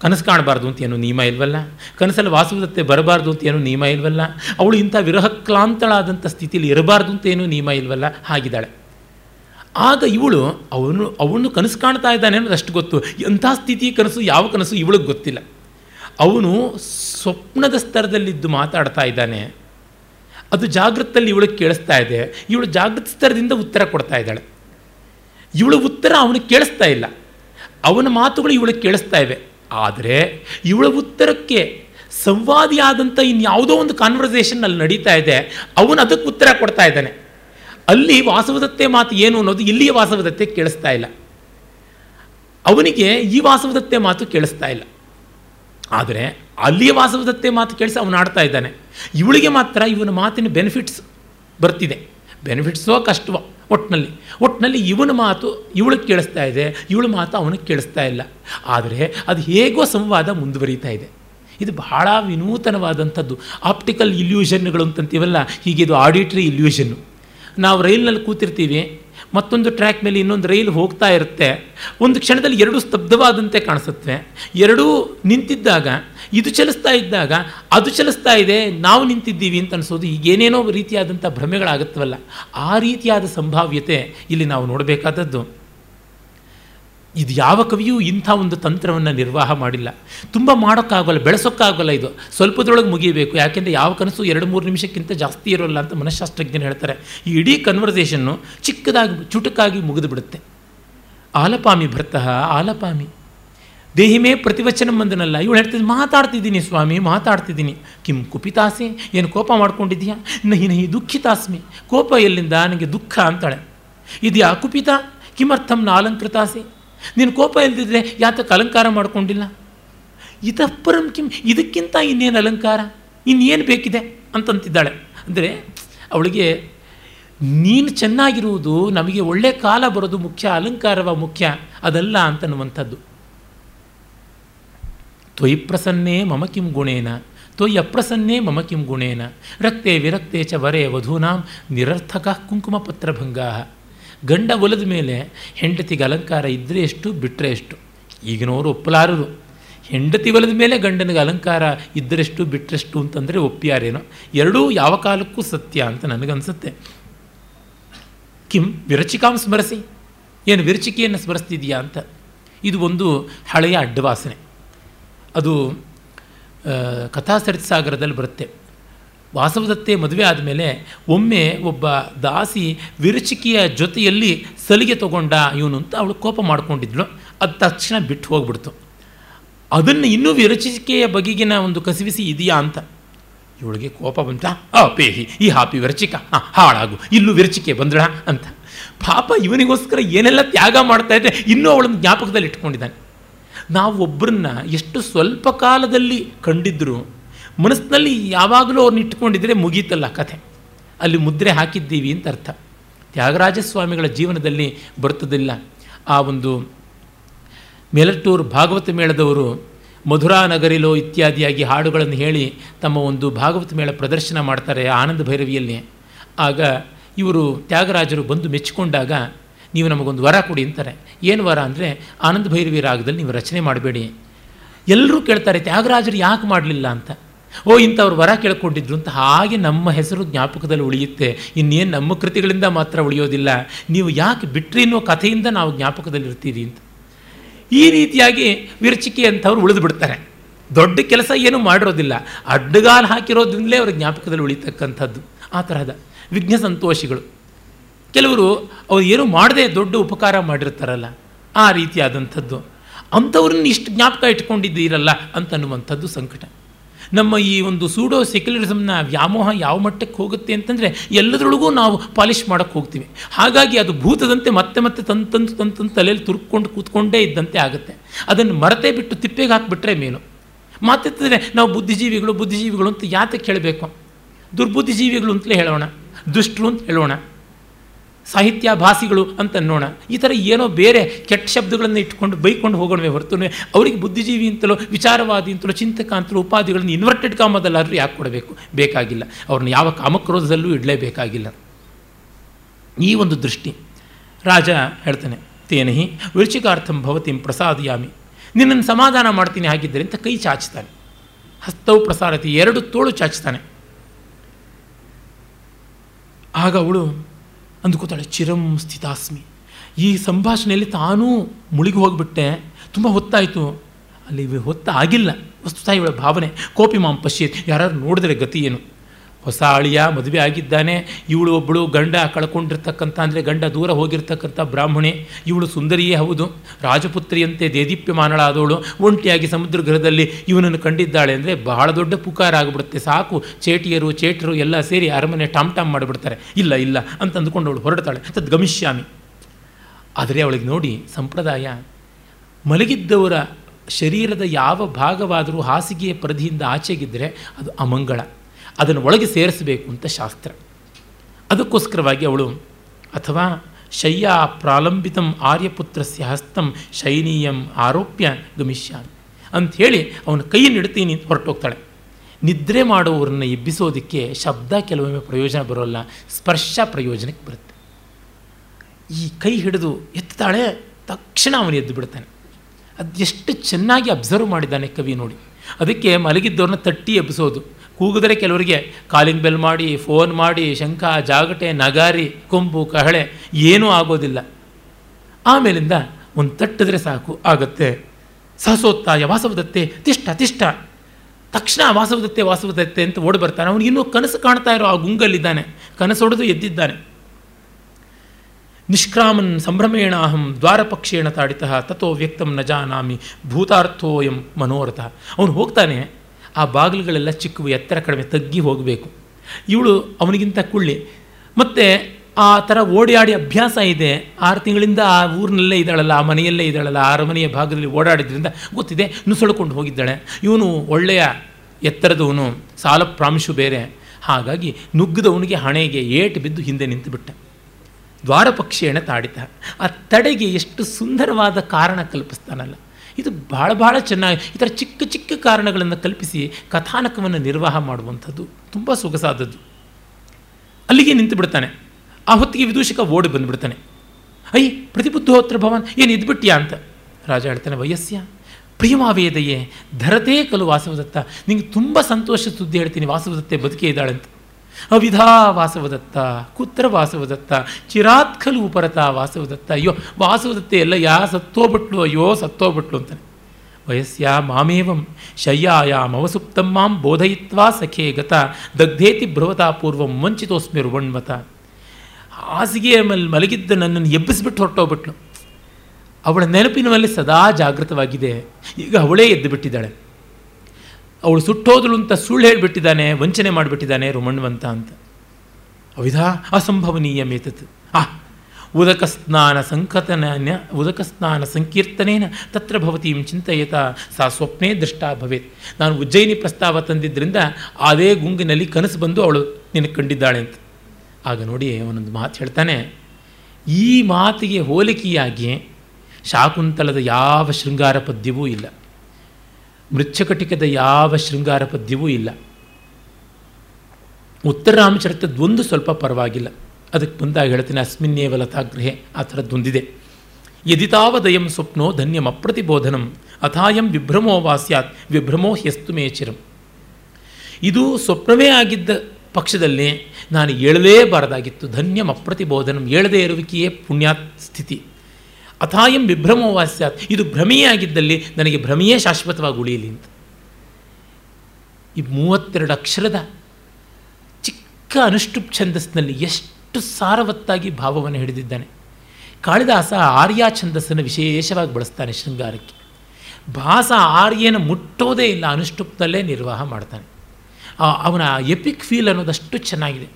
ಕನಸು ಕಾಣಬಾರ್ದು ಅಂತ ಏನೋ ನಿಯಮ ಇಲ್ವಲ್ಲ? ಕನಸಲ್ಲಿ ವಾಸವದತ್ತೆ ಬರಬಾರ್ದು ಅಂತ ಏನೋ ನಿಯಮ ಇಲ್ವಲ್ಲ? ಅವಳು ಇಂಥ ವಿರಹಕ್ಲಾಂತಳಾದಂಥ ಸ್ಥಿತಿಯಲ್ಲಿ ಇರಬಾರ್ದು ಅಂತ ಏನೋ ನಿಯಮ ಇಲ್ವಲ್ಲ? ಹಾಗಿದ್ದಾಳೆ. ಆಗ ಇವಳು ಅವನು ಅವನು ಕನಸು ಕಾಣ್ತಾ ಇದ್ದಾನೆ ಅನ್ನೋದು ಅಷ್ಟು ಗೊತ್ತು. ಎಂಥ ಸ್ಥಿತಿ ಕನಸು, ಯಾವ ಕನಸು ಇವಳಿಗೆ ಗೊತ್ತಿಲ್ಲ. ಅವನು ಸ್ವಪ್ನದ ಸ್ತರದಲ್ಲಿದ್ದು ಮಾತಾಡ್ತಾ ಇದ್ದಾನೆ. ಅದು ಜಾಗೃತದಲ್ಲಿ ಇವಳು ಕೇಳಿಸ್ತಾ ಇದೆ. ಇವಳು ಜಾಗೃತ ಸ್ತರದಿಂದ ಉತ್ತರ ಕೊಡ್ತಾ ಇದ್ದಾಳೆ. ಇವಳು ಉತ್ತರ ಅವನಿಗೆ ಕೇಳಿಸ್ತಾ ಇಲ್ಲ. ಅವನ ಮಾತುಗಳು ಇವಳು ಕೇಳಿಸ್ತಾ ಇವೆ. ಆದರೆ ಇವಳ ಉತ್ತರಕ್ಕೆ ಸಂವಾದಿಯಾದಂಥ ಇನ್ಯಾವುದೋ ಒಂದು ಕಾನ್ವರ್ಸೇಷನ್ ಅಲ್ಲಿ ನಡೀತಾ ಇದೆ. ಅವನು ಅದಕ್ಕೆ ಉತ್ತರ ಕೊಡ್ತಾ ಇದ್ದಾನೆ. ಅಲ್ಲಿ ವಾಸವದತ್ತೆ ಮಾತು ಏನು ಅನ್ನೋದು ಇಲ್ಲಿಯ ವಾಸವದತ್ತೆ ಕೇಳಿಸ್ತಾ ಇಲ್ಲ. ಅವನಿಗೆ ಈ ವಾಸವದತ್ತೆ ಮಾತು ಕೇಳಿಸ್ತಾ ಇಲ್ಲ. ಆದರೆ ಅಲ್ಲಿಯ ವಾಸವದತ್ತೆ ಮಾತು ಕೇಳಿಸಿ ಅವನು ಆಡ್ತಾ ಇದ್ದಾನೆ. ಇವಳಿಗೆ ಮಾತ್ರ ಇವನ ಮಾತಿನ ಬೆನಿಫಿಟ್ಸ್ ಬರ್ತಿದೆ. ಬೆನಿಫಿಟ್ಸೋ ಕಷ್ಟವೋ ಒಟ್ಟಿನಲ್ಲಿ ಒಟ್ಟಿನಲ್ಲಿ ಇವನ ಮಾತು ಇವಳಿಗೆ ಕೇಳಿಸ್ತಾ ಇದೆ, ಇವಳ ಮಾತು ಅವನಿಗೆ ಕೇಳಿಸ್ತಾ ಇಲ್ಲ. ಆದರೆ ಅದು ಹೇಗೋ ಸಂವಾದ ಮುಂದುವರಿತಾ ಇದೆ. ಇದು ಬಹಳ ವಿನೂತನವಾದಂಥದ್ದು. ಆಪ್ಟಿಕಲ್ ಇಲ್ಯೂಷನ್ಗಳು ಅಂತಂತೀವಲ್ಲ ಹೀಗಿದು ಆಡಿಟ್ರಿ ಇಲ್ಯೂಷನ್ನು ನಾವು ರೈಲಿನಲ್ಲಿ ಕೂತಿರ್ತೀವಿ ಮತ್ತೊಂದು ಟ್ರ್ಯಾಕ್ ಮೇಲೆ ಇನ್ನೊಂದು ರೈಲು ಹೋಗ್ತಾ ಇರುತ್ತೆ. ಒಂದು ಕ್ಷಣದಲ್ಲಿ ಎರಡು ಸ್ತಬ್ಧವಾದಂತೆ ಕಾಣಿಸುತ್ತವೆ ಎರಡೂ ನಿಂತಿದ್ದಾಗ, ಇದು ಚಲಿಸ್ತಾ ಇದ್ದಾಗ, ಅದು ಚಲಿಸ್ತಾ ಇದೆ, ನಾವು ನಿಂತಿದ್ದೀವಿ ಅಂತ ಅನಿಸೋದು ಏನೇನೋ ರೀತಿಯಾದಂಥ ಭ್ರಮೆಗಳಾಗುತ್ತವಲ್ಲ. ಆ ರೀತಿಯಾದ ಸಂಭಾವ್ಯತೆ ಇಲ್ಲಿ ನಾವು ನೋಡಬೇಕಾದದ್ದು. ಇದು ಯಾವ ಕವಿಯೂ ಇಂಥ ಒಂದು ತಂತ್ರವನ್ನು ನಿರ್ವಾಹ ಮಾಡಿಲ್ಲ. ತುಂಬ ಮಾಡೋಕ್ಕಾಗಲ್ಲ, ಬೆಳೆಸೋಕ್ಕಾಗಲ್ಲ ಇದು. ಸ್ವಲ್ಪದೊಳಗೆ ಮುಗಿಯಬೇಕು. ಯಾಕೆಂದರೆ ಯಾವ ಕನಸು ಎರಡು ಮೂರು ನಿಮಿಷಕ್ಕಿಂತ ಜಾಸ್ತಿ ಇರೋಲ್ಲ ಅಂತ ಮನಃಶಾಸ್ತ್ರಜ್ಞರು ಹೇಳ್ತಾರೆ. ಈ ಇಡೀ ಕನ್ವರ್ಸೇಷನ್ನು ಚಿಕ್ಕದಾಗಿ, ಚುಟುಕಾಗಿ ಮುಗಿದು ಬಿಡುತ್ತೆ ಆಲಪಾಮಿ ಭರ್ತಃ, ಆಲಪಾಮಿ. ದೇಹಿಮೇ ಪ್ರತಿವಚನ ಬಂದನಲ್ಲ ಇವಳು ಹೇಳ್ತಿದ್ದು ಮಾತಾಡ್ತಿದ್ದೀನಿ ಸ್ವಾಮಿ, ಮಾತಾಡ್ತಿದ್ದೀನಿ. ಕಿಂ ಕುಪಿತಾಸೆ, ಏನು ಕೋಪ ಮಾಡ್ಕೊಂಡಿದ್ದೀಯಾ? ನಹಿ ನಹಿ ದುಃಖಿತಾಸ್ಮಿ. ಕೋಪ ಎಲ್ಲಿಂದ? ನನಗೆ ದುಃಖ ಅಂತಾಳೆ. ಇದೆಯಾ ಕುಪಿತ? ಕಿಮರ್ಥಂ ನ ಅಲಂಕೃತಾಸೆ ನೀನು ಕೋಪ ಇಲ್ಲದಿದ್ದರೆ ಯಾತಕ್ಕೆ ಅಲಂಕಾರ ಮಾಡ್ಕೊಂಡಿಲ್ಲ? ಇತಃಪರಂ ಕಿಂ, ಇದಕ್ಕಿಂತ ಇನ್ನೇನು ಅಲಂಕಾರ? ಇನ್ನೇನು ಬೇಕಿದೆ? ಅಂತಂತಿದ್ದಾಳೆ. ಅಂದರೆ, ಅವಳಿಗೆ, ನೀನು ಚೆನ್ನಾಗಿರುವುದು ನಮಗೆ ಒಳ್ಳೆ ಕಾಲ ಬರೋದು ಮುಖ್ಯ, ಅಲಂಕಾರವ ಮುಖ್ಯ, ಅದಲ್ಲ ಅಂತನ್ನುವಂಥದ್ದು. ತ್ವಯಿ ಪ್ರಸನ್ನೇ ಮಮ ಕಿಂ ಗುಣೇನ ತ್ವಯ್ಯ ಅಪ್ರಸನ್ನೇ ಮಮ ಕಿಂ ಗುಣೇನ, ರಕ್ತೇ ವಿರಕ್ತೆ ಚ ವರೇ ವಧೂನಾಂ ನಿರರ್ಥಕ ಕುಂಕುಮ ಪತ್ರಭಂಗಾ ಗಂಡ ಒಲದ ಮೇಲೆ ಹೆಂಡತಿಗೆ ಅಲಂಕಾರ ಇದ್ದರೆ ಎಷ್ಟು ಬಿಟ್ಟರೆ ಎಷ್ಟು? ಈಗಿನವರು ಒಪ್ಪಲಾರರು. ಹೆಂಡತಿ ಒಲದ ಮೇಲೆ ಗಂಡನಿಗೆ ಅಲಂಕಾರ ಇದ್ದರೆಷ್ಟು ಬಿಟ್ಟರೆಷ್ಟು ಅಂತಂದರೆ ಒಪ್ಪಿಯಾರೇನೋ? ಎರಡೂ ಯಾವ ಕಾಲಕ್ಕೂ ಸತ್ಯ ಅಂತ ನನಗನ್ಸುತ್ತೆ. ಕಿಂ ವಿರಚಿಕಾಂ ಸ್ಮರಿಸಿ. ಏನು ವಿರಚಿಕೆಯನ್ನು ಸ್ಮರಿಸ್ತಿದೆಯಾ ಅಂತ? ಇದು ಒಂದು ಹಳೆಯ ಅಡ್ಡವಾಸನೆ. ಅದು ಕಥಾಸರಿತ್ ಸಾಗರದಲ್ಲಿ ಬರುತ್ತೆ. ವಾಸವದತ್ತೆ ಮದುವೆ ಆದಮೇಲೆ ಒಮ್ಮೆ ಒಬ್ಬ ದಾಸಿ ವಿರಚಿಕೆಯ ಜೊತೆಯಲ್ಲಿ ಸಲಿಗೆ ತಗೊಂಡ ಇವನು ಅಂತ ಅವಳು ಕೋಪ ಮಾಡ್ಕೊಂಡಿದ್ಳು ಅದು ತಕ್ಷಣ ಬಿಟ್ಟು ಹೋಗ್ಬಿಡ್ತು. ಅದನ್ನು ಇನ್ನೂ ವಿರಚಿಕೆಯ ಬಗೆಗಿನ ಒಂದು ಕಸಿವಿಸಿ ಇದೆಯಾ ಅಂತ. ಇವಳಿಗೆ ಕೋಪ ಬಂತ, ಆ, ಪೇಹಿ, ಈ ಹಾಪಿ ವಿರಚಿಕ. ಹಾಂ, ಹಾಳಾಗು. ಇಲ್ಲೂ ವಿರಚಿಕೆ ಬಂದಳ ಅಂತ. ಪಾಪ ಇವನಿಗೋಸ್ಕರ ಏನೆಲ್ಲ ತ್ಯಾಗ ಮಾಡ್ತಾ ಇದ್ದೆ ಇನ್ನೂ ಅವಳನ್ನು ಜ್ಞಾಪಕದಲ್ಲಿ ಇಟ್ಕೊಂಡಿದ್ದಾನೆ ನಾವು ಒಬ್ಬರನ್ನ ಎಷ್ಟು ಸ್ವಲ್ಪ ಕಾಲದಲ್ಲಿ ಕಂಡಿದ್ದರೂ ಮನಸ್ಸಿನಲ್ಲಿ ಯಾವಾಗಲೂ ಅವ್ರನ್ನ ಇಟ್ಕೊಂಡಿದ್ರೆ ಮುಗೀತಲ್ಲ ಕಥೆ. ಅಲ್ಲಿ ಮುದ್ರೆ ಹಾಕಿದ್ದೀವಿ ಅಂತ ಅರ್ಥ. ತ್ಯಾಗರಾಜ ಸ್ವಾಮಿಗಳ ಜೀವನದಲ್ಲಿ ಬರ್ತದಿಲ್ಲ ಆ ಒಂದು ಮೇಲಟ್ಟೂರು ಭಾಗವತ ಮೇಳದವರು ಮಧುರಾ ನಗರಿಲೋ ಇತ್ಯಾದಿಯಾಗಿ ಹಾಡುಗಳನ್ನು ಹೇಳಿ ತಮ್ಮ ಒಂದು ಭಾಗವತ ಮೇಳ ಪ್ರದರ್ಶನ ಮಾಡ್ತಾರೆ ಆನಂದ ಭೈರವಿಯಲ್ಲಿ. ಆಗ ಇವರು ತ್ಯಾಗರಾಜರು ಬಂದು ಮೆಚ್ಚಿಕೊಂಡಾಗ ನೀವು ನಮಗೊಂದು ವರ ಕೊಡಿ ಅಂತಾರೆ. ಏನು ವರ ಅಂದರೆ ಆನಂದ ಭೈರವಿ ರಾಗದಲ್ಲಿ ನೀವು ರಚನೆ ಮಾಡಬೇಡಿ. ಎಲ್ಲರೂ ಕೇಳ್ತಾರೆ, ತ್ಯಾಗರಾಜರು ಯಾಕೆ ಮಾಡಲಿಲ್ಲ? ಅಂತ. ಓ, ಇಂಥವ್ರು ವರ ಕೇಳ್ಕೊಂಡಿದ್ರು ಅಂತ ಹಾಗೆ ನಮ್ಮ ಹೆಸರು ಜ್ಞಾಪಕದಲ್ಲಿ ಉಳಿಯುತ್ತೆ. ಇನ್ನೇನು ನಮ್ಮ ಕೃತಿಗಳಿಂದ ಮಾತ್ರ ಉಳಿಯೋದಿಲ್ಲ. ನೀವು ಯಾಕೆ ಬಿಟ್ರಿ ಅನ್ನೋ ಕಥೆಯಿಂದ ನಾವು ಜ್ಞಾಪಕದಲ್ಲಿ ಇರ್ತೀರಿ ಅಂತ. ಈ ರೀತಿಯಾಗಿ ವಿರಚಿಕೆ ಅಂಥವ್ರು ಉಳಿದು ಬಿಡ್ತಾರೆ. ದೊಡ್ಡ ಕೆಲಸ ಏನು ಮಾಡಿರೋದಿಲ್ಲ. ಅಡ್ಡಗಾಲು ಹಾಕಿರೋದ್ರಿಂದಲೇ ಅವ್ರ ಜ್ಞಾಪಕದಲ್ಲಿ ಉಳಿತಕ್ಕಂಥದ್ದು. ಆ ತರಹದ ವಿಘ್ನ ಸಂತೋಷಿಗಳು. ಕೆಲವರು ಅವ್ರು ಏನು ಮಾಡದೆ ದೊಡ್ಡ ಉಪಕಾರ ಮಾಡಿರ್ತಾರಲ್ಲ, ಆ ರೀತಿಯಾದಂಥದ್ದು. ಅಂಥವ್ರನ್ನ ಇಷ್ಟು ಜ್ಞಾಪಕ ಇಟ್ಕೊಂಡಿದ್ದೀರಲ್ಲ ಅಂತನ್ನುವಂಥದ್ದು ಸಂಕಟ. ನಮ್ಮ ಈ ಒಂದು ಸೂಡೋ ಸೆಕ್ಯುಲರಿಸಮ್ನ ವ್ಯಾಮೋಹ ಯಾವ ಮಟ್ಟಕ್ಕೆ ಹೋಗುತ್ತೆ ಅಂತಂದರೆ ಎಲ್ಲದರೊಳಗೂ ನಾವು ಪಾಲಿಷ್ ಮಾಡೋಕ್ಕೆ ಹೋಗ್ತೀವಿ. ಹಾಗಾಗಿ ಅದು ಭೂತದಂತೆ ಮತ್ತೆ ಮತ್ತೆ ತಂದು ತಂದು ತಲೆಯಲ್ಲಿ ತುರ್ಕೊಂಡು ಕೂತ್ಕೊಂಡೇ ಇದ್ದಂತೆ ಆಗುತ್ತೆ. ಅದನ್ನು ಮರತೆ ಬಿಟ್ಟು ತಿಪ್ಪೆಗೆ ಹಾಕಿಬಿಟ್ರೆ ಮೇನು ಮಾತೆತ್ತಿದ್ರೆ ನಾವು ಬುದ್ಧಿಜೀವಿಗಳು ಬುದ್ಧಿಜೀವಿಗಳು ಅಂತ ಯಾತಕ್ಕೆ ಹೇಳಬೇಕು? ದುರ್ಬುದ್ಧಿಜೀವಿಗಳು ಅಂತಲೇ ಹೇಳೋಣ. ದುಷ್ಟರು ಅಂತ ಹೇಳೋಣ. ಸಾಹಿತ್ಯ ಭಾಷಿಗಳು ಅಂತ ಅನ್ನೋಣ ಈ ಥರ ಏನೋ ಬೇರೆ ಕೆಟ್ಟ ಶಬ್ದಗಳನ್ನು ಇಟ್ಕೊಂಡು ಬೈಕೊಂಡು ಹೋಗೋಣವೆ ಹೊರತು ಅವರಿಗೆ ಬುದ್ಧಿಜೀವಿ ಅಂತಲೋ, ವಿಚಾರವಾದಿ ಅಂತಲೋ, ಚಿಂತಕ ಅಂತಲೋ, ಉಪಾಧಿಗಳನ್ನು ಇನ್ವರ್ಟೆಡ್ ಕಾಮದಲ್ಲಾದರೂ ಯಾಕೆ ಕೊಡಬೇಕು? ಬೇಕಾಗಿಲ್ಲ. ಅವ್ರನ್ನ ಯಾವ ಕಾಮಕ್ರೋಧದಲ್ಲೂ ಇಡಲೇಬೇಕಾಗಿಲ್ಲ. ಈ ಒಂದು ದೃಷ್ಟಿ. ರಾಜ ಹೇಳ್ತಾನೆ, ತೇನಹಿ ವಿರುಚಿಕಾರ್ಥಂ ಭವತಿಂ ಪ್ರಸಾದಯಾಮಿ. ನಿನ್ನನ್ನು ಸಮಾಧಾನ ಮಾಡ್ತೀನಿ ಹಾಗಿದ್ದರೆ ಅಂತ ಕೈ ಚಾಚ್ತಾನೆ ಹಸ್ತವು ಪ್ರಸಾರತಿ ಎರಡು ತೋಳು ಚಾಚ್ತಾನೆ ಆಗ ಅವಳು ಅಂದುಕೋತಾಳೆ, ಚಿರಂ ಸ್ಥಿತಾಸ್ಮಿ. ಈ ಸಂಭಾಷಣೆಯಲ್ಲಿ ತಾನೂ ಮುಳುಗಿ ಹೋಗಿಬಿಟ್ಟೆ. ತುಂಬ ಹೊತ್ತಾಯಿತು. ಅಲ್ಲಿ ಹೊತ್ತ ಆಗಿಲ್ಲ ಇವಳ ಭಾವನೆ. ಕೋಪಿ ಮಾಂ ಪಶ್ಯತ್. ಯಾರು ನೋಡಿದ್ರೆ ಗತಿ ಏನು? ಹೊಸ ಅಳಿಯ ಮದುವೆ ಆಗಿದ್ದಾನೆ. ಇವಳು ಒಬ್ಬಳು ಗಂಡ ಕಳ್ಕೊಂಡಿರ್ತಕ್ಕಂಥ, ಅಂದರೆ ಗಂಡ ದೂರ ಹೋಗಿರ್ತಕ್ಕಂಥ ಬ್ರಾಹ್ಮಣಿ. ಇವಳು ಸುಂದರಿಯೇ ಹೌದು. ರಾಜಪುತ್ರಿಯಂತೆ ದೇದೀಪ್ಯಮಾನಳಾದವಳು. ಒಂಟಿಯಾಗಿ ಸಮುದ್ರ ಗೃಹದಲ್ಲಿ ಇವನನ್ನು ಕಂಡಿದ್ದಾಳೆ ಅಂದರೆ ಬಹಳ ದೊಡ್ಡ ಪುಕಾರ ಆಗಿಬಿಡುತ್ತೆ. ಸಾಕು, ಚೇಟಿಯರು, ಚೇಟರು ಎಲ್ಲ ಸೇರಿ ಅರಮನೆ ಟಾಮ್ ಟಾಮ್ ಮಾಡಿಬಿಡ್ತಾರೆ. ಇಲ್ಲ ಇಲ್ಲ ಅಂತ ಅಂದುಕೊಂಡು ಅವಳು ಹೊರಡ್ತಾಳೆ. ತದ್ ಗಮಿಷ್ಯಾಮಿ. ಆದರೆ ಅವಳಿಗೆ ನೋಡಿ ಸಂಪ್ರದಾಯ, ಮಲಗಿದ್ದವರ ಶರೀರದ ಯಾವ ಭಾಗವಾದರೂ ಹಾಸಿಗೆಯ ಪರಿಧಿಯಿಂದ ಆಚೆಗಿದ್ದರೆ ಅದು ಅಮಂಗಳ. ಅದನ್ನು ಒಳಗೆ ಸೇರಿಸಬೇಕು ಅಂತ ಶಾಸ್ತ್ರ. ಅದಕ್ಕೋಸ್ಕರವಾಗಿ ಅವಳು, ಅಥವಾ ಶಯ್ಯ ಪ್ರಾಲಂಬಿತಂ ಆರ್ಯಪುತ್ರಸ್ಯ ಹಸ್ತಂ ಶೈನೀಯಂ ಆರೋಪ್ಯ ಗಮಿಷ್ಯಾಮಿ ಅಂಥೇಳಿ ಅವನ ಕೈಯನ್ನು ಇಡ್ತೀನಿ ಅಂತ ಹೊರಟೋಗ್ತಾಳೆ. ನಿದ್ರೆ ಮಾಡುವವರನ್ನು ಎಬ್ಬಿಸೋದಕ್ಕೆ ಶಬ್ದ ಕೆಲವೊಮ್ಮೆ ಪ್ರಯೋಜನ ಬರೋಲ್ಲ, ಸ್ಪರ್ಶ ಪ್ರಯೋಜನಕ್ಕೆ ಬರುತ್ತೆ. ಈ ಕೈ ಹಿಡಿದು ಎತ್ತಾಳೆ, ತಕ್ಷಣ ಅವನು ಎದ್ದು ಬಿಡ್ತಾನೆ. ಅದೆಷ್ಟು ಚೆನ್ನಾಗಿ ಅಬ್ಸರ್ವ್ ಮಾಡಿದ್ದಾನೆ ಕವಿ ನೋಡಿ. ಅದಕ್ಕೆ ಮಲಗಿದ್ದವ್ರನ್ನ ತಟ್ಟಿ ಎಬ್ಬಿಸೋದು ಕೂಗಿದ್ರೆ ಕೆಲವರಿಗೆ ಕಾಲಿಂಗ್ ಬೆಲ್ ಮಾಡಿ, ಫೋನ್ ಮಾಡಿ, ಶಂಖ, ಜಾಗಟೆ, ನಗಾರಿ, ಕೊಂಬು, ಕಹಳೆ, ಏನೂ ಆಗೋದಿಲ್ಲ. ಆಮೇಲಿಂದ ಒಂದು ತಟ್ಟಿದ್ರೆ ಸಾಕು, ಆಗುತ್ತೆ. ಸಹಸೋತ್ತಾಯ ವಾಸವದತ್ತೆ, ತಿಷ್ಟ ತಿಷ್ಟ. ತಕ್ಷಣ ವಾಸವದತ್ತೆ ವಾಸವದತ್ತೆ ಅಂತ ಓಡಿ ಬರ್ತಾನೆ. ಅವನು ಇನ್ನೂ ಕನಸು ಕಾಣ್ತಾ ಇರೋ ಆ ಗುಂಗಲ್ಲಿದ್ದಾನೆ. ಕನಸು ಹೊಡೆದು ಎದ್ದಿದ್ದಾನೆ. ನಿಷ್ಕ್ರಾಮನ್ ಸಂಭ್ರಮೇಣ ಅಹಂ ದ್ವಾರಪಕ್ಷೇಣ ತಾಡಿತಃ ತಥೋ ವ್ಯಕ್ತಂ ನ ಜಾನಾಮಿ ಭೂತಾರ್ಥೋಯಂ ಮನೋರಥ. ಅವನು ಹೋಗ್ತಾನೆ ಆ ಬಾಗಿಲುಗಳೆಲ್ಲ ಚಿಕ್ಕವು, ಎತ್ತರ ಕಡಿಮೆ, ತಗ್ಗಿ ಹೋಗಬೇಕು. ಇವಳು ಅವನಿಗಿಂತ ಕುಳ್ಳಿ. ಮತ್ತು ಆ ಥರ ಓಡಾಡಿ ಅಭ್ಯಾಸ ಇದೆ. ಆರು ತಿಂಗಳಿಂದ ಆ ಊರಿನಲ್ಲೇ ಇದ್ದಾಳಲ್ಲ, ಆ ಮನೆಯಲ್ಲೇ ಇದ್ದಾಳಲ್ಲ ಅರಮನೆಯ ಭಾಗದಲ್ಲಿ ಓಡಾಡಿದ್ರಿಂದ ಗೊತ್ತಿದೆ, ನುಸುಳ್ಕೊಂಡು ಹೋಗಿದ್ದಾಳೆ. ಇವನು ಒಳ್ಳೆಯ ಎತ್ತರದವನು, ಸಾಲ ಪ್ರಾಂಶು ಬೇರೆ. ಹಾಗಾಗಿ ನುಗ್ಗದವನಿಗೆ ಹಣೆಗೆ ಏಟು ಬಿದ್ದು ಹಿಂದೆ ನಿಂತುಬಿಟ್ಟ. ದ್ವಾರಪಕ್ಷೇಣ ತಾಡಿತ ಆ ತಡೆಗೆ ಎಷ್ಟು ಸುಂದರವಾದ ಕಾರಣ ಕಲ್ಪಿಸ್ತಾನಲ್ಲ. ಇದು ಭಾಳ ಭಾಳ ಚೆನ್ನಾಗಿ ಈ ಥರ ಚಿಕ್ಕ ಚಿಕ್ಕ ಕಾರಣಗಳನ್ನು ಕಲ್ಪಿಸಿ ಕಥಾನಕವನ್ನು ನಿರ್ವಾಹ ಮಾಡುವಂಥದ್ದು ತುಂಬ ಸೊಗಸಾದದ್ದು. ಅಲ್ಲಿಗೆ ನಿಂತು ಬಿಡ್ತಾನೆ. ಆ ಹೊತ್ತಿಗೆ ವಿದೂಷಕ ಓಡಿ ಬಂದುಬಿಡ್ತಾನೆ. ಅಯ್ಯ, ಪ್ರತಿಬುದ್ಧೋತ್ರ ಭವನ್, ಏನು ಇದ್ಬಿಟ್ಯಾ ಅಂತ? ರಾಜ ಹೇಳ್ತಾನೆ ವಯಸ್ಸ್ಯ ಪ್ರಿಯಮಾವೇದಯೇ, ಧರತೇ ಕಲು ವಾಸವದತ್ತ, ನಿಂಗೆ ತುಂಬ ಸಂತೋಷ ಸುದ್ದಿ ಹೇಳ್ತೀನಿ, ವಾಸವದತ್ತೆ ಬದುಕೇ ಇದ್ದಾಳೆ ಅಂತ ಅವಿಧಾ ವಾಸವದತ್ತ, ಕುತ್ರ ವಾಸವದತ್ತ, ಚಿರಾತ್ ಖಲು ಉಪರತ ವಾಸವದತ್ತ. ಅಯ್ಯೋ, ವಾಸವದತ್ತೆ ಎಲ್ಲ ಯಾ ಸತ್ತೋಬಿಟ್ಲು ಅಯ್ಯೋ ಸತ್ತೋಬಿಟ್ಲು ಅಂತಾನೆ ವಯಸ್ಸ್ಯ ಮಾಮೇವಂ ಶಯ್ಯಾಯಾಮವಸುಪ್ತಂ ಮಾಂ ಬೋಧಯಿತ್ವಾ ಸಖೇ ಗತ, ದಗ್ಧೇತಿ ಭ್ರವತಾ ಪೂರ್ವಂ ವಂಚಿತೋಸ್ಮಿ ರುವಣ್ಮತ ಹಾಸಿಗೆಯ ಮೇಲೆ ಮಲಗಿದ್ದ ನನ್ನನ್ನು ಎಬ್ಬಿಸ್ಬಿಟ್ಟು ಹೊರಟೋಗ್ಬಿಟ್ಲು. ಅವಳ ಮೇಲೆ ಸದಾ ಜಾಗೃತವಾಗಿದೆ. ಈಗ ಅವಳೇ ಎದ್ದು ಬಿಟ್ಟಿದ್ದಾಳೆ. ಅವಳು ಸುಟ್ಟೋದಳು ಅಂತ ಸುಳ್ಳು ಹೇಳಿಬಿಟ್ಟಿದ್ದಾನೆ, ವಂಚನೆ ಮಾಡಿಬಿಟ್ಟಿದ್ದಾನೆ ರುಮಣ್ವಂತ ಅಂತ. ಅವಿಧ ಅಸಂಭವನೀಯ ಮೇತತ್ ಆ, ಉದಕ ಸ್ನಾನ ಸಂಕತನ, ಉದಕ ಸ್ನಾನ ಸಂಕೀರ್ತನೇನ ತತ್ರ ಭವತೀಂ ಚಿಂತೆಯತ, ಸಾ ಸ್ವಪ್ನೇ ದೃಷ್ಟ ಭವೇತ್. ನಾನು ಉಜ್ಜಯಿನಿ ಪ್ರಸ್ತಾವ ತಂದಿದ್ದರಿಂದ ಅದೇ ಗುಂಗಿನಲ್ಲಿ ಕನಸು ಬಂದು ಅವಳು ನಿನಗೆ ಕಂಡಿದ್ದಾಳೆ ಅಂತ. ಆಗ ನೋಡಿ ಅವನೊಂದು ಮಾತು ಹೇಳ್ತಾನೆ, ಈ ಮಾತಿಗೆ ಹೋಲಿಕೆಯಾಗಿ ಶಾಕುಂತಲದ ಯಾವ ಶೃಂಗಾರ ಪದ್ಯವೂ ಇಲ್ಲ. ಮೃಚ್ಛಕಟಿಕದ ಯಾವ ಶೃಂಗಾರ ಪದ್ಯವೂ ಇಲ್ಲ. ಉತ್ತರ ರಾಮಚರಿತದ್ದೊಂದು ಸ್ವಲ್ಪ ಪರವಾಗಿಲ್ಲ. ಅದಕ್ಕೆ ಬಂದಾಗ ಹೇಳ್ತೀನಿ ಅಸ್ಮಿನ್ನೇವ ವಲತಾಗ್ರಹೆ ಆ ಥರದ್ದೊಂದಿದೆ. ಯದಿತಾವದಯಂ ಸ್ವಪ್ನೋ ಧನ್ಯಂ ಅಪ್ರತಿಬೋಧನಂ, ಅಥಾಯಂ ವಿಭ್ರಮೋ ವಾಸ್ಯಾತ್, ವಿಭ್ರಮೋ ಹ್ಯಸ್ತು ಮೇಚಿರಂ ಇದು ಸ್ವಪ್ನವೇ ಆಗಿದ್ದ ಪಕ್ಷದಲ್ಲಿ ನಾನು ಏಳಲೇಬಾರದಾಗಿತ್ತು. ಧನ್ಯಂ ಅಪ್ರತಿಬೋಧನಂ, ಏಳದೇ ಇರುವಿಕೆಯೇ ಪುಣ್ಯಾತ್ ಸ್ಥಿತಿ. ಅಥಾಯಂ ವಿಭ್ರಮೋ ವಾಸ್ಯಾತ್ ಇದು ಭ್ರಮೆಯೇ ಆಗಿದ್ದಲ್ಲಿ ನನಗೆ ಭ್ರಮೆಯೇ ಶಾಶ್ವತವಾಗಿ ಉಳಿಯಲಿ ಅಂತ. ಈ ಮೂವತ್ತೆರಡು ಅಕ್ಷರದ ಚಿಕ್ಕ ಅನುಷ್ಠುಪ್ ಛಂದಸ್ನಲ್ಲಿ ಎಷ್ಟು ಸಾರವತ್ತಾಗಿ ಭಾವವನ್ನು ಹಿಡಿದಿದ್ದಾನೆ. ಕಾಳಿದಾಸ ಆರ್ಯ ಛಂದಸ್ಸನ್ನು ವಿಶೇಷವಾಗಿ ಬಳಸ್ತಾನೆ ಶೃಂಗಾರಕ್ಕೆ. ಭಾಸ ಆರ್ಯನ ಮುಟ್ಟೋದೇ ಇಲ್ಲ, ಅನುಷ್ಠುಪ್ನಲ್ಲೇ ನಿರ್ವಾಹ ಮಾಡ್ತಾನೆ. ಅವನ ಎಪಿಕ್ ಫೀಲ್ ಅನ್ನೋದಷ್ಟು ಚೆನ್ನಾಗಿದೆ.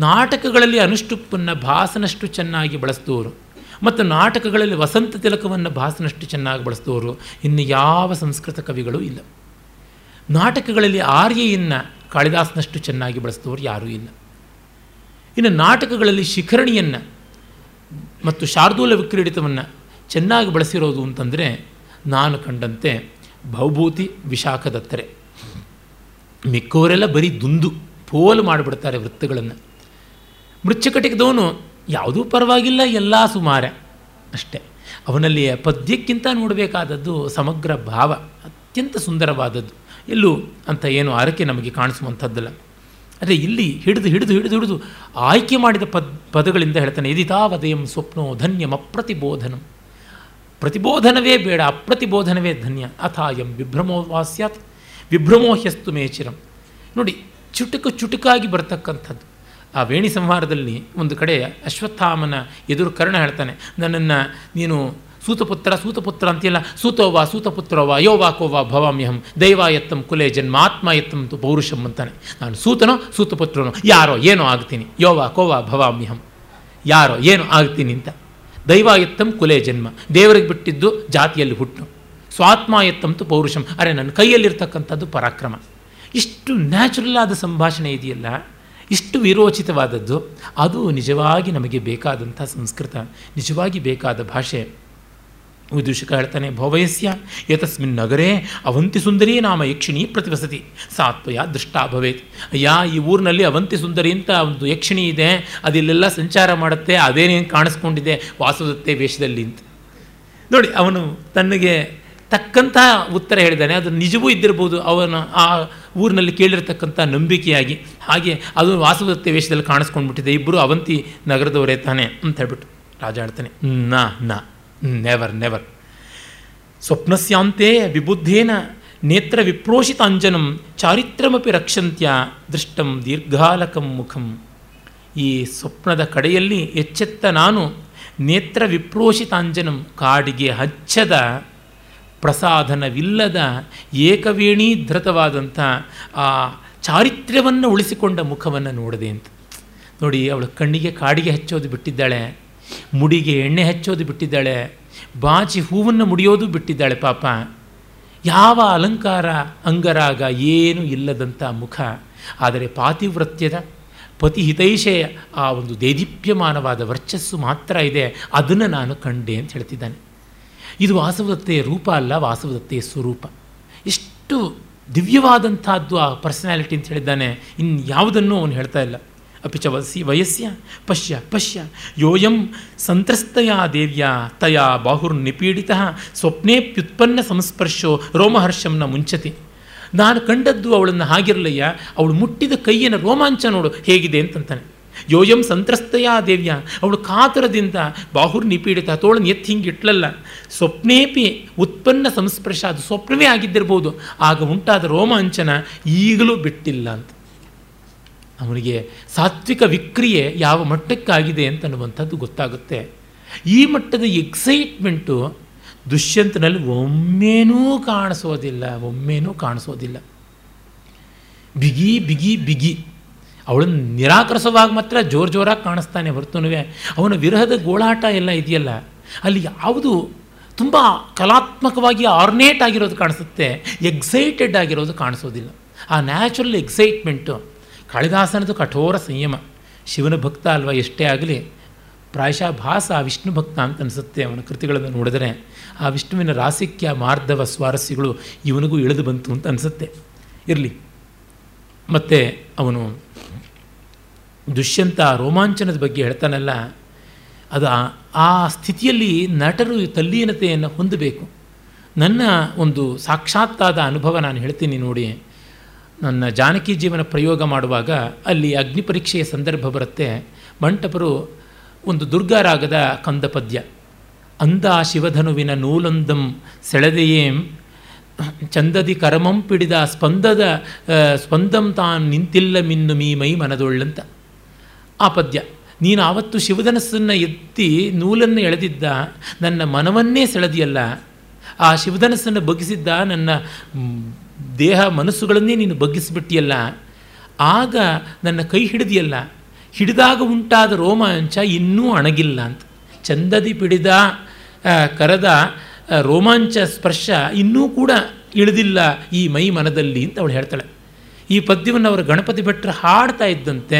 ನಾಟಕಗಳಲ್ಲಿ ಅನುಷ್ಠುಪ್ಪನ್ನು ಭಾಸನಷ್ಟು ಚೆನ್ನಾಗಿ ಬಳಸಿದವರು ಮತ್ತು ನಾಟಕಗಳಲ್ಲಿ ವಸಂತ ತಿಲಕವನ್ನು ಭಾಸನಷ್ಟು ಚೆನ್ನಾಗಿ ಬಳಸಿದವರು ಇನ್ನು ಯಾವ ಸಂಸ್ಕೃತ ಕವಿಗಳು ಇಲ್ಲ. ನಾಟಕಗಳಲ್ಲಿ ಆರ್ಯೆಯನ್ನು ಕಾಳಿದಾಸನಷ್ಟು ಚೆನ್ನಾಗಿ ಬಳಸಿದವರು ಯಾರೂ ಇಲ್ಲ. ಇನ್ನು ನಾಟಕಗಳಲ್ಲಿ ಶಿಖರಣಿಯನ್ನು ಮತ್ತು ಶಾರ್ದೂಲ ವಿಕ್ರೀಡಿತವನ್ನು ಚೆನ್ನಾಗಿ ಬಳಸಿರೋದು ಅಂತಂದರೆ ನಾನು ಕಂಡಂತೆ ಭೌಭೂತಿ ವಿಶಾಖದತ್ತರೆ. ಮಿಕ್ಕವರೆಲ್ಲ ಬರೀ ದುಂದು, ಪೋಲು ಮಾಡಿಬಿಡ್ತಾರೆ ವೃತ್ತಗಳನ್ನು. ಮೃಚ್ಛಕಟಿಕದವನು ಯಾವುದೂ ಪರವಾಗಿಲ್ಲ, ಎಲ್ಲ ಸುಮಾರೆ. ಅಷ್ಟೇ. ಅವನಲ್ಲಿ ಪದ್ಯಕ್ಕಿಂತ ನೋಡಬೇಕಾದದ್ದು ಸಮಗ್ರ ಭಾವ, ಅತ್ಯಂತ ಸುಂದರವಾದದ್ದು. ಎಲ್ಲೂ ಅಂತ ಏನು ಆರಕೆ ನಮಗೆ ಕಾಣಿಸುವಂಥದ್ದಲ್ಲ. ಅದೇ ಇಲ್ಲಿ ಹಿಡಿದು ಹಿಡಿದು ಹಿಡಿದು ಹಿಡಿದು ಆಯ್ಕೆ ಮಾಡಿದ ಪದ್, ಪದಗಳಿಂದ ಹೇಳ್ತಾನೆ ಎದಿತಾವದಯಂ ಸ್ವಪ್ನೋ ಧನ್ಯಮ ಅಪ್ರತಿಬೋಧನಂ. ಪ್ರತಿಬೋಧನವೇ ಬೇಡ, ಅಪ್ರತಿಬೋಧನವೇ ಧನ್ಯ, ಅಥಾಯಂ ವಿಭ್ರಮೋ ವಾಸ್ಯಾತ್, ವಿಭ್ರಮೋ ಹ್ಯಸ್ತು ಮೇಚಿರಂ ನೋಡಿ, ಚುಟುಕು ಚುಟುಕಾಗಿ ಬರ್ತಕ್ಕಂಥದ್ದು. ಆ ವೇಣಿ ಸಂಹಾರದಲ್ಲಿ ಒಂದು ಕಡೆ ಅಶ್ವತ್ಥಾಮನ ಎದುರು ಕರ್ಣ ಹೇಳ್ತಾನೆ, ನನ್ನನ್ನು ನೀನು ಸೂತಪುತ್ರ ಸೂತಪುತ್ರ ಅಂತಿಲ್ಲ ಸೂತೋವಾ, ಸೂತಪುತ್ರವಾ, ಯೋವಾ ಕೋವಾ ಭವಾಮ್ಯಹಂ ದೈವ ಎತ್ತಂ ಕುಲೆ ಜನ್ಮ ಆತ್ಮ ಎತ್ತಂ ತು ಪೌರುಷಂ ಅಂತಾನೆ. ನಾನು ಸೂತನೋ, ಸೂತಪುತ್ರನೋ, ಯಾರೋ ಏನೋ ಆಗ್ತೀನಿ, ಯೋವಾ ಕೋವಾ ಭವಾಮ್ಯಹಂ, ಯಾರೋ ಏನೋ ಆಗ್ತೀನಿ ಅಂತ. ದೈವ ಎತ್ತಂ ಕುಲೆ ಜನ್ಮ, ದೇವರಿಗೆ ಬಿಟ್ಟಿದ್ದು ಜಾತಿಯಲ್ಲಿ ಹುಟ್ಟು ಸ್ವಾತ್ಮ ಎತ್ತಂತು ಪೌರುಷಂ. ಅರೆ, ನನ್ನ ಕೈಯಲ್ಲಿರ್ತಕ್ಕಂಥದ್ದು ಪರಾಕ್ರಮ. ಇಷ್ಟು ನ್ಯಾಚುರಲ್ ಆದ ಸಂಭಾಷಣೆ ಇದೆಯಲ್ಲ ಇಷ್ಟು ವಿರೋಚಿತವಾದದ್ದು, ಅದು ನಿಜವಾಗಿ ನಮಗೆ ಬೇಕಾದಂಥ ಸಂಸ್ಕೃತ, ನಿಜವಾಗಿ ಬೇಕಾದ ಭಾಷೆ. ವಿದೂಷಕ ಹೇಳ್ತಾನೆ, ಭವಯಸ್ಯ ಯತಸ್ಮಿನ್ ನಗರೇ ಅವಂತಿ ಸುಂದರಿ ನಾಮ ಯಕ್ಷಿಣಿ ಪ್ರತಿವಸತಿ, ಸಾತ್ವಯ ದೃಷ್ಟಾ ಭವೇತ್. ಅಯ್ಯ, ಈ ಊರಿನಲ್ಲಿ ಅವಂತಿ ಸುಂದರಿ ಅಂತ ಒಂದು ಯಕ್ಷಿಣಿ ಇದೆ, ಅದಿಲ್ಲೆಲ್ಲ ಸಂಚಾರ ಮಾಡುತ್ತೆ, ಅದೇನೇನು ಕಾಣಿಸ್ಕೊಂಡಿದೆ, ವಾಸುದತ್ತೆ ವೇಷದಲ್ಲಿ ಅಂತ. ನೋಡಿ, ಅವನು ತನಗೆ ತಕ್ಕಂಥ ಉತ್ತರ ಹೇಳಿದ್ದಾನೆ. ಅದು ನಿಜವೂ ಇದ್ದಿರ್ಬೋದು. ಅವನು ಆ ಊರಿನಲ್ಲಿ ಕೇಳಿರ್ತಕ್ಕಂಥ ನಂಬಿಕೆಯಾಗಿ. ಹಾಗೆ ಅದು ವಾಸವದತ್ತೆ ವೇಷದಲ್ಲಿ ಕಾಣಿಸ್ಕೊಂಡ್ಬಿಟ್ಟಿದೆ. ಇಬ್ಬರು ಅವಂತಿ ನಗರದವರೇ ತಾನೆ ಅಂತ ಹೇಳ್ಬಿಟ್ಟು ರಾಜ ಹೇಳ್ತಾನೆ. ನಾ ನಾ ನೆವರ್ ನೆವರ್ ಸ್ವಪ್ನಸ್ಯಾಂತೆ ವಿಬುದ್ಧೇನ ನೇತ್ರ ವಿಪ್ರೋಷಿತಾಂಜನಂ ಚಾರಿತ್ರಮಪಿ ರಕ್ಷಂತ್ಯ ದೃಷ್ಟಂ ದೀರ್ಘಾಲಕಂ ಮುಖಂ. ಈ ಸ್ವಪ್ನದ ಕಡೆಯಲ್ಲಿ ಎಚ್ಚೆತ್ತ ನಾನು ನೇತ್ರ ವಿಪ್ರೋಷಿತಾಂಜನಂ ಕಾಡಿಗೆ ಹಚ್ಚದ ಪ್ರಸಾದನವಿಲ್ಲದ ಏಕವೇಣೀಧೃತವಾದಂಥ ಆ ಚಾರಿತ್ರ್ಯವನ್ನು ಉಳಿಸಿಕೊಂಡ ಮುಖವನ್ನು ನೋಡಿದೆ ಅಂತ. ನೋಡಿ, ಅವಳು ಕಣ್ಣಿಗೆ ಕಾಡಿಗೆ ಹಚ್ಚೋದು ಬಿಟ್ಟಿದ್ದಾಳೆ, ಮುಡಿಗೆ ಎಣ್ಣೆ ಹಚ್ಚೋದು ಬಿಟ್ಟಿದ್ದಾಳೆ, ಬಾಚಿ ಹೂವನ್ನು ಮುಡಿಯೋದು ಬಿಟ್ಟಿದ್ದಾಳೆ ಪಾಪ. ಯಾವ ಅಲಂಕಾರ, ಅಂಗರಾಗ ಏನೂ ಇಲ್ಲದಂಥ ಮುಖ. ಆದರೆ ಪಾತಿವ್ರತ್ಯದ ಪತಿಹಿತೈಷೆಯ ಆ ಒಂದು ದೇದೀಪ್ಯಮಾನವಾದ ವರ್ಚಸ್ಸು ಮಾತ್ರ ಇದೆ, ಅದನ್ನು ನಾನು ಕಂಡೆ ಅಂತ ಹೇಳ್ತಿದ್ದಾನೆ. ಇದು ವಾಸವದತ್ತೆಯ ರೂಪ ಅಲ್ಲ, ವಾಸವದತ್ತೆಯ ಸ್ವರೂಪ. ಎಷ್ಟು ದಿವ್ಯವಾದಂಥದ್ದು ಆ ಪರ್ಸನಾಲಿಟಿ ಅಂತ ಹೇಳಿದ್ದಾನೆ ಇನ್ನು ಯಾವುದನ್ನು ಅವನು ಹೇಳ್ತಾ ಇಲ್ಲ. ಅಪಿಚ ವಸಿ ವಯಸ್ಯ ಪಶ್ಯ ಪಶ್ಯ ಯೋಯಂ ಸಂತ್ರಸ್ತಯ ದೇವ್ಯ ತಯಾ ಬಾಹುರ್ನಿಪೀಡಿತ ಸ್ವಪ್ನೇಪ್ಯುತ್ಪನ್ನ ಸಂಸ್ಪರ್ಶೋ ರೋಮಹರ್ಷಂನ ಮುಂಚತಿ. ನಾನು ಕಂಡದ್ದು ಅವಳನ್ನು ಹಾಗಿರಲಯ್ಯ, ಅವಳು ಮುಟ್ಟಿದ ಕೈಯನ್ನು ರೋಮಾಂಚ ನೋಡು ಹೇಗಿದೆ ಅಂತಂತಾನೆ. ಯೋಯಂ ಸಂತ್ರಸ್ತೆಯ ದೇವ್ಯ. ಅವಳು ಕಾತುರದಿಂದ ಬಾಹುರ್ ನಿಪೀಡಿತ ತೋಳನ್ನು ಎತ್ತಿ ಹಿಂಗೆ ಇಟ್ಲಲ್ಲ. ಸ್ವಪ್ನೇಪಿ ಉತ್ಪನ್ನ ಸಂಸ್ಪರ್ಶ ಅದು ಸ್ವಪ್ನವೇ ಆಗಿದ್ದಿರ್ಬೋದು. ಆಗ ಉಂಟಾದ ರೋಮಾಂಚನ ಈಗಲೂ ಬಿಟ್ಟಿಲ್ಲ ಅಂತ. ಅವನಿಗೆ ಸಾತ್ವಿಕ ವಿಕ್ರಿಯೆ ಯಾವ ಮಟ್ಟಕ್ಕಾಗಿದೆ ಅಂತ ಅನ್ನುವಂಥದ್ದು ಗೊತ್ತಾಗುತ್ತೆ. ಈ ಮಟ್ಟದ ಎಕ್ಸೈಟ್ಮೆಂಟು ದುಷ್ಯಂತನಲ್ಲಿ ಒಮ್ಮೇನೂ ಕಾಣಿಸೋದಿಲ್ಲ, ಒಮ್ಮೆನೂ ಕಾಣಿಸೋದಿಲ್ಲ. ಬಿಗಿ ಬಿಗಿ ಬಿಗಿ. ಅವಳನ್ನು ನಿರಾಕರಿಸುವಾಗ ಮಾತ್ರ ಜೋರು ಜೋರಾಗಿ ಕಾಣಿಸ್ತಾನೆ ಹೊರತುನುವೆ ಅವನ ವಿರಹದ ಗೋಳಾಟ ಎಲ್ಲ ಇದೆಯಲ್ಲ, ಅಲ್ಲಿ ಯಾವುದು ತುಂಬ ಕಲಾತ್ಮಕವಾಗಿ ಆರ್ನೇಟ್ ಆಗಿರೋದು ಕಾಣಿಸುತ್ತೆ ಎಕ್ಸೈಟೆಡ್ ಆಗಿರೋದು ಕಾಣಿಸೋದಿಲ್ಲ. ಆ ನ್ಯಾಚುರಲ್ ಎಕ್ಸೈಟ್ಮೆಂಟು ಕಾಳಿದಾಸನದು ಕಠೋರ ಸಂಯಮ. ಶಿವನ ಭಕ್ತ ಅಲ್ವಾ ಎಷ್ಟೇ ಆಗಲಿ ಪ್ರಾಯಶಃ ಭಾಸ ವಿಷ್ಣು ಭಕ್ತ ಅಂತ ಅನಿಸುತ್ತೆ ಅವನ ಕೃತಿಗಳನ್ನು ನೋಡಿದರೆ. ಆ ವಿಷ್ಣುವಿನ ರಾಸಿಕ್ಯ ಮಾರ್ಧವ ಸ್ವಾರಸ್ಯಗಳು ಇವನಿಗೂ ಇಳಿದು ಬಂತು ಅಂತ ಅನಿಸುತ್ತೆ. ಇರಲಿ. ಮತ್ತು ಅವನು ದುಷ್ಯಂತ ರೋಮಾಂಚನದ ಬಗ್ಗೆ ಹೇಳ್ತಾನಲ್ಲ, ಅದು ಆ ಸ್ಥಿತಿಯಲ್ಲಿ ನಟರು ತಲ್ಲೀನತೆಯನ್ನು ಹೊಂದಬೇಕು. ನನ್ನ ಒಂದು ಸಾಕ್ಷಾತ್ತಾದ ಅನುಭವ ನಾನು ಹೇಳ್ತೀನಿ ನೋಡಿ. ನನ್ನ ಜಾನಕಿ ಜೀವನ ಪ್ರಯೋಗ ಮಾಡುವಾಗ ಅಲ್ಲಿ ಅಗ್ನಿ ಪರೀಕ್ಷೆಯ ಸಂದರ್ಭ ಬರುತ್ತೆ. ಮಂಟಪರು ಒಂದು ದುರ್ಗಾರಾಗದ ಕಂದ ಪದ್ಯ ಅಂದ ಶಿವಧನುವಿನ ನೂಲೊಂದಂ ಸೆಳೆದೆಯೇಂ, ಚಂದದಿ ಕರಮಂ ಪಿಡಿದ ಸ್ಪಂದದ ಸ್ಪಂದಂ ತಾನು ನಿಂತಿಲ್ಲ ಮಿನ್ನು ಮೀ ಮೈ ಮನದೊಳ್ಳಂತ. ಆ ಪದ್ಯ ನೀನು ಆವತ್ತು ಶಿವಧನಸ್ಸನ್ನು ಎತ್ತಿ ನೂಲನ್ನು ಎಳೆದಿದ್ದ ನನ್ನ ಮನವನ್ನೇ ಸೆಳೆದಿಯಲ್ಲ. ಆ ಶಿವಧನಸ್ಸನ್ನು ಬಗ್ಗಿಸಿದ್ದ ನನ್ನ ದೇಹ ಮನಸ್ಸುಗಳನ್ನೇ ನೀನು ಬಗ್ಗಿಸಿಬಿಟ್ಟಿಯಲ್ಲ. ಆಗ ನನ್ನ ಕೈ ಹಿಡಿದಿಯಲ್ಲ. ಹಿಡಿದಾಗ ಉಂಟಾದ ರೋಮಾಂಚ ಇನ್ನೂ ಅಣಗಿಲ್ಲ ಅಂತ. ಚಂದದಿ ಪಿಡಿದ ಕರದ ರೋಮಾಂಚ ಸ್ಪರ್ಶ ಇನ್ನೂ ಕೂಡ ಇಳಿದಿಲ್ಲ ಈ ಮೈ ಮನದಲ್ಲಿ ಅಂತ ಅವಳು ಹೇಳ್ತಾಳೆ. ಈ ಪದ್ಯವನ್ನು ಅವರು ಗಣಪತಿ ಭಟ್ರು ಹಾಡ್ತಾ ಇದ್ದಂತೆ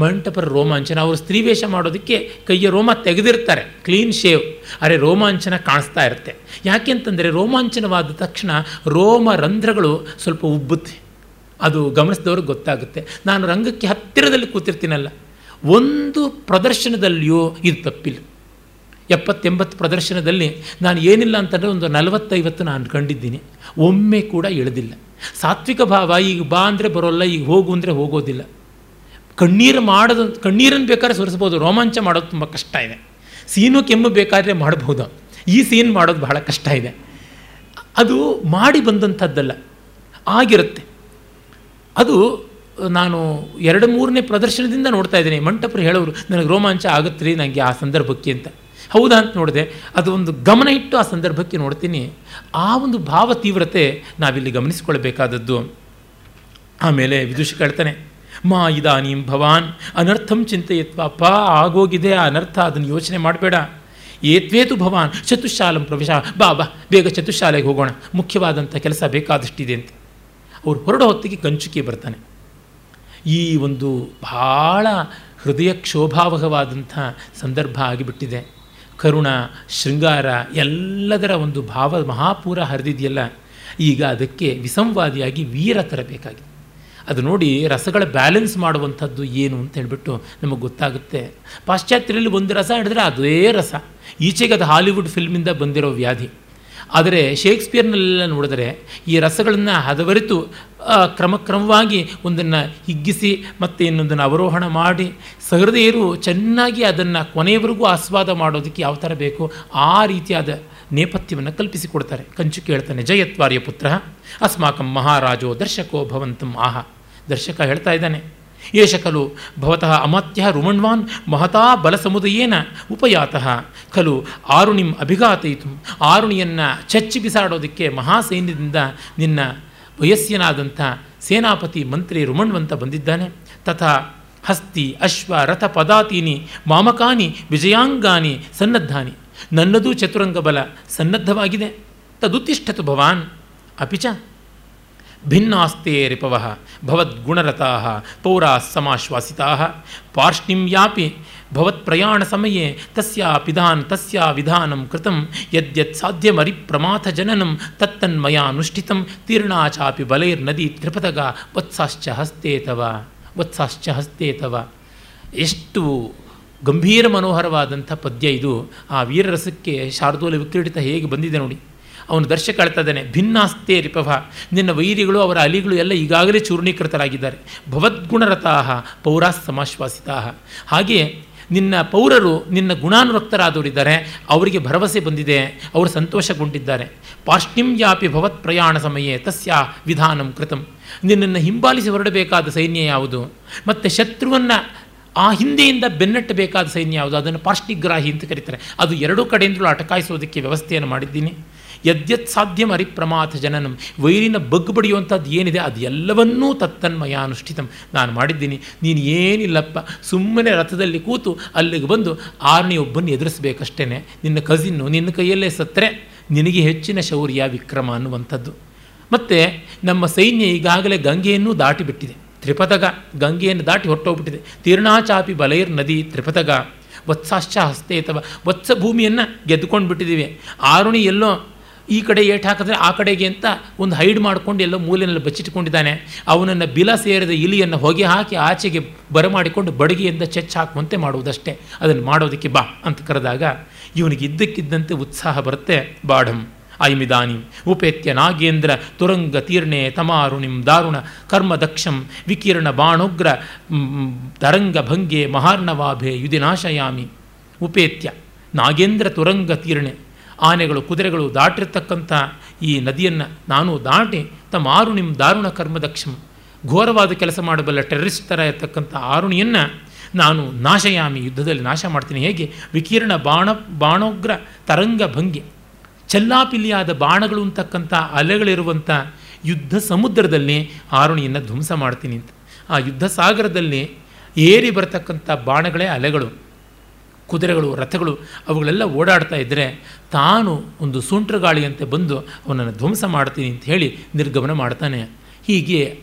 ಮಂಟಪರ ರೋಮಾಂಚನ, ಅವರು ಸ್ತ್ರೀವೇಷ ಮಾಡೋದಕ್ಕೆ ಕೈಯ ರೋಮ ತೆಗೆದಿರ್ತಾರೆ ಕ್ಲೀನ್ ಶೇವ್ ಅರೆ ರೋಮಾಂಚನ ಕಾಣಿಸ್ತಾ ಇರುತ್ತೆ. ಯಾಕೆಂತಂದರೆ ರೋಮಾಂಚನವಾದ ತಕ್ಷಣ ರೋಮ ರಂಧ್ರಗಳು ಸ್ವಲ್ಪ ಉಬ್ಬುತ್ತೆ. ಅದು ಗಮನಿಸಿದವ್ರಿಗೆ ಗೊತ್ತಾಗುತ್ತೆ. ನಾನು ರಂಗಕ್ಕೆ ಹತ್ತಿರದಲ್ಲಿ ಕೂತಿರ್ತೀನಲ್ಲ, ಒಂದು ಪ್ರದರ್ಶನದಲ್ಲಿಯೂ ಇದು ತಪ್ಪಿಲ್ಲ. ಎಪ್ಪತ್ತೆಂಬತ್ತು ಪ್ರದರ್ಶನದಲ್ಲಿ ನಾನು ಏನಿಲ್ಲ ಅಂತಂದರೆ ಒಂದು ನಲವತ್ತೈವತ್ತು ನಾನು ಕಂಡಿದ್ದೀನಿ. ಒಮ್ಮೆ ಕೂಡ ಇಳಿದಿಲ್ಲ. ಸಾತ್ವಿಕ ಭಾವ, ಈಗ ಬಾ ಅಂದರೆ ಬರೋಲ್ಲ, ಈಗ ಹೋಗು ಅಂದರೆ ಹೋಗೋದಿಲ್ಲ. ಕಣ್ಣೀರು ಮಾಡೋದು ಕಣ್ಣೀರನ್ನು ಬೇಕಾದ್ರೆ ಸುರಿಸ್ಬೋದು ರೋಮಾಂಚ ಮಾಡೋದು ತುಂಬ ಕಷ್ಟ ಇದೆ. ಸೀನು ಕೆಮ್ಮು ಬೇಕಾದರೆ ಮಾಡಬಹುದು. ಈ ಸೀನ್ ಮಾಡೋದು ಬಹಳ ಕಷ್ಟ ಇದೆ. ಅದು ಮಾಡಿ ಬಂದಂಥದ್ದಲ್ಲ ಆಗಿರುತ್ತೆ. ಅದು ನಾನು ಎರಡು ಮೂರನೇ ಪ್ರದರ್ಶನದಿಂದ ನೋಡ್ತಾ ಇದ್ದೀನಿ. ಮಂಟಪರು ಹೇಳೋರು, ನನಗೆ ರೋಮಾಂಚ ಆಗುತ್ತೆ ರೀ ನನಗೆ ಆ ಸಂದರ್ಭಕ್ಕೆ ಅಂತ. ಹೌದಾ ಅಂತ ನೋಡಿದೆ. ಅದು ಒಂದು ಗಮನ ಇಟ್ಟು ಆ ಸಂದರ್ಭಕ್ಕೆ ನೋಡ್ತೀನಿ. ಆ ಒಂದು ಭಾವ ತೀವ್ರತೆ ನಾವಿಲ್ಲಿ ಗಮನಿಸಿಕೊಳ್ಬೇಕಾದದ್ದು ಆಮೇಲೆ ವಿದುಷಿ ಕೇಳ್ತಾನೆ, ಮಾ ಇದಾನೀಂ ಭವಾನ್, ಅನರ್ಥಂ ಚಿಂತೆಯತ್ವ ಅಪ್ಪ ಆಗೋಗಿದೆ ಆ ಅನರ್ಥ, ಅದನ್ನು ಯೋಚನೆ ಮಾಡಬೇಡ. ಏತ್ವೇತು ಭವಾನ್, ಚತುಶಾಲಂ ಪ್ರವೇಶ, ಬಾ ಬಾ, ಬೇಗ ಚತುಶಾಲೆಗೆ ಹೋಗೋಣ, ಮುಖ್ಯವಾದಂಥ ಕೆಲಸ ಬೇಕಾದಷ್ಟಿದೆ ಅಂತ. ಅವ್ರು ಹೊರಡೋ ಹೊತ್ತಿಗೆ ಕಂಚುಕಿ ಬರ್ತಾನೆ. ಈ ಒಂದು ಭಾಳ ಹೃದಯ ಕ್ಷೋಭಾವಹವಾದಂಥ ಸಂದರ್ಭ ಆಗಿಬಿಟ್ಟಿದೆ. ಕರುಣ, ಶೃಂಗಾರ ಎಲ್ಲದರ ಒಂದು ಭಾವ ಮಹಾಪೂರ ಹರಿದಿದೆಯಲ್ಲ, ಈಗ ಅದಕ್ಕೆ ವಿಸಂವಾದಿಯಾಗಿ ವೀರ ತರಬೇಕಾಗಿದೆ. ಅದು ನೋಡಿ ರಸಗಳ ಬ್ಯಾಲೆನ್ಸ್ ಮಾಡುವಂಥದ್ದು ಏನು ಅಂತ ಹೇಳಿಬಿಟ್ಟು ನಮಗೆ ಗೊತ್ತಾಗುತ್ತೆ. ಪಾಶ್ಚಾತ್ಯರಲ್ಲಿ ಒಂದು ರಸ ಹಿಡಿದ್ರೆ ಅದೇ ರಸ. ಈಚೆಗೆ ಅದು ಹಾಲಿವುಡ್ ಫಿಲ್ಮಿಂದ ಬಂದಿರೋ ವ್ಯಾಧಿ. ಆದರೆ ಶೇಕ್ಸ್ಪಿಯರ್ನಲ್ಲೆಲ್ಲ ನೋಡಿದರೆ ಈ ರಸಗಳನ್ನು ಹದವರಿತು ಕ್ರಮಕ್ರಮವಾಗಿ ಒಂದನ್ನು ಹಿಗ್ಗಿಸಿ ಮತ್ತು ಇನ್ನೊಂದನ್ನು ಅವರೋಹಣ ಮಾಡಿ ಸಹೃದಯರು ಚೆನ್ನಾಗಿ ಅದನ್ನು ಕೊನೆಯವರೆಗೂ ಆಸ್ವಾದ ಮಾಡೋದಕ್ಕೆ ಯಾವ ಥರ ಬೇಕು ಆ ರೀತಿಯಾದ ನೇಪಥ್ಯವನ್ನು ಕಲ್ಪಿಸಿಕೊಡ್ತಾರೆ ಕಂಚು ಕೇಳ್ತಾನೆ ಜಯತ್ವಾರ್ಯ ಪುತ್ರ, ಅಸ್ಮಾಕಂ ಮಹಾರಾಜೋ ದರ್ಶಕೋ ಭವಂತಂ ಆಹ. ದರ್ಶಕ ಹೇಳ್ತಾ ಇದ್ದಾನೆ, ಏಷ ಖಲು ಭವತಃ ಅಮಾತ್ಯ ರುಮಣ್ವಾನ್ ಮಹತಾ ಬಲಸಮುದಯೇನ ಉಪಯಾತಃ. ಖಲು ಆರುಣಿಂ ಅಭಿಘಾತಯಿತು, ಆರುಣಿಯನ್ನು ಚಚ್ಚಿ ಬಿಸಾಡೋದಕ್ಕೆ ಮಹಾಸೈನ್ಯದಿಂದ ನಿನ್ನ ವಯಸ್ಸಿನಾದಂಥ ಸೇನಾಪತಿ ಮಂತ್ರಿ ರುಮಣ್ವಂತ ಬಂದಿದ್ದಾನೆ. ತಥಾ ಹಸ್ತಿ, ಅಶ್ವ, ರಥ ಪದಾತೀನಿ, ಮಾಮಕಾನಿ, ವಿಜಯಾಂಗಾನಿ, ಸನ್ನದ್ಧಾನಿ. ನನ್ನದೂ ಚತುರಂಗ ಬಲ ಸನ್ನದ್ಧವಾಗಿದೆ. ತದುತಿಷ್ಠತು ಭವಾನ್. ಅಪಿಚ. ಭಿನ್ನಾಸ್ತೆ ರಿಪವ ಭವದ್ಗುಣರತಾ ಪೌರಾ ಸಮಾಶ್ವಾಸಿತಾ ಪಾರ್ಷ್ಣಿಂ ಯಾಪಿ ಭವತ್ಪ್ರಯಾಣ ಸಮಯ ತಸ್ಯಾ ಪಿಧಾನ್ ತಸ್ಯಾ ವಿಧಾನಂ ಕೃತಂ ಯದ್ಯತ್ ಸಾಧ್യമರಿಪ್ರಮಾಥ ಜನನಂ ತತ್ತನ್ಮಯಾನುಷ್ಠಿತಂ ತೀರ್ಣಾಚಾಪಿ ಬಲೈರ್ನದಿ ತ್ರಿಪತಗ ವತ್ಸಾಶ್ಚ ಹಸ್ತೆ ತವ ವತ್ಸಾಶ್ಚ ಹಸ್ತೆ ತವ ಎಷ್ಟು ಗಂಭೀರ ಮನೋಹರವಾದಂಥ ಪದ್ಯ ಇದು. ಆ ವೀರರಸಕ್ಕೆ ಶಾರ್ದೂಲ ವಿಕ್ರೀಡಿತ ಹೇಗೆ ಬಂದಿದೆ ನೋಡಿ. ಅವನು ದರ್ಶ ಹೇಳ್ತಾ ಇದ್ದಾನೆ ಭಿನ್ನಾಸ್ತೆ ರಿಪಭ, ನಿನ್ನ ವೈರಿಗಳು ಅವರ ಅಲಿಗಳು ಎಲ್ಲ ಈಗಾಗಲೇ ಚೂರ್ಣೀಕೃತರಾಗಿದ್ದಾರೆ. ಭವದ್ಗುಣರತಾ ಪೌರಾಸ್ ಸಮಾಶ್ವಾಸಿತಾ ಹಾಗೆ ನಿನ್ನ ಪೌರರು ನಿನ್ನ ಗುಣಾನುರಕ್ತರಾದವರಿದ್ದಾರೆ, ಅವರಿಗೆ ಭರವಸೆ ಬಂದಿದೆ, ಅವರು ಸಂತೋಷಗೊಂಡಿದ್ದಾರೆ. ಪಾರ್ಷ್ಣಿಂ ಯಾಪಿ ಭವತ್ ಪ್ರಯಾಣ ಸಮಯೇ, ತಸ್ಯ ವಿಧಾನಂ ಕೃತಂ. ನಿನ್ನನ್ನು ಹಿಂಬಾಲಿಸಿ ಹೊರಡಬೇಕಾದ ಸೈನ್ಯ ಯಾವುದು? ಮತ್ತು ಶತ್ರುವನ್ನು ಆ ಹಿಂದೆಯಿಂದ ಬೆನ್ನಟ್ಟಬೇಕಾದ ಸೈನ್ಯ ಯಾವುದು? ಅದನ್ನು ಪಾರ್ಷ್ಟಿಗ್ರಾಹಿ ಅಂತ ಕರೀತಾರೆ. ಅದು ಎರಡೂ ಕಡೆಯಿಂದಲೂ ಅಟಕಾಯಿಸೋದಕ್ಕೆ ವ್ಯವಸ್ಥೆಯನ್ನು ಮಾಡಿದ್ದೀನಿ. ಯದ್ಯತ್ ಸಾಧ್ಯಂ ಅರಿಪ್ರಮಾಥ ಜನನಂ. ವೈರಿನ ಬಗ್ಗು ಬಡಿಯುವಂಥದ್ದು ಏನಿದೆ? ಅದು ಎಲ್ಲವನ್ನೂ ತತ್ತನ್ಮಯ ಅನುಷ್ಠಿತಂ. ನಾನು ಮಾಡಿದ್ದೀನಿ. ನೀನು ಏನಿಲ್ಲಪ್ಪ? ಸುಮ್ಮನೆ ರಥದಲ್ಲಿ ಕೂತು ಅಲ್ಲಿಗೆ ಬಂದು ಆರನೇ ಒಬ್ಬನ್ನು ಎದುರಿಸಬೇಕಷ್ಟೇ ನಿನ್ನ ಕಸಿನ್ನು ನಿನ್ನ ಕೈಯಲ್ಲೇ ಸತ್ತರೆ ನಿನಗೆ ಹೆಚ್ಚಿನ ಶೌರ್ಯ, ವಿಕ್ರಮ ಅನ್ನುವಂಥದ್ದು. ಮತ್ತು ನಮ್ಮ ಸೈನ್ಯ ಈಗಾಗಲೇ ಗಂಗೆಯನ್ನು ದಾಟಿಬಿಟ್ಟಿದೆ ತ್ರಿಪತಗ ಗಂಗೆಯನ್ನು ದಾಟಿ ಹೊರಟೋಗ್ಬಿಟ್ಟಿದೆ. ತೀರ್ಣಾಚಾಪಿ ಬಲೈರ್ ನದಿ ತ್ರಿಪದಗ. ವತ್ಸಾಶ್ಚ ಹಸ್ತೆ ಅಥವಾ ವತ್ಸ ಭೂಮಿಯನ್ನು ಗೆದ್ದುಕೊಂಡು ಬಿಟ್ಟಿದ್ದೀವಿ ಆರುಣಿ ಎಲ್ಲೋ ಈ ಕಡೆ ಏಟು ಹಾಕಿದ್ರೆ ಆ ಕಡೆಗೆ ಅಂತ ಒಂದು ಹೈಡ್ ಮಾಡ್ಕೊಂಡು ಎಲ್ಲೋ ಮೂಲೆಯಲ್ಲಿ ಬಚ್ಚಿಟ್ಕೊಂಡಿದ್ದಾನೆ ಅವನನ್ನು ಬಿಲ ಸೇರಿದ ಇಲಿಯನ್ನು ಹೊಗೆ ಹಾಕಿ ಆಚೆಗೆ ಬರಮಾಡಿಕೊಂಡು ಬಡಗಿಯಿಂದ ಚೆಚ್ಚ ಹಾಕುವಂತೆ ಮಾಡುವುದಷ್ಟೇ. ಅದನ್ನು ಮಾಡೋದಕ್ಕೆ ಬಾ ಅಂತ ಕರೆದಾಗ, ಇವನಿಗೆ ಇದ್ದಕ್ಕಿದ್ದಂತೆ ಉತ್ಸಾಹ ಬರುತ್ತೆ ಬಾಢಂ ಐಮಿದಾನಿ ಉಪೇತ್ಯ ನಾಗೇಂದ್ರ ತುರಂಗ ತೀರ್ಣೆ ತಮಾರುಣಿಂ ದಾರುಣ ಕರ್ಮದಕ್ಷಂ ವಿಕಿರಣ ಬಾಣೋಗ್ರ ತರಂಗ ಭಂಗೆ ಮಹಾರ್ಣವಾಭೆ ಯುಧಿನಾಶಯಾಮಿ ಉಪೇತ್ಯ ನಾಗೇಂದ್ರ ತುರಂಗ ತೀರ್ಣೆ ಆನೆಗಳು ಕುದುರೆಗಳು ದಾಟಿರ್ತಕ್ಕಂಥ ಈ ನದಿಯನ್ನು ನಾನು ದಾಟಿ ತಮ್ಮ ಆರುಣಿಂ ದಾರುಣ ಕರ್ಮದಕ್ಷಂ. ಘೋರವಾದ ಕೆಲಸ ಮಾಡಬಲ್ಲ ಟೆರರಿಸ್ಟ್ ಥರ ಇರತಕ್ಕಂಥ ಆರುಣಿಯನ್ನು ನಾನು ನಾಶಯಾಮಿ ಯುದ್ಧದಲ್ಲಿ ನಾಶ ಮಾಡ್ತೀನಿ. ಹೇಗೆ? ವಿಕಿರಣ ಬಾಣ, ಬಾಣೋಗ್ರ ತರಂಗ ಭಂಗಿ. ಚೆಲ್ಲಾಪಿಲ್ಲಿಯಾದ ಬಾಣಗಳು ಅಂತಕ್ಕಂಥ ಅಲೆಗಳಿರುವಂಥ ಯುದ್ಧ ಸಮುದ್ರದಲ್ಲಿ ಆರುಣಿಯನ್ನು ಧ್ವಂಸ ಮಾಡ್ತೀನಿ ಅಂತ. ಆ ಯುದ್ಧ ಸಾಗರದಲ್ಲಿ ಏರಿ ಬರತಕ್ಕಂಥ ಬಾಣಗಳೇ ಅಲೆಗಳು, ಕುದುರೆಗಳು, ರಥಗಳು, ಅವುಗಳೆಲ್ಲ ಓಡಾಡ್ತಾ ಇದ್ದರೆ ತಾನು ಒಂದು ಸುಂಟ್ರಗಾಳಿಯಂತೆ ಬಂದು ಅವನನ್ನು ಧ್ವಂಸ ಮಾಡ್ತೀನಿ ಅಂತ ಹೇಳಿ ನಿರ್ಗಮನ ಮಾಡ್ತಾನೆ. ಹೀಗೆ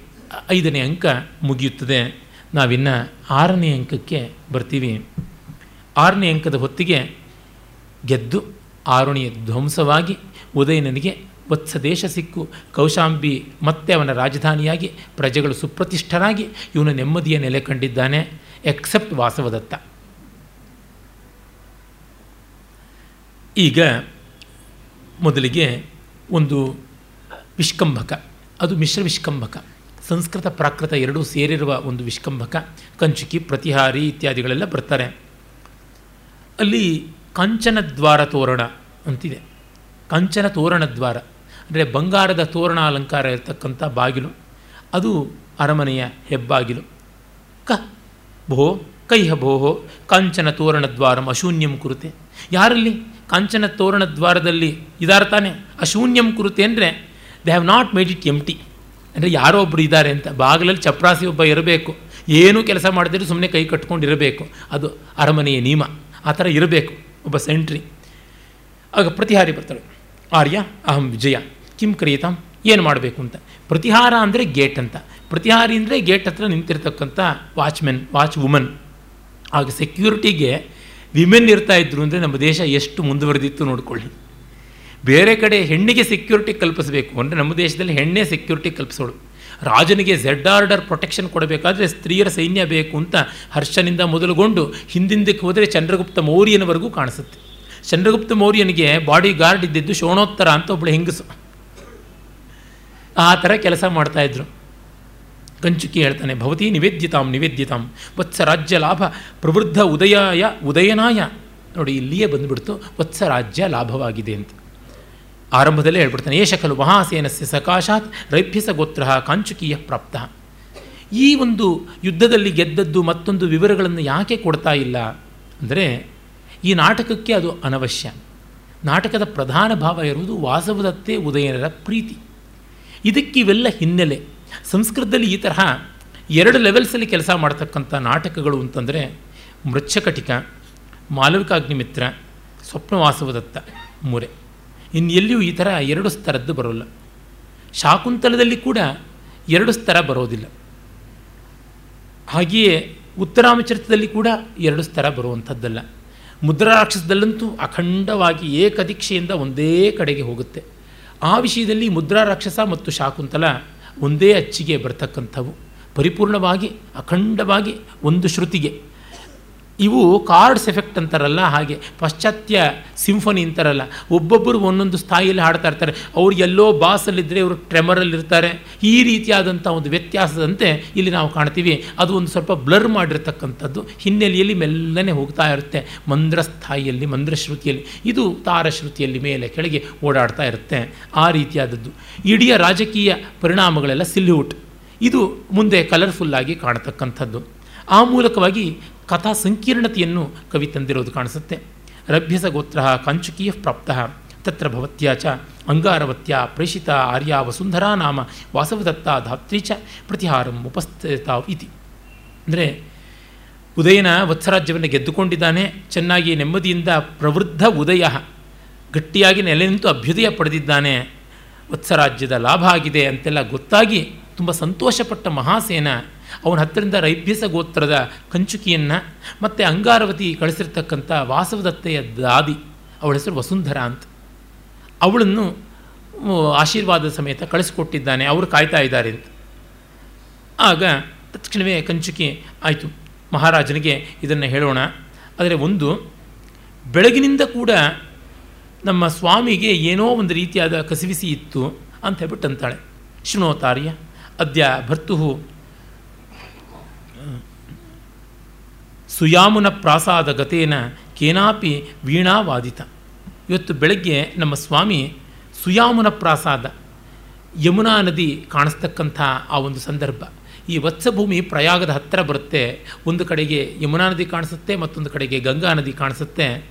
ಐದನೇ ಅಂಕ ಮುಗಿಯುತ್ತದೆ. ನಾವಿನ್ನು ಆರನೇ ಅಂಕಕ್ಕೆ ಬರ್ತೀವಿ. ಆರನೇ ಅಂಕದ ಹೊತ್ತಿಗೆ ಗೆದ್ದು ಆರುಣಿಯ ಧ್ವಂಸವಾಗಿ ಉದಯನನಿಗೆ ವತ್ಸ ದೇಶ ಸಿಕ್ಕು. ಕೌಶಾಂಬಿ ಮತ್ತೆ ಅವನ ರಾಜಧಾನಿಯಾಗಿ ಪ್ರಜೆಗಳು ಸುಪ್ರತಿಷ್ಠರಾಗಿ ಇವನ ನೆಮ್ಮದಿಯ ನೆಲೆ ಕಂಡಿದ್ದಾನೆ. ಎಕ್ಸೆಪ್ಟ್ ವಾಸವದತ್ತ. ಈಗ ಮೊದಲಿಗೆ ಒಂದು ವಿಷ್ಕಂಭಕ. ಅದು ಮಿಶ್ರ ವಿಷ್ಕಂಭಕ. ಸಂಸ್ಕೃತ ಪ್ರಾಕೃತ ಎರಡೂ ಸೇರಿರುವ ಒಂದು ವಿಷ್ಕಂಭಕ. ಕಂಚುಕಿ, ಪ್ರತಿಹಾರಿ ಇತ್ಯಾದಿಗಳೆಲ್ಲ ಬರ್ತಾರೆ. ಅಲ್ಲಿ ಕಂಚನ ದ್ವಾರ ತೋರಣ ಅಂತಿದೆ. ಕಂಚನ ತೋರಣ ದ್ವಾರ. ಅಂದರೆ ಬಂಗಾರದ ತೋರಣ ಅಲಂಕಾರ ಇರತಕ್ಕಂಥ ಬಾಗಿಲು. ಅದು ಅರಮನೆಯ ಹೆಬ್ಬಾಗಿಲು. ಕ, ಭೋ ಕೈಹ ಭೋಹೋ ಕಾಂಚನ ತೋರಣ ದ್ವಾರಂ ಅಶೂನ್ಯಂ ಕುರುತೆ. ಯಾರಲ್ಲಿ? ಕಾಂಚನ ತೋರಣ ದ್ವಾರದಲ್ಲಿ ಇದಾರ ತಾನೆ ಅಶೂನ್ಯಂ ಕುರುತೆ ಅಂದರೆ they have not made it empty ಅಂದರೆ ಯಾರೋ ಒಬ್ಬರು ಇದ್ದಾರೆ ಅಂತ. ಬಾಗಿಲಲ್ಲಿ ಚಪ್ರಾಸಿ ಒಬ್ಬ ಇರಬೇಕು. ಏನೂ ಕೆಲಸ ಮಾಡದಿದ್ರು ಸುಮ್ಮನೆ ಕೈ ಕಟ್ಕೊಂಡು ಇರಬೇಕು ಅದು ಅರಮನೆಯ ನಿಯಮ ಆ ಥರ ಇರಬೇಕು. ಒಬ್ಬ ಸೆಂಟ್ರಿ. ಆಗ ಪ್ರತಿಹಾರಿ ಬರ್ತಾಳೆ. ಆರ್ಯ, ಅಹಂ ವಿಜಯ, ಕಿಂ ಕ್ರಿಯತಾಂ, ಏನು ಮಾಡಬೇಕು ಅಂತ? ಪ್ರತಿಹಾರ ಅಂದರೆ ಗೇಟ್ ಅಂತ. ಪ್ರತಿಹಾರಿ ಅಂದರೆ ಗೇಟ್ ಹತ್ರ ನಿಂತಿರ್ತಕ್ಕಂಥ ವಾಚ್ಮೆನ್ ವಾಚ್ ವುಮನ್ ಆಗ ಸೆಕ್ಯೂರಿಟಿಗೆ ವಿಮೆನ್ ಇರ್ತಾ ಇದ್ರು ಅಂದರೆ ನಮ್ಮ ದೇಶ ಎಷ್ಟು ಮುಂದುವರೆದಿತ್ತು ನೋಡಿಕೊಳ್ಳಿ. ಬೇರೆ ಕಡೆ ಹೆಣ್ಣಿಗೆ ಸೆಕ್ಯೂರಿಟಿ ಕಲ್ಪಿಸಬೇಕು ಅಂದರೆ ನಮ್ಮ ದೇಶದಲ್ಲಿ ಹೆಣ್ಣೇ ಸೆಕ್ಯೂರಿಟಿ ಕಲ್ಪಿಸೋಳು. ರಾಜನಿಗೆ ಝೆಡ್ ಆರ್ಡರ್ ಪ್ರೊಟೆಕ್ಷನ್ ಕೊಡಬೇಕಾದ್ರೆ ಸ್ತ್ರೀಯರ ಸೈನ್ಯ ಬೇಕು ಅಂತ ಹರ್ಷನಿಂದ ಮೊದಲುಗೊಂಡು ಹಿಂದಿಂದಕ್ಕೆ ಹೋದರೆ ಚಂದ್ರಗುಪ್ತ ಮೌರ್ಯನವರೆಗೂ ಕಾಣಿಸುತ್ತೆ. ಚಂದ್ರಗುಪ್ತ ಮೌರ್ಯನಿಗೆ ಬಾಡಿ ಗಾರ್ಡ್ ಇದ್ದಿದ್ದು ಶೋಣೋತ್ತರ ಅಂತ ಒಬ್ಬಳು ಹೆಂಗಸು. ಆ ಥರ ಕೆಲಸ ಮಾಡ್ತಾಯಿದ್ರು ಕಂಚುಕಿ ಹೇಳ್ತಾನೆ ಭವತಿ ನಿವೇದ್ಯತಾಂ ನಿವೇದ್ಯತಾಂ ವತ್ಸ ರಾಜ್ಯ ಲಾಭ, ಪ್ರವೃದ್ಧ ಉದಯಾಯ, ಉದಯನಾಯ. ನೋಡಿ, ಇಲ್ಲಿಯೇ ಬಂದುಬಿಡ್ತು ವತ್ಸ ರಾಜ್ಯ ಲಾಭವಾಗಿದೆ ಅಂತ. ಆರಂಭದಲ್ಲೇ ಹೇಳ್ಬಿಡ್ತಾನೆ, ಏಷ ಖಲು ಮಹಾಸೇನಸ್ಯ ಸಕಾಶಾತ್ ರೈಭ್ಯಸ ಗೋತ್ರ ಕಾಂಚುಕೀಯ ಪ್ರಾಪ್ತ. ಈ ಒಂದು ಯುದ್ಧದಲ್ಲಿ ಗೆದ್ದದ್ದು ಮತ್ತೊಂದು ವಿವರಗಳನ್ನು ಯಾಕೆ ಕೊಡ್ತಾ ಇಲ್ಲ? ಅಂದರೆ ಈ ನಾಟಕಕ್ಕೆ ಅದು ಅನವಶ್ಯ. ನಾಟಕದ ಪ್ರಧಾನ ಭಾವ ಇರುವುದು ವಾಸವದತ್ತೆ ಉದಯನರ ಪ್ರೀತಿ. ಇದಕ್ಕೆ ಇವೆಲ್ಲ ಹಿನ್ನೆಲೆ. ಸಂಸ್ಕೃತದಲ್ಲಿ ಈ ತರಹ ಎರಡು ಲೆವೆಲ್ಸಲ್ಲಿ ಕೆಲಸ ಮಾಡ್ತಕ್ಕಂಥ ನಾಟಕಗಳು ಅಂತಂದರೆ, ಮೃಚ್ಛಕಟಿಕ, ಮಾಲವಿಕಾಗ್ನಿಮಿತ್ರ, ಸ್ವಪ್ನವಾಸವದತ್ತ, ಮೂರೆ. ಇನ್ನು ಎಲ್ಲಿಯೂ ಈ ಥರ ಎರಡು ಸ್ತರದ್ದು ಬರೋಲ್ಲ. ಶಾಕುಂತಲದಲ್ಲಿ ಕೂಡ ಎರಡು ಸ್ತರ ಬರೋದಿಲ್ಲ. ಹಾಗೆಯೇ ಉತ್ತರಾಮಚರಿತದಲ್ಲಿ ಕೂಡ ಎರಡು ಸ್ತರ ಬರುವಂಥದ್ದಲ್ಲ. ಮುದ್ರಾರಾಕ್ಷಸದಲ್ಲಂತೂ ಅಖಂಡವಾಗಿ ಏಕದೀಕ್ಷೆಯಿಂದ ಒಂದೇ ಕಡೆಗೆ ಹೋಗುತ್ತೆ. ಆ ವಿಷಯದಲ್ಲಿ ಮುದ್ರಾರಾಕ್ಷಸ ಮತ್ತು ಶಾಕುಂತಲ ಒಂದೇ ಅಚ್ಚಿಗೆ ಬರ್ತಕ್ಕಂಥವು. ಪರಿಪೂರ್ಣವಾಗಿ, ಅಖಂಡವಾಗಿ ಒಂದು ಶ್ರುತಿಗೆ. ಇವು ಕಾರ್ಡ್ಸ್ ಎಫೆಕ್ಟ್ ಅಂತಾರಲ್ಲ, ಹಾಗೆ ಪಾಶ್ಚಾತ್ಯ ಸಿಂಫನಿ ಅಂತಾರಲ್ಲ, ಒಬ್ಬೊಬ್ಬರು ಒಂದೊಂದು ಸ್ಥಾಯಿಯಲ್ಲಿ ಹಾಡ್ತಾ ಇರ್ತಾರೆ. ಅವ್ರು ಎಲ್ಲೋ ಬಾಸಲ್ಲಿದ್ದರೆ ಇವರು ಟ್ರೆಮರಲ್ಲಿರ್ತಾರೆ. ಈ ರೀತಿಯಾದಂಥ ಒಂದು ವ್ಯತ್ಯಾಸದಂತೆ ಇಲ್ಲಿ ನಾವು ಕಾಣ್ತೀವಿ. ಅದು ಒಂದು ಸ್ವಲ್ಪ ಬ್ಲರ್ ಮಾಡಿರ್ತಕ್ಕಂಥದ್ದು. ಹಿನ್ನೆಲೆಯಲ್ಲಿ ಮೆಲ್ಲನೆ ಹೋಗ್ತಾ ಇರುತ್ತೆ, ಮಂದ್ರ ಸ್ಥಾಯಿಯಲ್ಲಿ, ಮಂದ್ರ ಶ್ರುತಿಯಲ್ಲಿ ಇದು ತಾರಶ್ರುತಿಯಲ್ಲಿ ಮೇಲೆ ಕೆಳಗೆ ಓಡಾಡ್ತಾ ಇರುತ್ತೆ. ಆ ರೀತಿಯಾದದ್ದು. ಇಡೀ ರಾಜಕೀಯ ಪರಿಣಾಮಗಳೆಲ್ಲ ಸಿಲ್ಯೂಟ್ ಇದು ಮುಂದೆ ಕಲರ್ಫುಲ್ಲಾಗಿ ಕಾಣತಕ್ಕಂಥದ್ದು. ಆ ಮೂಲಕವಾಗಿ ಕಥಾ ಸಂಕೀರ್ಣತೆಯನ್ನು ಕವಿ ತಂದಿರೋದು ಕಾಣಿಸುತ್ತೆ. ರಭ್ಯಸ ಗೋತ್ರ ಕಾಂಚುಕೀಯ ಪ್ರಾಪ್ತ, ತತ್ರ ಭವತ್ಯ ಚ, ಅಂಗಾರವತ್ಯ ಪ್ರೇಷಿತ ಆರ್ಯ ವಸುಂಧರಾ ನಾಮ, ವಾಸವದತ್ತ ಧಾತ್ರಿ ಚ, ಪ್ರತಿಹಾರಂ ಉಪಸ್ಥಿತ ಇತಿ. ಅಂದರೆ ಉದಯನ ವತ್ಸರಾಜ್ಯವನ್ನು ಗೆದ್ದುಕೊಂಡಿದ್ದಾನೆ, ಚೆನ್ನಾಗಿ ನೆಮ್ಮದಿಯಿಂದ ಪ್ರವೃದ್ಧ ಉದಯ, ಗಟ್ಟಿಯಾಗಿ ನೆಲೆ ನಿಂತು ಅಭ್ಯುದಯ ಪಡೆದಿದ್ದಾನೆ, ವತ್ಸರಾಜ್ಯದ ಲಾಭ ಆಗಿದೆ ಅಂತೆಲ್ಲ ಗೊತ್ತಾಗಿ ತುಂಬ ಸಂತೋಷಪಟ್ಟ ಮಹಾಸೇನ ಅವನ ಹತ್ತಿರದಿಂದ ರೈಭ್ಯಸ ಗೋತ್ರದ ಕಂಚುಕಿಯನ್ನು ಮತ್ತು ಅಂಗಾರವತಿ ಕಳಿಸಿರ್ತಕ್ಕಂಥ ವಾಸವದತ್ತೆಯ ದಾದಿ, ಅವಳ ಹೆಸರು ವಸುಂಧರ ಅಂತ. ಅವಳನ್ನು ಆಶೀರ್ವಾದ ಸಮೇತ ಕಳಿಸ್ಕೊಟ್ಟಿದ್ದಾನೆ, ಅವರು ಕಾಯ್ತಾ ಇದ್ದಾರೆ ಅಂತ. ಆಗ ತಕ್ಷಣವೇ ಕಂಚುಕಿ, ಆಯಿತು, ಮಹಾರಾಜನಿಗೆ ಇದನ್ನು ಹೇಳೋಣ. ಆದರೆ ಒಂದು, ಬೆಳಗಿನಿಂದ ಕೂಡ ನಮ್ಮ ಸ್ವಾಮಿಗೆ ಏನೋ ಒಂದು ರೀತಿಯಾದ ಕಸಿವಿಸಿ ಇತ್ತು ಅಂತ ಹೇಳ್ಬಿಟ್ಟು ಅಂತಾಳೆ. ಶೃಣೋತಾರ್ಯ, ಅದ್ಯ ಭರ್ತು ಸುಯಾಮುನ ಪ್ರಾಸಾದ ಗತೇನ ಕೇನಾಪಿ ವೀಣಾವಾದಿತ. ಇವತ್ತು ಬೆಳಗ್ಗೆ ನಮ್ಮ ಸ್ವಾಮಿ ಸುಯಾಮುನ ಪ್ರಾಸಾದ, ಯಮುನಾ ನದಿ ಕಾಣಿಸ್ತಕ್ಕಂಥ ಆ ಒಂದು ಸಂದರ್ಭ. ಈ ವತ್ಸಭೂಮಿ ಪ್ರಯಾಗದ ಹತ್ತಿರ ಬರುತ್ತೆ. ಒಂದು ಕಡೆಗೆ ಯಮುನಾ ನದಿ ಕಾಣಿಸುತ್ತೆ, ಮತ್ತೊಂದು ಕಡೆಗೆ ಗಂಗಾ ನದಿ ಕಾಣಿಸುತ್ತೆ.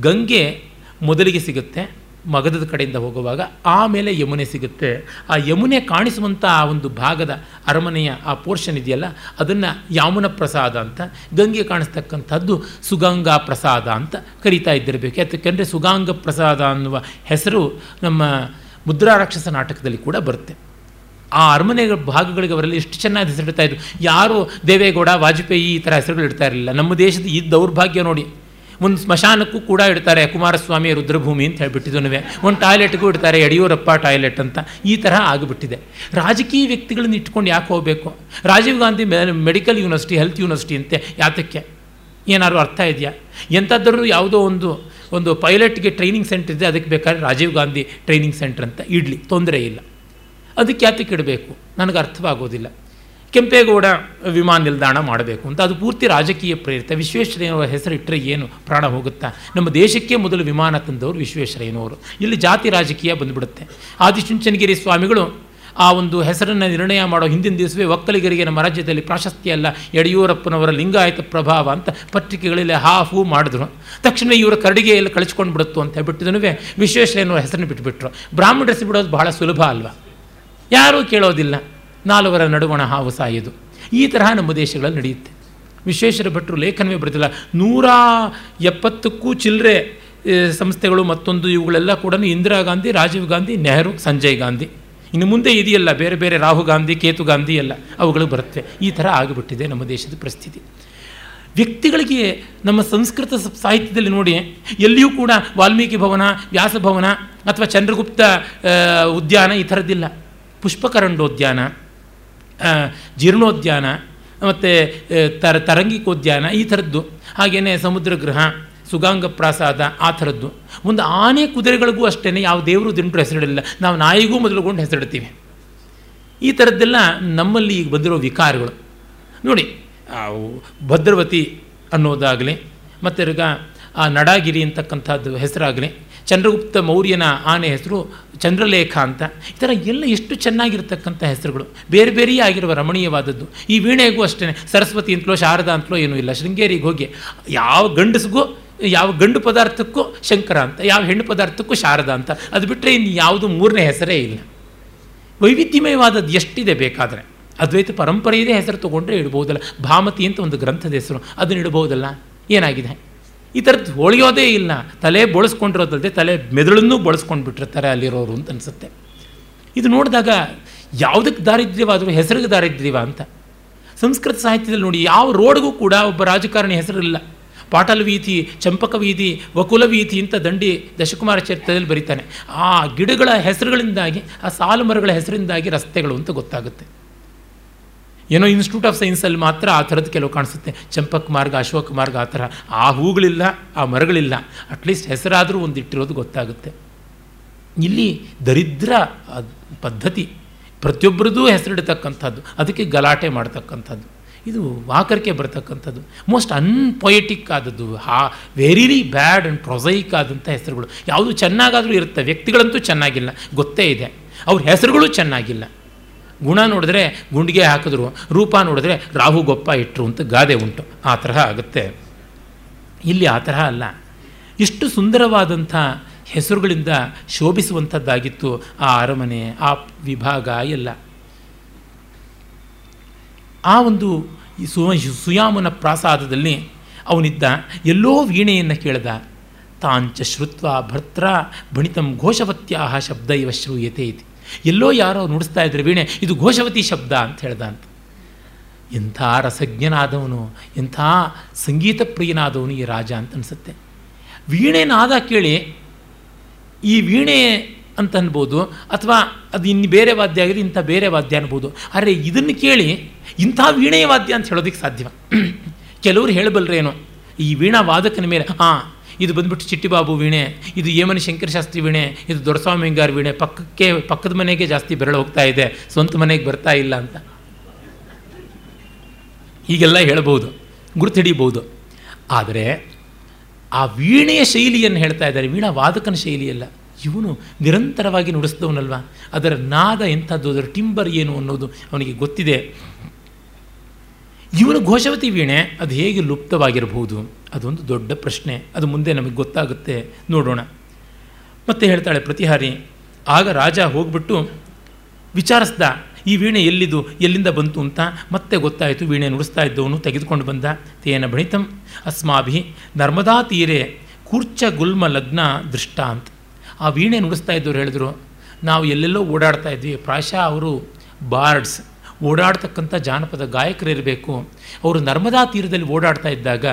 ಗಂಗೆ ಮೊದಲಿಗೆ ಸಿಗುತ್ತೆ. ಮಗದದ ಕಡೆಯಿಂದ ಹೋಗುವಾಗ ಆಮೇಲೆ ಯಮುನೆ ಸಿಗುತ್ತೆ. ಆ ಯಮುನೆ ಕಾಣಿಸುವಂಥ ಆ ಒಂದು ಭಾಗದ ಅರಮನೆಯ ಆ ಪೋರ್ಷನ್ ಇದೆಯಲ್ಲ, ಅದನ್ನು ಯಾಮುನ ಪ್ರಸಾದ ಅಂತ, ಗಂಗೆ ಕಾಣಿಸ್ತಕ್ಕಂಥದ್ದು ಸುಗಂಗಾ ಪ್ರಸಾದ ಅಂತ ಕರೀತಾ ಇದ್ದಿರಬೇಕು. ಯಾಕೆಂದರೆ ಸುಗಾಂಗ ಪ್ರಸಾದ ಅನ್ನುವ ಹೆಸರು ನಮ್ಮ ಮುದ್ರಾರಾಕ್ಷಸ ನಾಟಕದಲ್ಲಿ ಕೂಡ ಬರುತ್ತೆ. ಆ ಅರಮನೆ ಭಾಗಗಳಿಗೆ ಅವರಲ್ಲಿ ಎಷ್ಟು ಚೆನ್ನಾಗಿ ಹೆಸರಿಡ್ತಾ ಇದ್ದರು ಯಾರು ದೇವೇಗೌಡ, ವಾಜಪೇಯಿ ಈ ಥರ ಹೆಸರುಗಳು ಇಡ್ತಾ ಇರಲಿಲ್ಲ. ನಮ್ಮ ದೇಶದ ಈ ದೌರ್ಭಾಗ್ಯ ನೋಡಿ ಒಂದು ಸ್ಮಶಾನಕ್ಕೂ ಕೂಡ ಇಡ್ತಾರೆ ಕುಮಾರಸ್ವಾಮಿ ರುದ್ರಭೂಮಿ ಅಂತ ಹೇಳಿಬಿಟ್ಟಿದ್ದನುವೆ ಒಂದು ಟಾಯ್ಲೆಟ್ಗೂ ಇಡ್ತಾರೆ ಯಡಿಯೂರಪ್ಪ ಟಾಯ್ಲೆಟ್ ಅಂತ. ಈ ತರಹ ಆಗಿಬಿಟ್ಟಿದೆ. ರಾಜಕೀಯ ವ್ಯಕ್ತಿಗಳನ್ನ ಇಟ್ಕೊಂಡು ಯಾಕೆ ಹೋಗಬೇಕು? Rajiv Gandhi medical university health university ಅಂತೆ ಯಾತಕ್ಕೆ? ಏನಾದ್ರು ಅರ್ಥ ಇದೆಯಾ? ಎಂಥದ್ದರೂ ಯಾವುದೋ ಒಂದು ಒಂದು ಪೈಲಟ್ಗೆ ಟ್ರೈನಿಂಗ್ ಸೆಂಟರ್ ಇದೆ, ಅದಕ್ಕೆ ಬೇಕಾದ್ರೆ ರಾಜೀವ್ ಗಾಂಧಿ ಟ್ರೈನಿಂಗ್ ಸೆಂಟರ್ ಅಂತ ಇಡಲಿ. ತೊಂದರೆ ಇಲ್ಲ. ಅದಕ್ಕೆ ಯಾತಕ್ಕೆ ಇಡಬೇಕು? ನನಗೆ ಅರ್ಥವಾಗೋದಿಲ್ಲ. ಕೆಂಪೇಗೌಡ ವಿಮಾನ ನಿಲ್ದಾಣ ಮಾಡಬೇಕು ಅಂತ. ಅದು ಪೂರ್ತಿ ರಾಜಕೀಯ ಪ್ರೇರಿತ. ವಿಶ್ವೇಶ್ವರಯ್ಯನವರ ಹೆಸರು ಇಟ್ಟರೆ ಏನು ಪ್ರಾಣ ಹೋಗುತ್ತಾ? ನಮ್ಮ ದೇಶಕ್ಕೆ ಮೊದಲು ವಿಮಾನ ತಂದವರು ವಿಶ್ವೇಶ್ವರಯ್ಯನವರು. ಇಲ್ಲಿ ಜಾತಿ ರಾಜಕೀಯ ಬಂದುಬಿಡುತ್ತೆ. ಆದಿಚುಂಚನಗಿರಿ ಸ್ವಾಮಿಗಳು ಆ ಒಂದು ಹೆಸರನ್ನು ನಿರ್ಣಯ ಮಾಡೋ ಹಿಂದಿನ ದಿವಸವೇ ಒಕ್ಕಲಿಗರಿಗೆ ನಮ್ಮ ರಾಜ್ಯದಲ್ಲಿ ಪ್ರಾಶಸ್ತ್ಯ ಅಲ್ಲ, ಯಡಿಯೂರಪ್ಪನವರ ಲಿಂಗಾಯತ ಪ್ರಭಾವ ಅಂತ ಪತ್ರಿಕೆಗಳಲ್ಲಿ ಹಾಫು ಮಾಡಿದ್ರು. ತಕ್ಷಣ ಇವರ ಕರಡಿಗೆಯಲ್ಲಿ ಕಳಿಸ್ಕೊಂಡು ಬಿಡುತ್ತು ಅಂತ ಹೇಳ್ಬಿಟ್ಟಿದನು ವಿಶ್ವೇಶ್ವರಯ್ಯನವರ ಹೆಸರನ್ನು ಬಿಟ್ಟುಬಿಟ್ರು ಬ್ರಾಹ್ಮಣ ಬಿಡೋದು ಬಹಳ ಸುಲಭ ಅಲ್ವಾ? ಯಾರೂ ಕೇಳೋದಿಲ್ಲ. ನಾಲ್ವರ ನಡುವಣ ಹಾವು ಸಾಯೋದು ಈ ತರಹ ನಮ್ಮ ದೇಶಗಳಲ್ಲಿ ನಡೆಯುತ್ತೆ. ವಿಶ್ವೇಶ್ವರ ಭಟ್ರು ಲೇಖನವೇ ಬರೆದಿಲ್ಲ ನೂರ ಎಪ್ಪತ್ತಕ್ಕೂ ಚಿಲ್ಲರೆ ಸಂಸ್ಥೆಗಳು ಮತ್ತೊಂದು ಇವುಗಳೆಲ್ಲ ಕೂಡ ಇಂದಿರಾ ಗಾಂಧಿ, ರಾಜೀವ್ ಗಾಂಧಿ, ನೆಹರು, ಸಂಜಯ್ ಗಾಂಧಿ. ಇನ್ನು ಮುಂದೆ ಇದೆಯಲ್ಲ, ಬೇರೆ ಬೇರೆ ರಾಹುಲ್ ಗಾಂಧಿ, ಕೇತು ಗಾಂಧಿ ಎಲ್ಲ ಅವುಗಳು ಬರುತ್ತೆ. ಈ ಥರ ಆಗಿಬಿಟ್ಟಿದೆ ನಮ್ಮ ದೇಶದ ಪರಿಸ್ಥಿತಿ. ವ್ಯಕ್ತಿಗಳಿಗೆ ನಮ್ಮ ಸಂಸ್ಕೃತ ಸಾಹಿತ್ಯದಲ್ಲಿ ನೋಡಿ, ಎಲ್ಲಿಯೂ ಕೂಡ ವಾಲ್ಮೀಕಿ ಭವನ ವ್ಯಾಸಭವನ ಅಥವಾ ಚಂದ್ರಗುಪ್ತ ಉದ್ಯಾನ ಈ ಥರದ್ದಿಲ್ಲ. ಪುಷ್ಪಕರಂಡೋದ್ಯಾನ. ಜೀರ್ಣೋದ್ಯಾನ, ಮತ್ತು ತರ, ತರಂಗಿಕೋದ್ಯಾನ ಈ ಥರದ್ದು. ಹಾಗೆಯೇ ಸಮುದ್ರಗೃಹ ಸುಗಾಂಗ ಪ್ರಾಸಾದ ಆ ಥರದ್ದು. ಮುಂದೆ ಆನೆ ಕುದುರೆಗಳಿಗೂ ಅಷ್ಟೇ ಯಾವ ದೇವರು ದಿಂಡ್ರು ಹೆಸರಿಡಲಿಲ್ಲ. ನಾವು ನಾಯಿಗೂ ಮೊದಲುಗೊಂಡು ಹೆಸರಿಡ್ತೀವಿ. ಈ ಥರದ್ದೆಲ್ಲ ನಮ್ಮಲ್ಲಿ ಈಗ ಬಂದಿರೋ ವಿಕಾರಗಳು. ನೋಡಿ ಭದ್ರವತಿ ಅನ್ನೋದಾಗಲಿ, ಮತ್ತು ಆ, ನಡಾಗಿರಿ ಅಂತಕ್ಕಂಥದ್ದು ಹೆಸರಾಗಲಿ, ಚಂದ್ರಗುಪ್ತ ಮೌರ್ಯನ ಆನೆ ಹೆಸರು ಚಂದ್ರಲೇಖ ಅಂತ. ಈ ಥರ ಎಲ್ಲ ಎಷ್ಟು ಚೆನ್ನಾಗಿರ್ತಕ್ಕಂಥ ಹೆಸರುಗಳು. ಬೇರೆ ಬೇರೆಯೇ ಆಗಿರುವ ರಮಣೀಯವಾದದ್ದು. ಈ ವೀಣೆಗೂ ಅಷ್ಟೇ ಸರಸ್ವತಿ ಅಂತಲೋ, ಶಾರದಾ ಅಂತಲೋ ಏನೂ ಇಲ್ಲ. ಶೃಂಗೇರಿಗೆ ಹೋಗಿ ಯಾವ ಗಂಡಸ್ಗೂ, ಯಾವ ಗಂಡು ಪದಾರ್ಥಕ್ಕೂ ಶಂಕರ ಅಂತ, ಯಾವ ಹೆಣ್ಣು ಪದಾರ್ಥಕ್ಕೂ ಶಾರದಾ ಅಂತ. ಅದು ಬಿಟ್ಟರೆ ಇನ್ನು ಯಾವುದು ಮೂರನೇ ಹೆಸರೇ ಇಲ್ಲ. ವೈವಿಧ್ಯಮಯವಾದದ್ದು ಎಷ್ಟಿದೆ ಬೇಕಾದರೆ. ಅದ್ವೈತ ಪರಂಪರೆಯದೇ ಹೆಸರು ತೊಗೊಂಡ್ರೆ ಇಡ್ಬೋದಲ್ಲ. ಭಾಮತಿ ಅಂತ ಒಂದು ಗ್ರಂಥದ ಹೆಸರು. ಅದನ್ನು ಇಡ್ಬೋದಲ್ಲ. ಏನಾಗಿದೆ? ಈ ಥರದ್ದು ಹೊಳೆಯೋದೇ ಇಲ್ಲ. ತಲೆ ಬಳಸ್ಕೊಂಡಿರೋದಲ್ಲದೆ ತಲೆ ಮೆದುಳನ್ನೂ ಬಳಸ್ಕೊಂಡು ಬಿಟ್ಟಿರ್ತಾರೆ ಅಲ್ಲಿರೋರು ಅಂತ ಅನಿಸುತ್ತೆ. ಇದು ನೋಡಿದಾಗ ಯಾವುದಕ್ಕೆ ದಾರಿದ್ರ್ಯವಾದರೂ ಹೆಸರಿಗೆ ದಾರಿದ್ರ್ಯವ ಅಂತ. ಸಂಸ್ಕೃತ ಸಾಹಿತ್ಯದಲ್ಲಿ ನೋಡಿ ಯಾವ ರೋಡ್ಗೂ ಕೂಡ ಒಬ್ಬ ರಾಜಕಾರಣಿ ಹೆಸರಿಲ್ಲ. ಪಾಟಲ್ ವೀಥಿ, ಚಂಪಕ ವೀಧಿ ವಕುಲ ವೀಥಿ ಅಂತ ದಂಡಿ ದಶಕುಮಾರ ಚರಿತ್ರದಲ್ಲಿ ಬರೀತಾನೆ. ಆ ಗಿಡಗಳ ಹೆಸರುಗಳಿಂದಾಗಿ, ಆ ಸಾಲು ಮರಗಳ ಹೆಸರಿಂದಾಗಿ ರಸ್ತೆಗಳು ಅಂತ ಗೊತ್ತಾಗುತ್ತೆ. ಏನೋ ಇನ್ಸ್ಟಿಟ್ಯೂಟ್ ಆಫ್ ಸೈನ್ಸಲ್ಲಿ ಮಾತ್ರ ಆ ಥರದ್ದು ಕೆಲವು ಕಾಣಿಸುತ್ತೆ. ಚಂಪಕ್ ಮಾರ್ಗ, ಅಶೋಕ ಮಾರ್ಗ ಆ ಥರ. ಆ ಹೂಗಳಿಲ್ಲ, ಆ ಮರಗಳಿಲ್ಲ. ಅಟ್ಲೀಸ್ಟ್ ಹೆಸರಾದರೂ ಒಂದಿಟ್ಟಿರೋದು ಗೊತ್ತಾಗುತ್ತೆ. ಇಲ್ಲಿ ದರಿದ್ರ ಪದ್ಧತಿ. ಪ್ರತಿಯೊಬ್ಬರದ್ದೂ ಹೆಸರಿಡತಕ್ಕಂಥದ್ದು. ಅದಕ್ಕೆ ಗಲಾಟೆ ಮಾಡ್ತಕ್ಕಂಥದ್ದು. ಇದು ವಾಕರಿಕೆ ಬರ್ತಕ್ಕಂಥದ್ದು. ಮೋಸ್ಟ್ ಅನ್ಪೊಯೆಟಿಕ್ ಆದದ್ದು. ಹಾ ವೆರಿ ಬ್ಯಾಡ್ ಆ್ಯಂಡ್ ಪ್ರೊಸೈಕ್ ಆದಂಥ ಹೆಸರುಗಳು. ಯಾವುದು ಚೆನ್ನಾಗಾದರೂ ಇರುತ್ತೆ. ವ್ಯಕ್ತಿಗಳಂತೂ ಚೆನ್ನಾಗಿಲ್ಲ. ಗೊತ್ತೇ ಇದೆ. ಅವ್ರ ಹೆಸರುಗಳು ಚೆನ್ನಾಗಿಲ್ಲ. ಗುಣ ನೋಡಿದ್ರೆ ಗುಂಡಿಗೆ ಹಾಕಿದ್ರು, ರೂಪ ನೋಡಿದ್ರೆ ರಾಹು ಗೊಪ್ಪ ಇಟ್ಟರು ಅಂತ ಗಾದೆ ಉಂಟು. ಆ ತರಹ ಆಗುತ್ತೆ. ಇಲ್ಲಿ ಆ ತರಹ ಅಲ್ಲ. ಇಷ್ಟು ಸುಂದರವಾದಂಥ ಹೆಸರುಗಳಿಂದ ಶೋಭಿಸುವಂಥದ್ದಾಗಿತ್ತು ಆ ಅರಮನೆ, ಆ ವಿಭಾಗ ಎಲ್ಲ. ಆ ಒಂದು ಸುಯಾಮನ ಪ್ರಾಸಾದದಲ್ಲಿ ಅವನಿದ್ದ ಎಲ್ಲೋ ವೀಣೆಯನ್ನು ಕೇಳಿದ. ತಾಂಚ ಶ್ರುತ್ವ ಭರ್ತ್ರ ಭಣಿತಂ ಘೋಷವತ್ಯಾಹ ಶಬ್ದ ಇವ ಶ್ರೂಯತೆ ಇತಿ. ಎಲ್ಲೋ ಯಾರೋ ನುಡಿಸ್ತಾ ಇದ್ರೆ, ವೀಣೆ, ಇದು ಘೋಷವತಿ ಶಬ್ದ ಅಂತ ಹೇಳ್ದ ಅಂತ ಎಂಥ ರಸಜ್ಞನಾದವನು, ಎಂಥ ಸಂಗೀತ ಪ್ರಿಯನಾದವನು ಈ ರಾಜ ಅಂತ ಅನಿಸುತ್ತೆ. ವೀಣೆ ನಾದ ಕೇಳಿ, ಈ ವೀಣೆ ಅಂತ ಅನ್ಬೋದು, ಅಥವಾ ಅದು ಇನ್ನು ಬೇರೆ ವಾದ್ಯ ಆಗಿದೆ ಇಂಥ ಬೇರೆ ವಾದ್ಯ ಅನ್ಬೋದು. ಆದರೆ ಇದನ್ನು ಕೇಳಿ, ಇಂಥ ವೀಣೆಯ ವಾದ್ಯ ಅಂತ ಹೇಳೋದಕ್ಕೆ ಸಾಧ್ಯವ. ಕೆಲವರು ಹೇಳಬಲ್ಲರೇನು ಈ ವೀಣಾ ವಾದಕನ ಮೇಲೆ, ಹಾಂ ಇದು ಬಂದುಬಿಟ್ಟು ಚಿಟ್ಟಿಬಾಬು ವೀಣೆ, ಇದು ಏಮನಿ ಶಂಕರಶಾಸ್ತ್ರಿ ವೀಣೆ, ಇದು ದೊರಸ್ವಾಮಿ ವೀಣೆ. ಪಕ್ಕಕ್ಕೆ, ಪಕ್ಕದ ಮನೆಗೆ ಜಾಸ್ತಿ ಬೆರಳು ಹೋಗ್ತಾ ಇದೆ, ಸ್ವಂತ ಮನೆಗೆ ಬರ್ತಾ ಇಲ್ಲ ಅಂತ. ಹೀಗೆಲ್ಲ ಹೇಳಬಹುದು ಗುರುತಿಡಿಬಹುದು ಆದರೆ ಆ ವೀಣೆಯ ಶೈಲಿಯನ್ನು ಹೇಳ್ತಾ ಇದ್ದಾರೆ, ವೀಣಾ ವಾದಕನ ಶೈಲಿಯಲ್ಲ. ಇವನು ನಿರಂತರವಾಗಿ ನುಡಿಸಿದವನಲ್ವ? ಅದರ ನಾದ ಎಂಥದ್ದು, ಅದರ ಟಿಂಬರ್ ಏನು ಅನ್ನೋದು ಅವನಿಗೆ ಗೊತ್ತಿದೆ. ಇವನು ಘೋಷವತಿ ವೀಣೆ, ಅದು ಹೇಗೆ ಲುಪ್ತವಾಗಿರಬಹುದು? ಅದೊಂದು ದೊಡ್ಡ ಪ್ರಶ್ನೆ. ಅದು ಮುಂದೆ ನಮಗೆ ಗೊತ್ತಾಗುತ್ತೆ. ನೋಡೋಣ. ಮತ್ತೆ ಹೇಳ್ತಾಳೆ, ಪ್ರತಿಹಾರಿ, ಆಗ ರಾಜ ಹೋಗ್ಬಿಟ್ಟು, ವಿಚಾರಿಸ್ದ, ಈ ವೀಣೆ ಎಲ್ಲಿದು, ಎಲ್ಲಿಂದ ಬಂತು ಅಂತ ಮತ್ತೆ ಗೊತ್ತಾಯಿತು. ವೀಣೆ ನುಡಿಸ್ತಾ ಇದ್ದವನು ತೆಗೆದುಕೊಂಡು ಬಂದ. ತೇನ ಬಣಿತಂ, ಅಸ್ಮಾಭಿ ನರ್ಮದಾ ತೀರೆ ಕೂರ್ಚ ಗುಲ್ಮ ಲಗ್ನ ದೃಷ್ಟ ಅಂತ ಆ ವೀಣೆ ನುಡಿಸ್ತಾ ಇದ್ದವ್ರು ಹೇಳಿದ್ರು, ನಾವು ಎಲ್ಲೆಲ್ಲೋ ಓಡಾಡ್ತಾ ಇದ್ವಿ. ಪ್ರಾಯಶಃ ಅವರು ಬಾರ್ಡ್ಸ್. ಓಡಾಡ್ತಕ್ಕಂಥ ಜಾನಪದ ಗಾಯಕರಿರಬೇಕು. ಅವರು ನರ್ಮದಾ ತೀರದಲ್ಲಿ ಓಡಾಡ್ತಾ ಇದ್ದಾಗ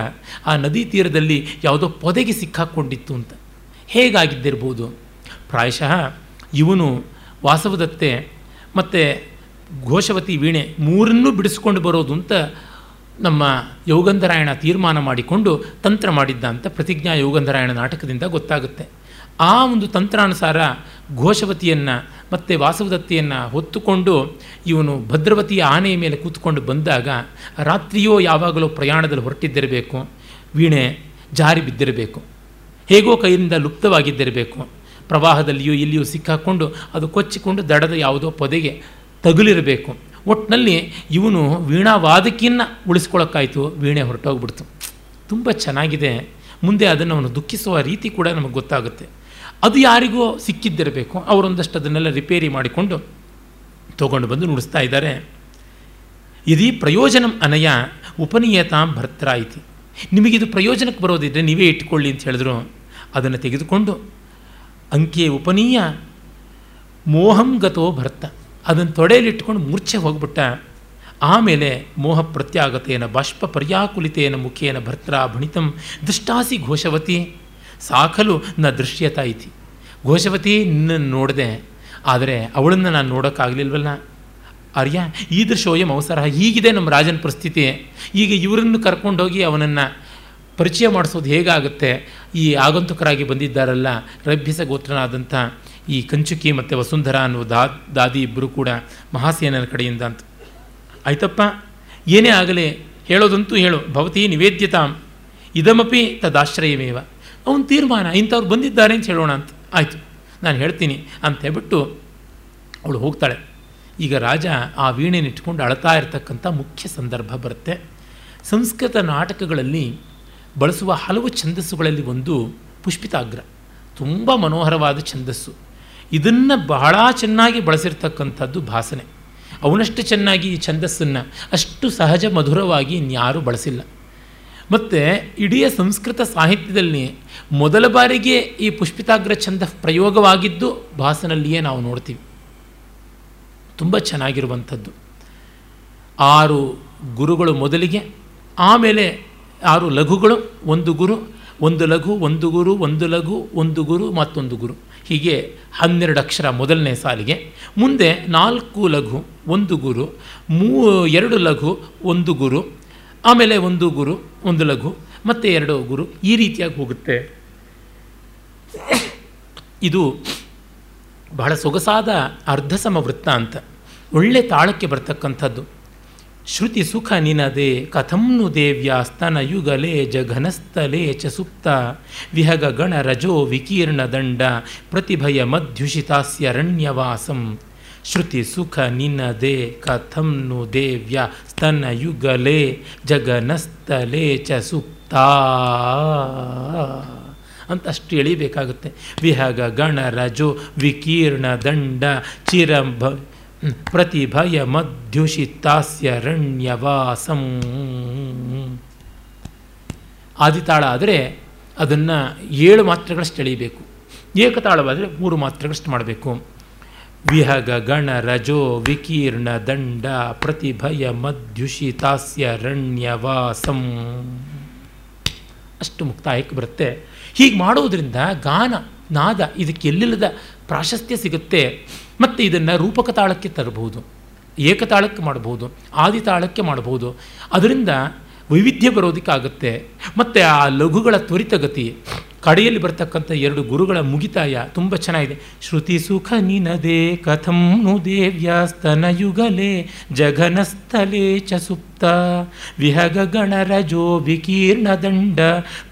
ಆ ನದಿ ತೀರದಲ್ಲಿ ಯಾವುದೋ ಪೊದೆಗೆ ಸಿಕ್ಕಾಕ್ಕೊಂಡಿತ್ತು ಅಂತ. ಹೇಗಾಗಿದ್ದಿರ್ಬೋದು? ಪ್ರಾಯಶಃ ಇವನು ವಾಸವದತ್ತೆ ಮತ್ತು ಘೋಷವತಿ ವೀಣೆ ಮೂರನ್ನೂ ಬಿಡಿಸ್ಕೊಂಡು ಬರೋದು ಅಂತ ನಮ್ಮ ಯೋಗಂಧರಾಯಣ ತೀರ್ಮಾನ ಮಾಡಿಕೊಂಡು ತಂತ್ರ ಮಾಡಿದ್ದ ಅಂತ ಪ್ರತಿಜ್ಞಾ ಯೋಗಂಧರಾಯಣ ನಾಟಕದಿಂದ ಗೊತ್ತಾಗುತ್ತೆ. ಆ ಒಂದು ತಂತ್ರಾನುಸಾರ ಘೋಷವತಿಯನ್ನು ಮತ್ತು ವಾಸವದತ್ತೆಯನ್ನು ಹೊತ್ತುಕೊಂಡು ಇವನು ಭದ್ರವತಿಯ ಆನೆಯ ಮೇಲೆ ಕೂತ್ಕೊಂಡು ಬಂದಾಗ ರಾತ್ರಿಯೋ ಯಾವಾಗಲೋ ಪ್ರಯಾಣದಲ್ಲಿ ಹೊರಟಿದ್ದಿರಬೇಕು, ವೀಣೆ ಜಾರಿ ಬಿದ್ದಿರಬೇಕು, ಹೇಗೋ ಕೈಯಿಂದ ಲುಪ್ತವಾಗಿದ್ದಿರಬೇಕು, ಪ್ರವಾಹದಲ್ಲಿಯೋ ಇಲ್ಲಿಯೋ ಸಿಕ್ಕಾಕ್ಕೊಂಡು ಅದು ಕೊಚ್ಚಿಕೊಂಡು ದಡದ ಯಾವುದೋ ಪೊದೆಗೆ ತಗುಲಿರಬೇಕು. ಒಟ್ಟಿನಲ್ಲಿ ಇವನು ವೀಣಾ ವಾದಕಿಯನ್ನು ಉಳಿಸ್ಕೊಳ್ಳೋಕ್ಕಾಯಿತು ವೀಣೆ ಹೊರಟೋಗ್ಬಿಡ್ತು. ತುಂಬ ಚೆನ್ನಾಗಿದೆ. ಮುಂದೆ ಅದನ್ನು ಅವನು ದುಃಖಿಸುವ ರೀತಿ ಕೂಡ ನಮಗೆ ಗೊತ್ತಾಗುತ್ತೆ. ಅದು ಯಾರಿಗೂ ಸಿಕ್ಕಿದ್ದಿರಬೇಕು. ಅವರೊಂದಷ್ಟು ಅದನ್ನೆಲ್ಲ ರಿಪೇರಿ ಮಾಡಿಕೊಂಡು ತಗೊಂಡು ಬಂದು ನುಡಿಸ್ತಾ ಇದ್ದಾರೆ. ಇದೀ ಪ್ರಯೋಜನ ಅನಯ ಉಪನೀಯತ ಭರ್ತ್ರ ಐತಿ ನಿಮಗಿದು ಪ್ರಯೋಜನಕ್ಕೆ ಬರೋದಿದ್ದರೆ ನೀವೇ ಇಟ್ಕೊಳ್ಳಿ ಅಂತ ಹೇಳಿದ್ರು. ಅದನ್ನು ತೆಗೆದುಕೊಂಡು ಅಂಕೆ ಉಪನೀಯ ಮೋಹಂಗತೋ ಭರ್ತ. ಅದನ್ನು ತೊಡೆಯಲ್ಲಿಟ್ಕೊಂಡು ಮೂರ್ಛೆ ಹೋಗ್ಬಿಟ್ಟ. ಆಮೇಲೆ ಮೋಹ ಪ್ರತ್ಯಾಗತೆಯನ್ನು ಬಾಷ್ಪ ಪರ್ಯಾಕುಲಿತೇನ ಮುಖೇನ ಭರ್ತ್ರ ಭಣಿತಂ ದುಷ್ಟಾಸಿ ಘೋಷವತಿ. ಸಾಕಲು ನ ದೃಶ್ಯತ ಇತಿ ಘೋಷವತಿ ನಿನ್ನನ್ನು ನೋಡಿದೆ, ಆದರೆ ಅವಳನ್ನು ನಾನು ನೋಡೋಕ್ಕಾಗಲಿಲ್ವಲ್ಲ? ಅರ್ಯ ಈ ದೃಶ್ಯೋಯಂ ಅವಸರ. ಹೀಗಿದೆ ನಮ್ಮ ರಾಜನ ಪರಿಸ್ಥಿತಿ. ಈಗ ಇವರನ್ನು ಕರ್ಕೊಂಡೋಗಿ ಅವನನ್ನು ಪರಿಚಯ ಮಾಡಿಸೋದು ಹೇಗಾಗುತ್ತೆ? ಈ ಆಗಂತುಕರಾಗಿ ಬಂದಿದ್ದಾರಲ್ಲ, ರಭ್ಯಸ ಗೋತ್ರನಾದಂಥ ಈ ಕಂಚುಕಿ ಮತ್ತು ವಸುಂಧರ ಅನ್ನುವ ದಾ, ದಾದಿ ಇಬ್ಬರು ಕೂಡ ಮಹಾಸೇನನ ಕಡೆಯಿಂದ ಅಂತ. ಆಯ್ತಪ್ಪ, ಏನೇ ಆಗಲಿ, ಹೇಳೋದಂತೂ ಹೇಳು. ಭವತಿ ನಿವೇದ್ಯತಾಂ. ಇದಮಪಿ ತದಾಶ್ರಯಮೇವ. ಅವನ ತೀರ್ಮಾನ, ಇಂಥವ್ರು ಬಂದಿದ್ದಾರೆ ಅಂತ ಹೇಳೋಣ ಅಂತ. ಆಯಿತು, ನಾನು ಹೇಳ್ತೀನಿ ಅಂತ ಹೇಳ್ಬಿಟ್ಟು ಅವಳು ಹೋಗ್ತಾಳೆ. ಈಗ ರಾಜ ಆ ವೀಣೆನಿಟ್ಕೊಂಡು ಅಳ್ತಾ ಇರತಕ್ಕಂಥ ಮುಖ್ಯ ಸಂದರ್ಭ ಬರುತ್ತೆ. ಸಂಸ್ಕೃತ ನಾಟಕಗಳಲ್ಲಿ ಬಳಸುವ ಹಲವು ಛಂದಸ್ಸುಗಳಲ್ಲಿ ಒಂದು ಪುಷ್ಪಿತಾಗ್ರ. ತುಂಬ ಮನೋಹರವಾದ ಛಂದಸ್ಸು. ಇದನ್ನು ಬಹಳ ಚೆನ್ನಾಗಿ ಬಳಸಿರ್ತಕ್ಕಂಥದ್ದು ಭಾಸನೆ. ಅವನಷ್ಟು ಚೆನ್ನಾಗಿ ಈ ಛಂದಸ್ಸನ್ನು, ಅಷ್ಟು ಸಹಜ ಮಧುರವಾಗಿ ಇನ್ಯಾರೂ ಬಳಸಿಲ್ಲ. ಮತ್ತು ಇಡೀ ಸಂಸ್ಕೃತ ಸಾಹಿತ್ಯದಲ್ಲಿ ಮೊದಲ ಬಾರಿಗೆ ಈ ಪುಷ್ಪಿತಾಗ್ರ ಛಂದ ಪ್ರಯೋಗವಾಗಿದ್ದು ಭಾಸನಲ್ಲಿಯೇ ನಾವು ನೋಡ್ತೀವಿ. ತುಂಬ ಚೆನ್ನಾಗಿರುವಂಥದ್ದು. ಆರು ಗುರುಗಳು ಮೊದಲಿಗೆ, ಆಮೇಲೆ ಆರು ಲಘುಗಳು, ಒಂದು ಗುರು, ಒಂದು ಲಘು, ಒಂದು ಗುರು, ಒಂದು ಲಘು, ಒಂದು ಗುರು ಮತ್ತೊಂದು ಗುರು. ಹೀಗೆ ಹನ್ನೆರಡು ಅಕ್ಷರ ಮೊದಲನೇ ಸಾಲಿಗೆ. ಮುಂದೆ ನಾಲ್ಕು ಲಘು, ಒಂದು ಗುರು, ಮೂ, ಎರಡು ಲಘು, ಒಂದು ಗುರು ಆಮೇಲೆ ಒಂದು ಗುರು, ಒಂದು ಲಘು, ಮತ್ತು ಎರಡು ಗುರು ಈ ರೀತಿಯಾಗಿ ಹೋಗುತ್ತೆ. ಇದು ಬಹಳ ಸೊಗಸಾದ ಅರ್ಧಸಮ ವೃತ್ತ ಅಂತ. ಒಳ್ಳೆ ತಾಳಕ್ಕೆ ಬರ್ತಕ್ಕಂಥದ್ದು. ಶ್ರುತಿ ಸುಖ ನಿನದೆ ಕಥಂನು ದೇವ್ಯ ಸ್ತನ ಯುಗಲೇ, ಜಘನಸ್ಥಲೇ ಚ ಸುಪ್ತ. ವಿಹಗ ಗಣ ರಜೋ ವಿಕೀರ್ಣ ದಂಡ, ಪ್ರತಿಭಯ ಮಧ್ಯುಷಿತಾಸ್ಯ ರಣ್ಯವಾಸಂ. ಶ್ರುತಿ ಸುಖ ನಿನ್ನದೇ ಕಥಂ ನು ದೇವ್ಯ ಸ್ತನ ಯುಗಲೇ ಜಗನಸ್ತಲೇ ಚ ಸುಪ್ತ. ಅಂತ ಅಷ್ಟು ಎಳಿಬೇಕಾಗುತ್ತೆ. ವಿಹಗ, ಗಣ, ರಜೋ, ವಿಕೀರ್ಣ, ದಂಡ, ಚಿರಂಭ ಪ್ರತಿಭಯ ಮಧ್ಯುಷಿತಾಸ್ಯರಣ್ಯವಾಸಂ ಆದಿತಾಳ ಆದರೆ ಅದನ್ನು ಏಳು ಮಾತ್ರೆಗಳಷ್ಟು ಎಳಿಬೇಕು. ಏಕತಾಳವಾದರೆ ಮೂರು ಮಾತ್ರೆಗಳಷ್ಟು ಮಾಡಬೇಕು. ವಿಹಗ ಗಣ ರಜೋ ವಿಕೀರ್ಣ ದಂಡ ಪ್ರತಿಭಯ ಮಧ್ಯುಷಿತಾಸ್ಯರಣ್ಯವಾಸಂ ಅಷ್ಟು ಮುಕ್ತಾಯಕ್ಕೆ ಬರುತ್ತೆ. ಹೀಗೆ ಮಾಡೋದ್ರಿಂದ ಗಾನ, ನಾದ ಇದಕ್ಕೆ ಎಲ್ಲಿಲ್ಲದ ಪ್ರಾಶಸ್ತ್ಯ ಸಿಗುತ್ತೆ. ಮತ್ತು ಇದನ್ನು ರೂಪಕ ತಾಳಕ್ಕೆ ತರಬಹುದು, ಏಕತಾಳಕ್ಕೆ ಮಾಡಬಹುದು ಆದಿತಾಳಕ್ಕೆ ಮಾಡಬಹುದು. ಅದರಿಂದ ವೈವಿಧ್ಯ ಬರೋದಕ್ಕಾಗುತ್ತೆ. ಮತ್ತು ಆ ಲಘುಗಳ ತ್ವರಿತಗತಿ ಕಡೆಯಲ್ಲಿ ಬರ್ತಕ್ಕಂಥ ಎರಡು ಗುರುಗಳ ಮುಗಿತಾಯ ತುಂಬ ಚೆನ್ನಾಗಿದೆ. ಶ್ರುತಿ ಸುಖ ನಿನದೇ ಕಥಂ ನು ದೇವ್ಯಾಸ್ತನಯುಗಲೇ, ಜಘನಸ್ಥಲೇ ಚ ಸುಪ್ತ ವಿಕೀರ್ಣ ದಂಡ,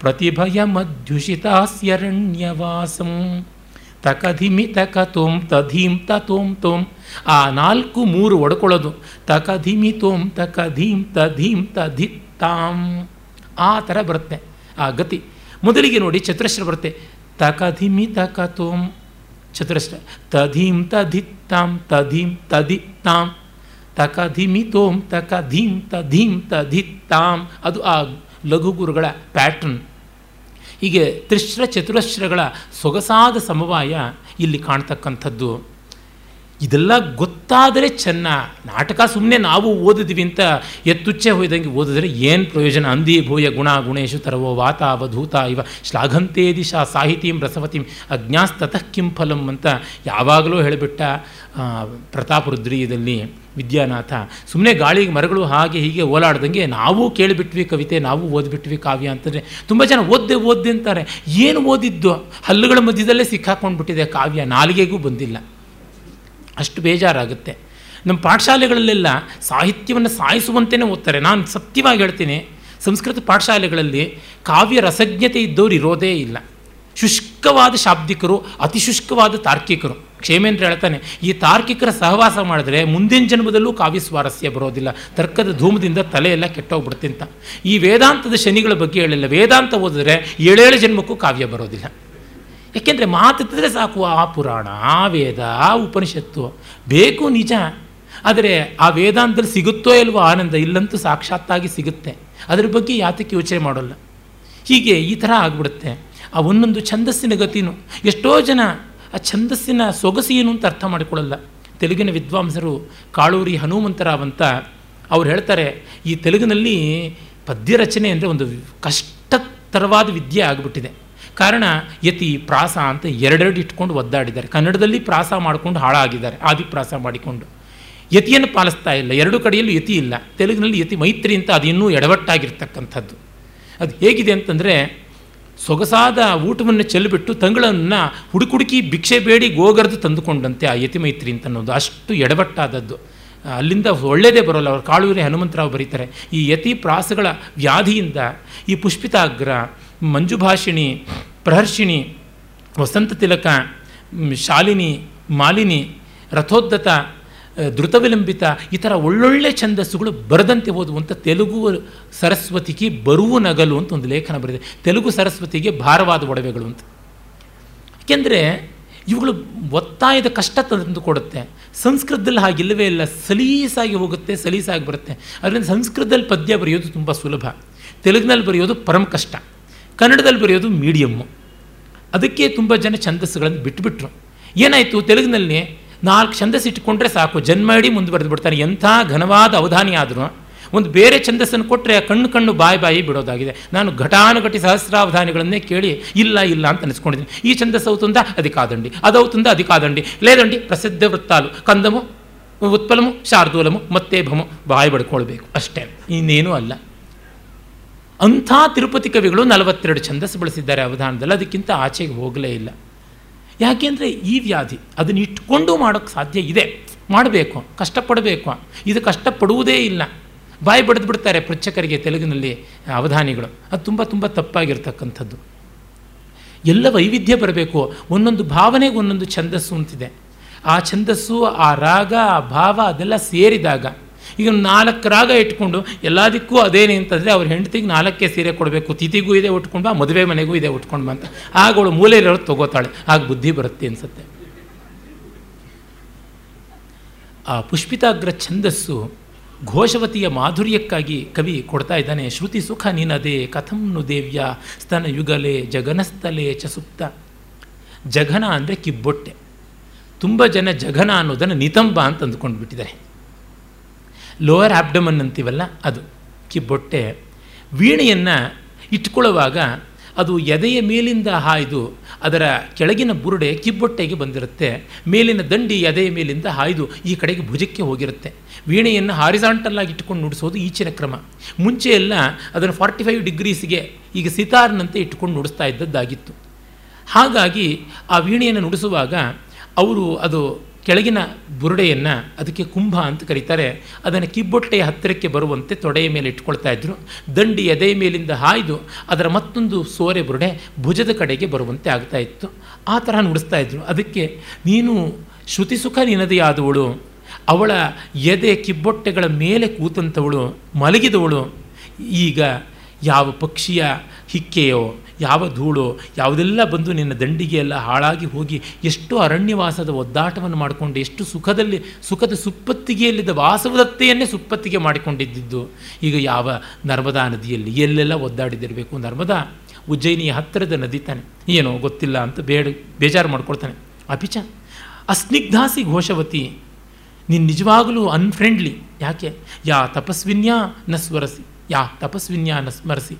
ಪ್ರತಿಭಯ ಮಧ್ಯುಷಿತಾಸ್ಯರಣ್ಯವಾಸಂ. ತಕಧಿಮಿ ತಕ ತೋಂ ತಧೀಂ ತೋಂ ತೋಂ. ಆ ನಾಲ್ಕು ಮೂರು ಒಡ್ಕೊಳ್ಳೋದು. ತಕಧಿಮಿ ತೋಂ ತಕಧೀಂ ತಧೀಂ ತಧಿತ್ತಾಂ. ಆ ಥರ ಬರುತ್ತೆ. ಆ ಗತಿ. ಮೊದಲಿಗೆ ನೋಡಿ ಚತುರಶ್ರ ಬರುತ್ತೆ, ತಕಧಿಮಿ ತಕ ತೋಂ ಚತುರಶ್ರ, ತಧೀಂ ತಧಿತ್ತಾಂ ತಧೀಂ ತಧಿತ್ತಾಂ. ತಕಧಿಮಿ ತೋಂ ತ ತಧೀಂ ತಧಿತ್ತಾಂ. ಅದು ಆ ಲಘು ಗುರುಗಳ ಪ್ಯಾಟ್ರನ್. ಹೀಗೆ ತ್ರಿಶ್ರ ಚತುರಶ್ರಗಳ ಸೊಗಸಾದ ಸಮವಾಯ ಇಲ್ಲಿ ಕಾಣ್ತಕ್ಕಂಥದ್ದು. ಇದೆಲ್ಲ ಗೊತ್ತಾದರೆ ಚೆನ್ನ. ನಾಟಕ ಸುಮ್ಮನೆ ನಾವು ಓದಿದ್ವಿ ಅಂತ ಎತ್ತುಚ್ಚೆ ಹೋಯ್ದಂಗೆ ಓದಿದ್ರೆ ಏನು ಪ್ರಯೋಜನ? ಅಂದಿ ಭೂಯ ಗುಣ ಗುಣೇಶು ತರವೋ ವಾತ ಅವಧೂತ ಇವ. ಶ್ಲಾಘಂತೇ ದಿಶಾ ಸಾಹಿತೀಂ ರಸವತಿಂ ಅಜ್ಞಾಸ್ತಃ ಕಿಂ ಫಲಂ ಅಂತ ಯಾವಾಗಲೂ ಹೇಳಿಬಿಟ್ಟ ಪ್ರತಾಪರುದ್ರೀಯದಲ್ಲಿ ವಿದ್ಯಾನಾಥ. ಸುಮ್ಮನೆ ಗಾಳಿಗೆ ಮರಗಳು ಹಾಗೆ ಹೀಗೆ ಓಲಾಡ್ದಂಗೆ ನಾವು ಕೇಳಿಬಿಟ್ವಿ ಕವಿತೆ, ನಾವು ಓದ್ಬಿಟ್ವಿ ಕಾವ್ಯ ಅಂತಂದರೆ ತುಂಬ ಜನ ಓದ್ದೆ ಓದ್ದೆ ಅಂತಾರೆ. ಏನು ಓದಿದ್ದು? ಹಲ್ಲುಗಳ ಮಧ್ಯದಲ್ಲೇ ಸಿಕ್ಕಾಕೊಂಡ್ಬಿಟ್ಟಿದೆ ಕಾವ್ಯ, ನಾಲಿಗೆಗೂ ಬಂದಿಲ್ಲ. ಅಷ್ಟು ಬೇಜಾರಾಗುತ್ತೆ. ನಮ್ಮ ಪಾಠಶಾಲೆಗಳಲ್ಲೆಲ್ಲ ಸಾಹಿತ್ಯವನ್ನು ಸಾಯಿಸುವಂತೆಯೇ ಓದ್ತಾರೆ. ನಾನು ಸತ್ಯವಾಗಿ ಹೇಳ್ತೀನಿ, ಸಂಸ್ಕೃತ ಪಾಠಶಾಲೆಗಳಲ್ಲಿ ಕಾವ್ಯ ರಸಜ್ಞತೆ ಇದ್ದವ್ರು ಇರೋದೇ ಇಲ್ಲ. ಶುಷ್ಕವಾದ ಶಾಬ್ದಿಕರು, ಅತಿ ಶುಷ್ಕವಾದ ತಾರ್ಕಿಕರು. ಕ್ಷೇಮೇಂದ್ರ ಹೇಳ್ತಾನೆ, ಈ ತಾರ್ಕಿಕರ ಸಹವಾಸ ಮಾಡಿದ್ರೆ ಮುಂದಿನ ಜನ್ಮದಲ್ಲೂ ಕಾವ್ಯ ಸ್ವಾರಸ್ಯ ಬರೋದಿಲ್ಲ. ತರ್ಕದ ಧೂಮದಿಂದ ತಲೆಯೆಲ್ಲ ಕೆಟ್ಟೋಗ್ಬಿಡ್ತಿಂತ. ಈ ವೇದಾಂತದ ಶನಿಗಳ ಬಗ್ಗೆ ಹೇಳಿಲ್ಲ. ವೇದಾಂತ ಓದಿದ್ರೆ ಏಳೇಳು ಜನ್ಮಕ್ಕೂ ಕಾವ್ಯ ಬರೋದಿಲ್ಲ. ಯಾಕೆಂದರೆ ಮಾತಿದ್ರೆ ಸಾಕು ಆ ಪುರಾಣ, ಆ ವೇದ, ಆ ಉಪನಿಷತ್ತು. ಬೇಕು ನಿಜ, ಆದರೆ ಆ ವೇದಾಂತದಲ್ಲಿ ಸಿಗುತ್ತೋ ಇಲ್ವೋ ಆನಂದ ಇಲ್ಲಂತೂ ಸಾಕ್ಷಾತ್ತಾಗಿ ಸಿಗುತ್ತೆ. ಅದ್ರ ಬಗ್ಗೆ ಯಾತಕ್ಕೆ ಯೋಚನೆ ಮಾಡೋಲ್ಲ. ಹೀಗೆ ಈ ಥರ ಆಗ್ಬಿಡುತ್ತೆ. ಆ ಒಂದೊಂದು ಛಂದಸ್ಸಿನ ಗತಿನೂ, ಎಷ್ಟೋ ಜನ ಆ ಛಂದಸ್ಸಿನ ಸೊಗಸು ಅಂತ ಅರ್ಥ ಮಾಡಿಕೊಳ್ಳಲ್ಲ. ತೆಲುಗಿನ ವಿದ್ವಾಂಸರು ಕಾಳೂರಿ ಹನುಮಂತರಾವ್ ಅಂತ ಅವ್ರು ಹೇಳ್ತಾರೆ, ಈ ತೆಲುಗಿನಲ್ಲಿ ಪದ್ಯ ರಚನೆ ಅಂದರೆ ಒಂದು ಕಷ್ಟತರವಾದ ವಿದ್ಯೆ ಆಗಿಬಿಟ್ಟಿದೆ. ಕಾರಣ, ಯತಿ ಪ್ರಾಸ ಅಂತ ಎರಡೆರಡು ಇಟ್ಕೊಂಡು ಒದ್ದಾಡಿದ್ದಾರೆ. ಕನ್ನಡದಲ್ಲಿ ಪ್ರಾಸ ಮಾಡಿಕೊಂಡು ಹಾಳಾಗಿದ್ದಾರೆ ಆದಿಪ್ರಾಸ ಮಾಡಿಕೊಂಡು. ಯತಿಯನ್ನು ಪಾಲಿಸ್ತಾ ಇಲ್ಲ, ಎರಡು ಕಡೆಯಲ್ಲೂ ಯತಿ ಇಲ್ಲ. ತೆಲುಗಿನಲ್ಲಿ ಯತಿ ಮೈತ್ರಿ ಅಂತ ಅದು ಇನ್ನೂ ಎಡವಟ್ಟಾಗಿರ್ತಕ್ಕಂಥದ್ದು. ಅದು ಹೇಗಿದೆ ಅಂತಂದರೆ, ಸೊಗಸಾದ ಊಟವನ್ನು ಚೆಲ್ಲಿಬಿಟ್ಟು ತಂಗಳನ್ನು ಹುಡುಕುಡುಕಿ ಭಿಕ್ಷೆ ಬೇಡಿ ಗೋಗರ್ದು ತಂದುಕೊಂಡಂತೆ ಆ ಯತಿ ಮೈತ್ರಿ ಅಂತ ಅನ್ನೋದು ಅಷ್ಟು ಎಡವಟ್ಟಾದದ್ದು. ಅಲ್ಲಿಂದ ಒಳ್ಳೆಯದೇ ಬರೋಲ್ಲ, ಅವರು ಕಾಳೂರಿ ಹನುಮಂತರಾವ್ ಬರೀತಾರೆ. ಈ ಯತಿ ಪ್ರಾಸಗಳ ವ್ಯಾಧಿಯಿಂದ ಈ ಪುಷ್ಪಿತಾಗ್ರ ಮಂಜುಭಾಷಿಣಿ ಪ್ರಹರ್ಷಿಣಿ, ವಸಂತ ತಿಲಕ ಶಾಲಿನಿ, ಮಾಲಿನಿ, ರಥೋದ್ಧತ ಧೃತವಿಲಂಬಿತ ಈ ಥರ ಒಳ್ಳೊಳ್ಳೆ ಛಂದಸ್ಸುಗಳು ಬರದಂತೆ ಓದುವಂಥ ತೆಲುಗು ಸರಸ್ವತಿಗೆ ಬರುವ ನಗಲು ಅಂತ ಒಂದು ಲೇಖನ ಬರೆದಿದೆ. ತೆಲುಗು ಸರಸ್ವತಿಗೆ ಭಾರವಾದ ಒಡವೆಗಳು ಅಂತ. ಏಕೆಂದರೆ ಇವುಗಳು ಒತ್ತಾಯದ ಕಷ್ಟ ತಂದು ಕೊಡುತ್ತೆ. ಸಂಸ್ಕೃತದಲ್ಲಿ ಹಾಗಿಲ್ಲವೇ ಇಲ್ಲ. ಸಲೀಸಾಗಿ ಹೋಗುತ್ತೆ, ಸಲೀಸಾಗಿ ಬರುತ್ತೆ. ಅದರಿಂದ ಸಂಸ್ಕೃತದಲ್ಲಿ ಪದ್ಯ ಬರೆಯೋದು ತುಂಬ ಸುಲಭ. ತೆಲುಗಿನಲ್ಲಿ ಬರೆಯೋದು ಪರಮ ಕಷ್ಟ. ಕನ್ನಡದಲ್ಲಿ ಬರೆಯೋದು ಮೀಡಿಯಮ್ಮು ಅದಕ್ಕೆ ತುಂಬ ಜನ ಛಂದಸ್ಸುಗಳನ್ನು ಬಿಟ್ಟುಬಿಟ್ರು ಏನಾಯಿತು? ತೆಲುಗಿನಲ್ಲಿ ನಾಲ್ಕು ಛಂದಸ್ಸು ಇಟ್ಕೊಂಡ್ರೆ ಸಾಕು. ಜನ್ಮ ಇಡೀ ಮುಂದೆ ಬರೆದು ಎಂಥ ಘನವಾದ ಅವಧಾನಿ ಆದರೂ ಒಂದು ಬೇರೆ ಛಂದಸ್ಸನ್ನು ಕೊಟ್ಟರೆ ಕಣ್ಣು ಕಣ್ಣು ಬಾಯಿ ಬಾಯಿ ಬಿಡೋದಾಗಿದೆ. ನಾನು ಘಟಾನುಘಟಿ ಸಹಸ್ರಾವಧಾನಿಗಳನ್ನೇ ಕೇಳಿ ಇಲ್ಲ ಇಲ್ಲ ಅಂತ ಅನಿಸ್ಕೊಂಡಿದ್ದೀನಿ. ಈ ಛಂದಸ್ಸು ಅವತುಂದ ಅದಿಕಾದಂಡಿ ಅದೌತುಂದ ಅದಿಕಾದಂಡಿ ಲೇದಂಡಿ, ಪ್ರಸಿದ್ಧ ವೃತ್ತಾಲು. ಕಂದಮು, ಉತ್ಪಲಮು, ಶಾರ್ದೂಲಮು, ಮತ್ತೆ ಭಮು, ಬಾಯಿ ಬಡ್ಕೊಳ್ಬೇಕು. ಅಷ್ಟೇ. ಇನ್ನೇನೂ ಅಲ್ಲ. ಅಂಥ ತಿರುಪತಿ ಕವಿಗಳು ನಲವತ್ತೆರಡು ಛಂದಸ್ಸು ಬಳಸಿದ್ದಾರೆ ಅವಧಾನದಲ್ಲಿ. ಅದಕ್ಕಿಂತ ಆಚೆಗೆ ಹೋಗಲೇ ಇಲ್ಲ. ಯಾಕೆಂದರೆ ಈ ವ್ಯಾಧಿ ಅದನ್ನು ಇಟ್ಕೊಂಡು ಮಾಡೋಕ್ಕೆ ಸಾಧ್ಯ ಇದೆ. ಮಾಡಬೇಕು, ಕಷ್ಟಪಡಬೇಕು. ಇದು ಕಷ್ಟಪಡುವುದೇ ಇಲ್ಲ. ಬಾಯಿ ಬಡಿದು ಬಿಡ್ತಾರೆ ಪೃಚ್ಛಕರಿಗೆ ತೆಲುಗಿನಲ್ಲಿ ಅವಧಾನಿಗಳು. ಅದು ತುಂಬ ತುಂಬ ತಪ್ಪಾಗಿರ್ತಕ್ಕಂಥದ್ದು. ಎಲ್ಲ ವೈವಿಧ್ಯ ಬರಬೇಕು. ಒಂದೊಂದು ಭಾವನೆಗೆ ಒಂದೊಂದು ಛಂದಸ್ಸು ಅಂತಿದೆ. ಆ ಛಂದಸ್ಸು, ಆ ರಾಗ, ಆ ಭಾವ ಅದೆಲ್ಲ ಸೇರಿದಾಗ ಈಗ ನಾಲ್ಕು ರಾಗ ಇಟ್ಕೊಂಡು ಎಲ್ಲದಕ್ಕೂ ಅದೇನೇ ಅಂತಂದರೆ ಅವ್ರ ಹೆಂಡತಿಗೆ ನಾಲ್ಕೇ ಸೀರೆ ಕೊಡಬೇಕು. ತಿಥಿಗೂ ಇದೆ ಉಟ್ಕೊಂಡು ಬಾ, ಮದುವೆ ಮನೆಗೂ ಇದೆ ಉಟ್ಕೊಂಡು ಬಂತ ಆಗ ಅವಳು ಮೂಲೆಯಲ್ಲಿ ತಗೋತಾಳೆ. ಆಗ ಬುದ್ಧಿ ಬರುತ್ತೆ ಅನಿಸುತ್ತೆ. ಆ ಪುಷ್ಪಿತಾಗ್ರ ಛಂದಸ್ಸು ಘೋಷವತಿಯ ಮಾಧುರ್ಯಕ್ಕಾಗಿ ಕವಿ ಕೊಡ್ತಾ ಇದ್ದಾನೆ, ಶ್ರುತಿ ಸುಖ ನಿನದೇ ಕಥಂನು ದೇವ್ಯ, ಸ್ತನ ಯುಗಲೆ, ಜಗನಸ್ಥಲೆ ಚಸುಪ್ತ ಸುಪ್ತ. ಜಘನ ಅಂದರೆ ಕಿಬ್ಬೊಟ್ಟೆ. ತುಂಬ ಜನ ಜಘನ ಅನ್ನೋದನ್ನು ನಿತಂಬ ಅಂತ ಅಂದ್ಕೊಂಡು ಬಿಟ್ಟಿದ್ದಾರೆ ಲೋವರ್ ಆಬ್ಡಮನ್ ಅಂತೀವಲ್ಲ ಅದು. ಕಿಬ್ಬೊಟ್ಟೆ ವೀಣೆಯನ್ನು ಇಟ್ಕೊಳ್ಳುವಾಗ ಅದು ಎದೆಯ ಮೇಲಿಂದ ಹಾಯ್ದು ಅದರ ಕೆಳಗಿನ ಬುರುಡೆ ಕಿಬ್ಬೊಟ್ಟೆಗೆ ಬಂದಿರುತ್ತೆ. ಮೇಲಿನ ದಂಡಿ ಎದೆಯ ಮೇಲಿಂದ ಹಾಯ್ದು ಈ ಕಡೆಗೆ ಭುಜಕ್ಕೆ ಹೋಗಿರುತ್ತೆ. ವೀಣೆಯನ್ನು ಹಾರಿಸಾಂಟಲ್ಲಾಗಿ ಇಟ್ಕೊಂಡು ನುಡಿಸೋದು ಈಚಿನ ಕ್ರಮ. ಮುಂಚೆ ಎಲ್ಲ ಅದನ್ನು ಫಾರ್ಟಿ ಫೈವ್ ಡಿಗ್ರೀಸ್ಗೆ ಈಗ ಸಿತಾರ್ನಂತೆ ಇಟ್ಕೊಂಡು ನುಡಿಸ್ತಾ ಇದ್ದದ್ದಾಗಿತ್ತು. ಹಾಗಾಗಿ ಆ ವೀಣೆಯನ್ನು ನುಡಿಸುವಾಗ ಅವರು ಅದು ಕೆಳಗಿನ ಬುರುಡೆಯನ್ನು ಅದಕ್ಕೆ ಕುಂಭ ಅಂತ ಕರೀತಾರೆ. ಅದನ್ನು ಕಿಬ್ಬೊಟ್ಟೆಯ ಹತ್ತಿರಕ್ಕೆ ಬರುವಂತೆ ತೊಡೆಯ ಮೇಲೆ ಇಟ್ಕೊಳ್ತಾ ಇದ್ದರು ದಂಡಿ ಎದೆಯ ಮೇಲಿಂದ ಹಾಯ್ದು ಅದರ ಮತ್ತೊಂದು ಸೋರೆ ಬುರುಡೆ ಭುಜದ ಕಡೆಗೆ ಬರುವಂತೆ ಆಗ್ತಾ ಇತ್ತು. ಆ ಥರ ನುಡಿಸ್ತಾ ಇದ್ದರು ಅದಕ್ಕೆ, ನೀನು ಶ್ರುತಿ ಸುಖ ನಿನದೆಯಾದವಳು ಅವಳ ಎದೆ ಕಿಬ್ಬೊಟ್ಟೆಗಳ ಮೇಲೆ ಕೂತಂಥವಳು ಮಲಗಿದವಳು. ಈಗ ಯಾವ ಪಕ್ಷಿಯ ಹಿಕ್ಕೆಯೋ ಯಾವ ಧೂಳು, ಯಾವುದೆಲ್ಲ ಬಂದು ನಿನ್ನ ದಂಡಿಗೆ ಎಲ್ಲ ಹಾಳಾಗಿ ಹೋಗಿ ಎಷ್ಟು ಅರಣ್ಯವಾಸದ ಒದ್ದಾಟವನ್ನು ಮಾಡಿಕೊಂಡು, ಎಷ್ಟು ಸುಖದಲ್ಲಿ, ಸುಖದ ಸುಪ್ಪತ್ತಿಗೆಯಲ್ಲಿದ್ದ ವಾಸವದತ್ತೆಯನ್ನೇ ಸುಪ್ಪತ್ತಿಗೆ ಮಾಡಿಕೊಂಡಿದ್ದು ಈಗ ಯಾವ ನರ್ಮದಾ ನದಿಯಲ್ಲಿ ಎಲ್ಲೆಲ್ಲ ಒದ್ದಾಡಿದಿರಬೇಕು? ನರ್ಮದಾ ಉಜ್ಜಯಿನಿಯ ಹತ್ತಿರದ ನದಿ ತಾನೆ. ಏನೋ ಗೊತ್ತಿಲ್ಲ ಅಂತ ಬೇಡ, ಬೇಜಾರು ಮಾಡ್ಕೊಳ್ತಾನೆ. ಅಪಿಚ ಅಸ್ನಿಗ್ಧಾಸಿ ಘೋಷವತಿ, ನೀನು ನಿಜವಾಗಲೂ ಅನ್ಫ್ರೆಂಡ್ಲಿ ಯಾಕೆ? ಯಾ ತಪಸ್ವಿನ್ಯಾ ನ ಸ್ವರಸಿ ಯಾ ತಪಸ್ವಿನ್ಯಾ ನ ಸ್ಮರಿಸಿ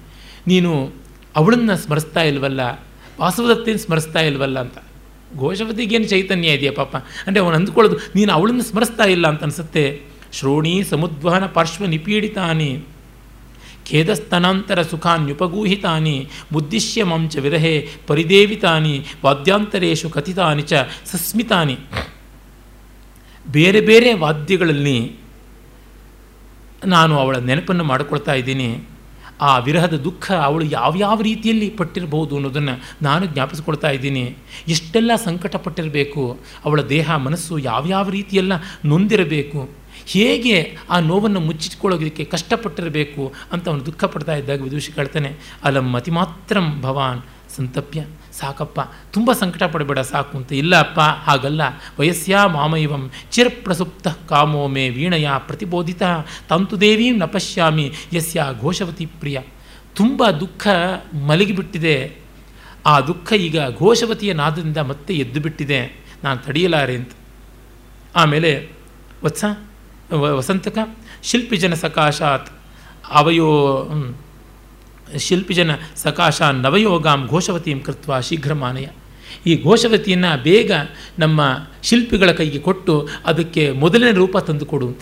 ನೀನು ಅವಳನ್ನು ಸ್ಮರಿಸ್ತಾ ಇಲ್ವಲ್ಲ? ವಾಸವದತ್ತೇನು ಸ್ಮರಿಸ್ತಾ ಇಲ್ವಲ್ಲ ಅಂತ. ಘೋಷವತಿಗೇನು ಚೈತನ್ಯ ಇದೆಯಾ ಪಾಪ? ಅಂದರೆ ಅವನು ಅಂದ್ಕೊಳ್ಳೋದು, ನೀನು ಅವಳನ್ನು ಸ್ಮರಿಸ್ತಾ ಇಲ್ಲ ಅಂತ ಅನಿಸುತ್ತೆ. ಶ್ರೋಣಿ ಸಮುದ್ವಹನ ಪಾರ್ಶ್ವ ನಿಪೀಡಿತಾನೆ. ಖೇದಸ್ತನಾಂತರ ಸುಖಾನ್ಯುಪಗೂಹಿತಾನಿ ಬುದ್ಧಿಶ್ಯ ಮಾಂಚ ವಿರಹೆ ಪರಿದೇವಿತಾನಿ. ವಾದ್ಯಾಂತರೇಶು ಕಥಿತಾನಿ ಚ ಸಸ್ಮಿತಾನಿ. ಬೇರೆ ಬೇರೆ ವಾದ್ಯಗಳಲ್ಲಿ ನಾನು ಅವಳ ನೆನಪನ್ನು ಮಾಡಿಕೊಳ್ತಾ ಇದ್ದೀನಿ. ಆ ವಿರಹದ ದುಃಖ ಅವಳು ಯಾವ್ಯಾವ ರೀತಿಯಲ್ಲಿ ಪಟ್ಟಿರಬಹುದು ಅನ್ನೋದನ್ನು ನಾನು ಜ್ಞಾಪಿಸ್ಕೊಳ್ತಾ ಇದ್ದೀನಿ. ಎಷ್ಟೆಲ್ಲ ಸಂಕಟ ಪಟ್ಟಿರಬೇಕು ಅವಳ ದೇಹ ಮನಸ್ಸು ಯಾವ್ಯಾವ ರೀತಿಯೆಲ್ಲ ನೊಂದಿರಬೇಕು, ಹೇಗೆ ಆ ನೋವನ್ನು ಮುಚ್ಚಿಟ್ಕೊಳ್ಳೋದಕ್ಕೆ ಕಷ್ಟಪಟ್ಟಿರಬೇಕು ಅಂತ ಅವನು ದುಃಖ ಪಡ್ತಾ ಇದ್ದಾಗ ವಿದೂಷಿ ಕೇಳ್ತಾನೆ, ಅಲಂ ಮತಿ ಮಾತ್ರಂ ಭವಾನ್ ಸಂತಪ್ಯ. ಸಾಕಪ್ಪ. ತುಂಬ ಸಂಕಟ ಪಡಬೇಡ ಸಾಕು ಅಂತ. ಇಲ್ಲ ಅಪ್ಪ, ಹಾಗಲ್ಲ. ವಯಸ್ಸ್ಯಾ ಮಾಮೈವಂ. ಚಿರಪ್ರಸುಪ್ತ ಕಾಮೋ ಮೇ ವೀಣಯ ಪ್ರತಿಬೋಧಿತ. ತಂತು ದೇವೀಂ ನ ಪಶ್ಯಾಮಿ ಯಸ್ಯ ಘೋಷವತಿ ಪ್ರಿಯ. ತುಂಬ ದುಃಖ ಮಲಗಿಬಿಟ್ಟಿದೆ. ಆ ದುಃಖ ಈಗ ಘೋಷವತಿಯ ನಾದದಿಂದ ಮತ್ತೆ ಎದ್ದು ಬಿಟ್ಟಿದೆ. ನಾನು ತಡೆಯಲಾರೆ ಅಂತ. ಆಮೇಲೆ ವತ್ಸ ವಸಂತಕ ಶಿಲ್ಪಿಜನ ಸಕಾಶಾತ್, ಅವಯೋ ಶಿಲ್ಪಿಜನ ಸಕಾಶ ನವಯೋಗಾಂ ಘೋಷವತಿಂ ಕೃತ್ವ ಶೀಘ್ರ ಮಾನಯ ಈ ಘೋಷವತಿಯನ್ನು ಬೇಗ ನಮ್ಮ ಶಿಲ್ಪಿಗಳ ಕೈಗೆ ಕೊಟ್ಟು ಅದಕ್ಕೆ ಮೊದಲನೇ ರೂಪ ತಂದು ಕೊಡು ಅಂತ.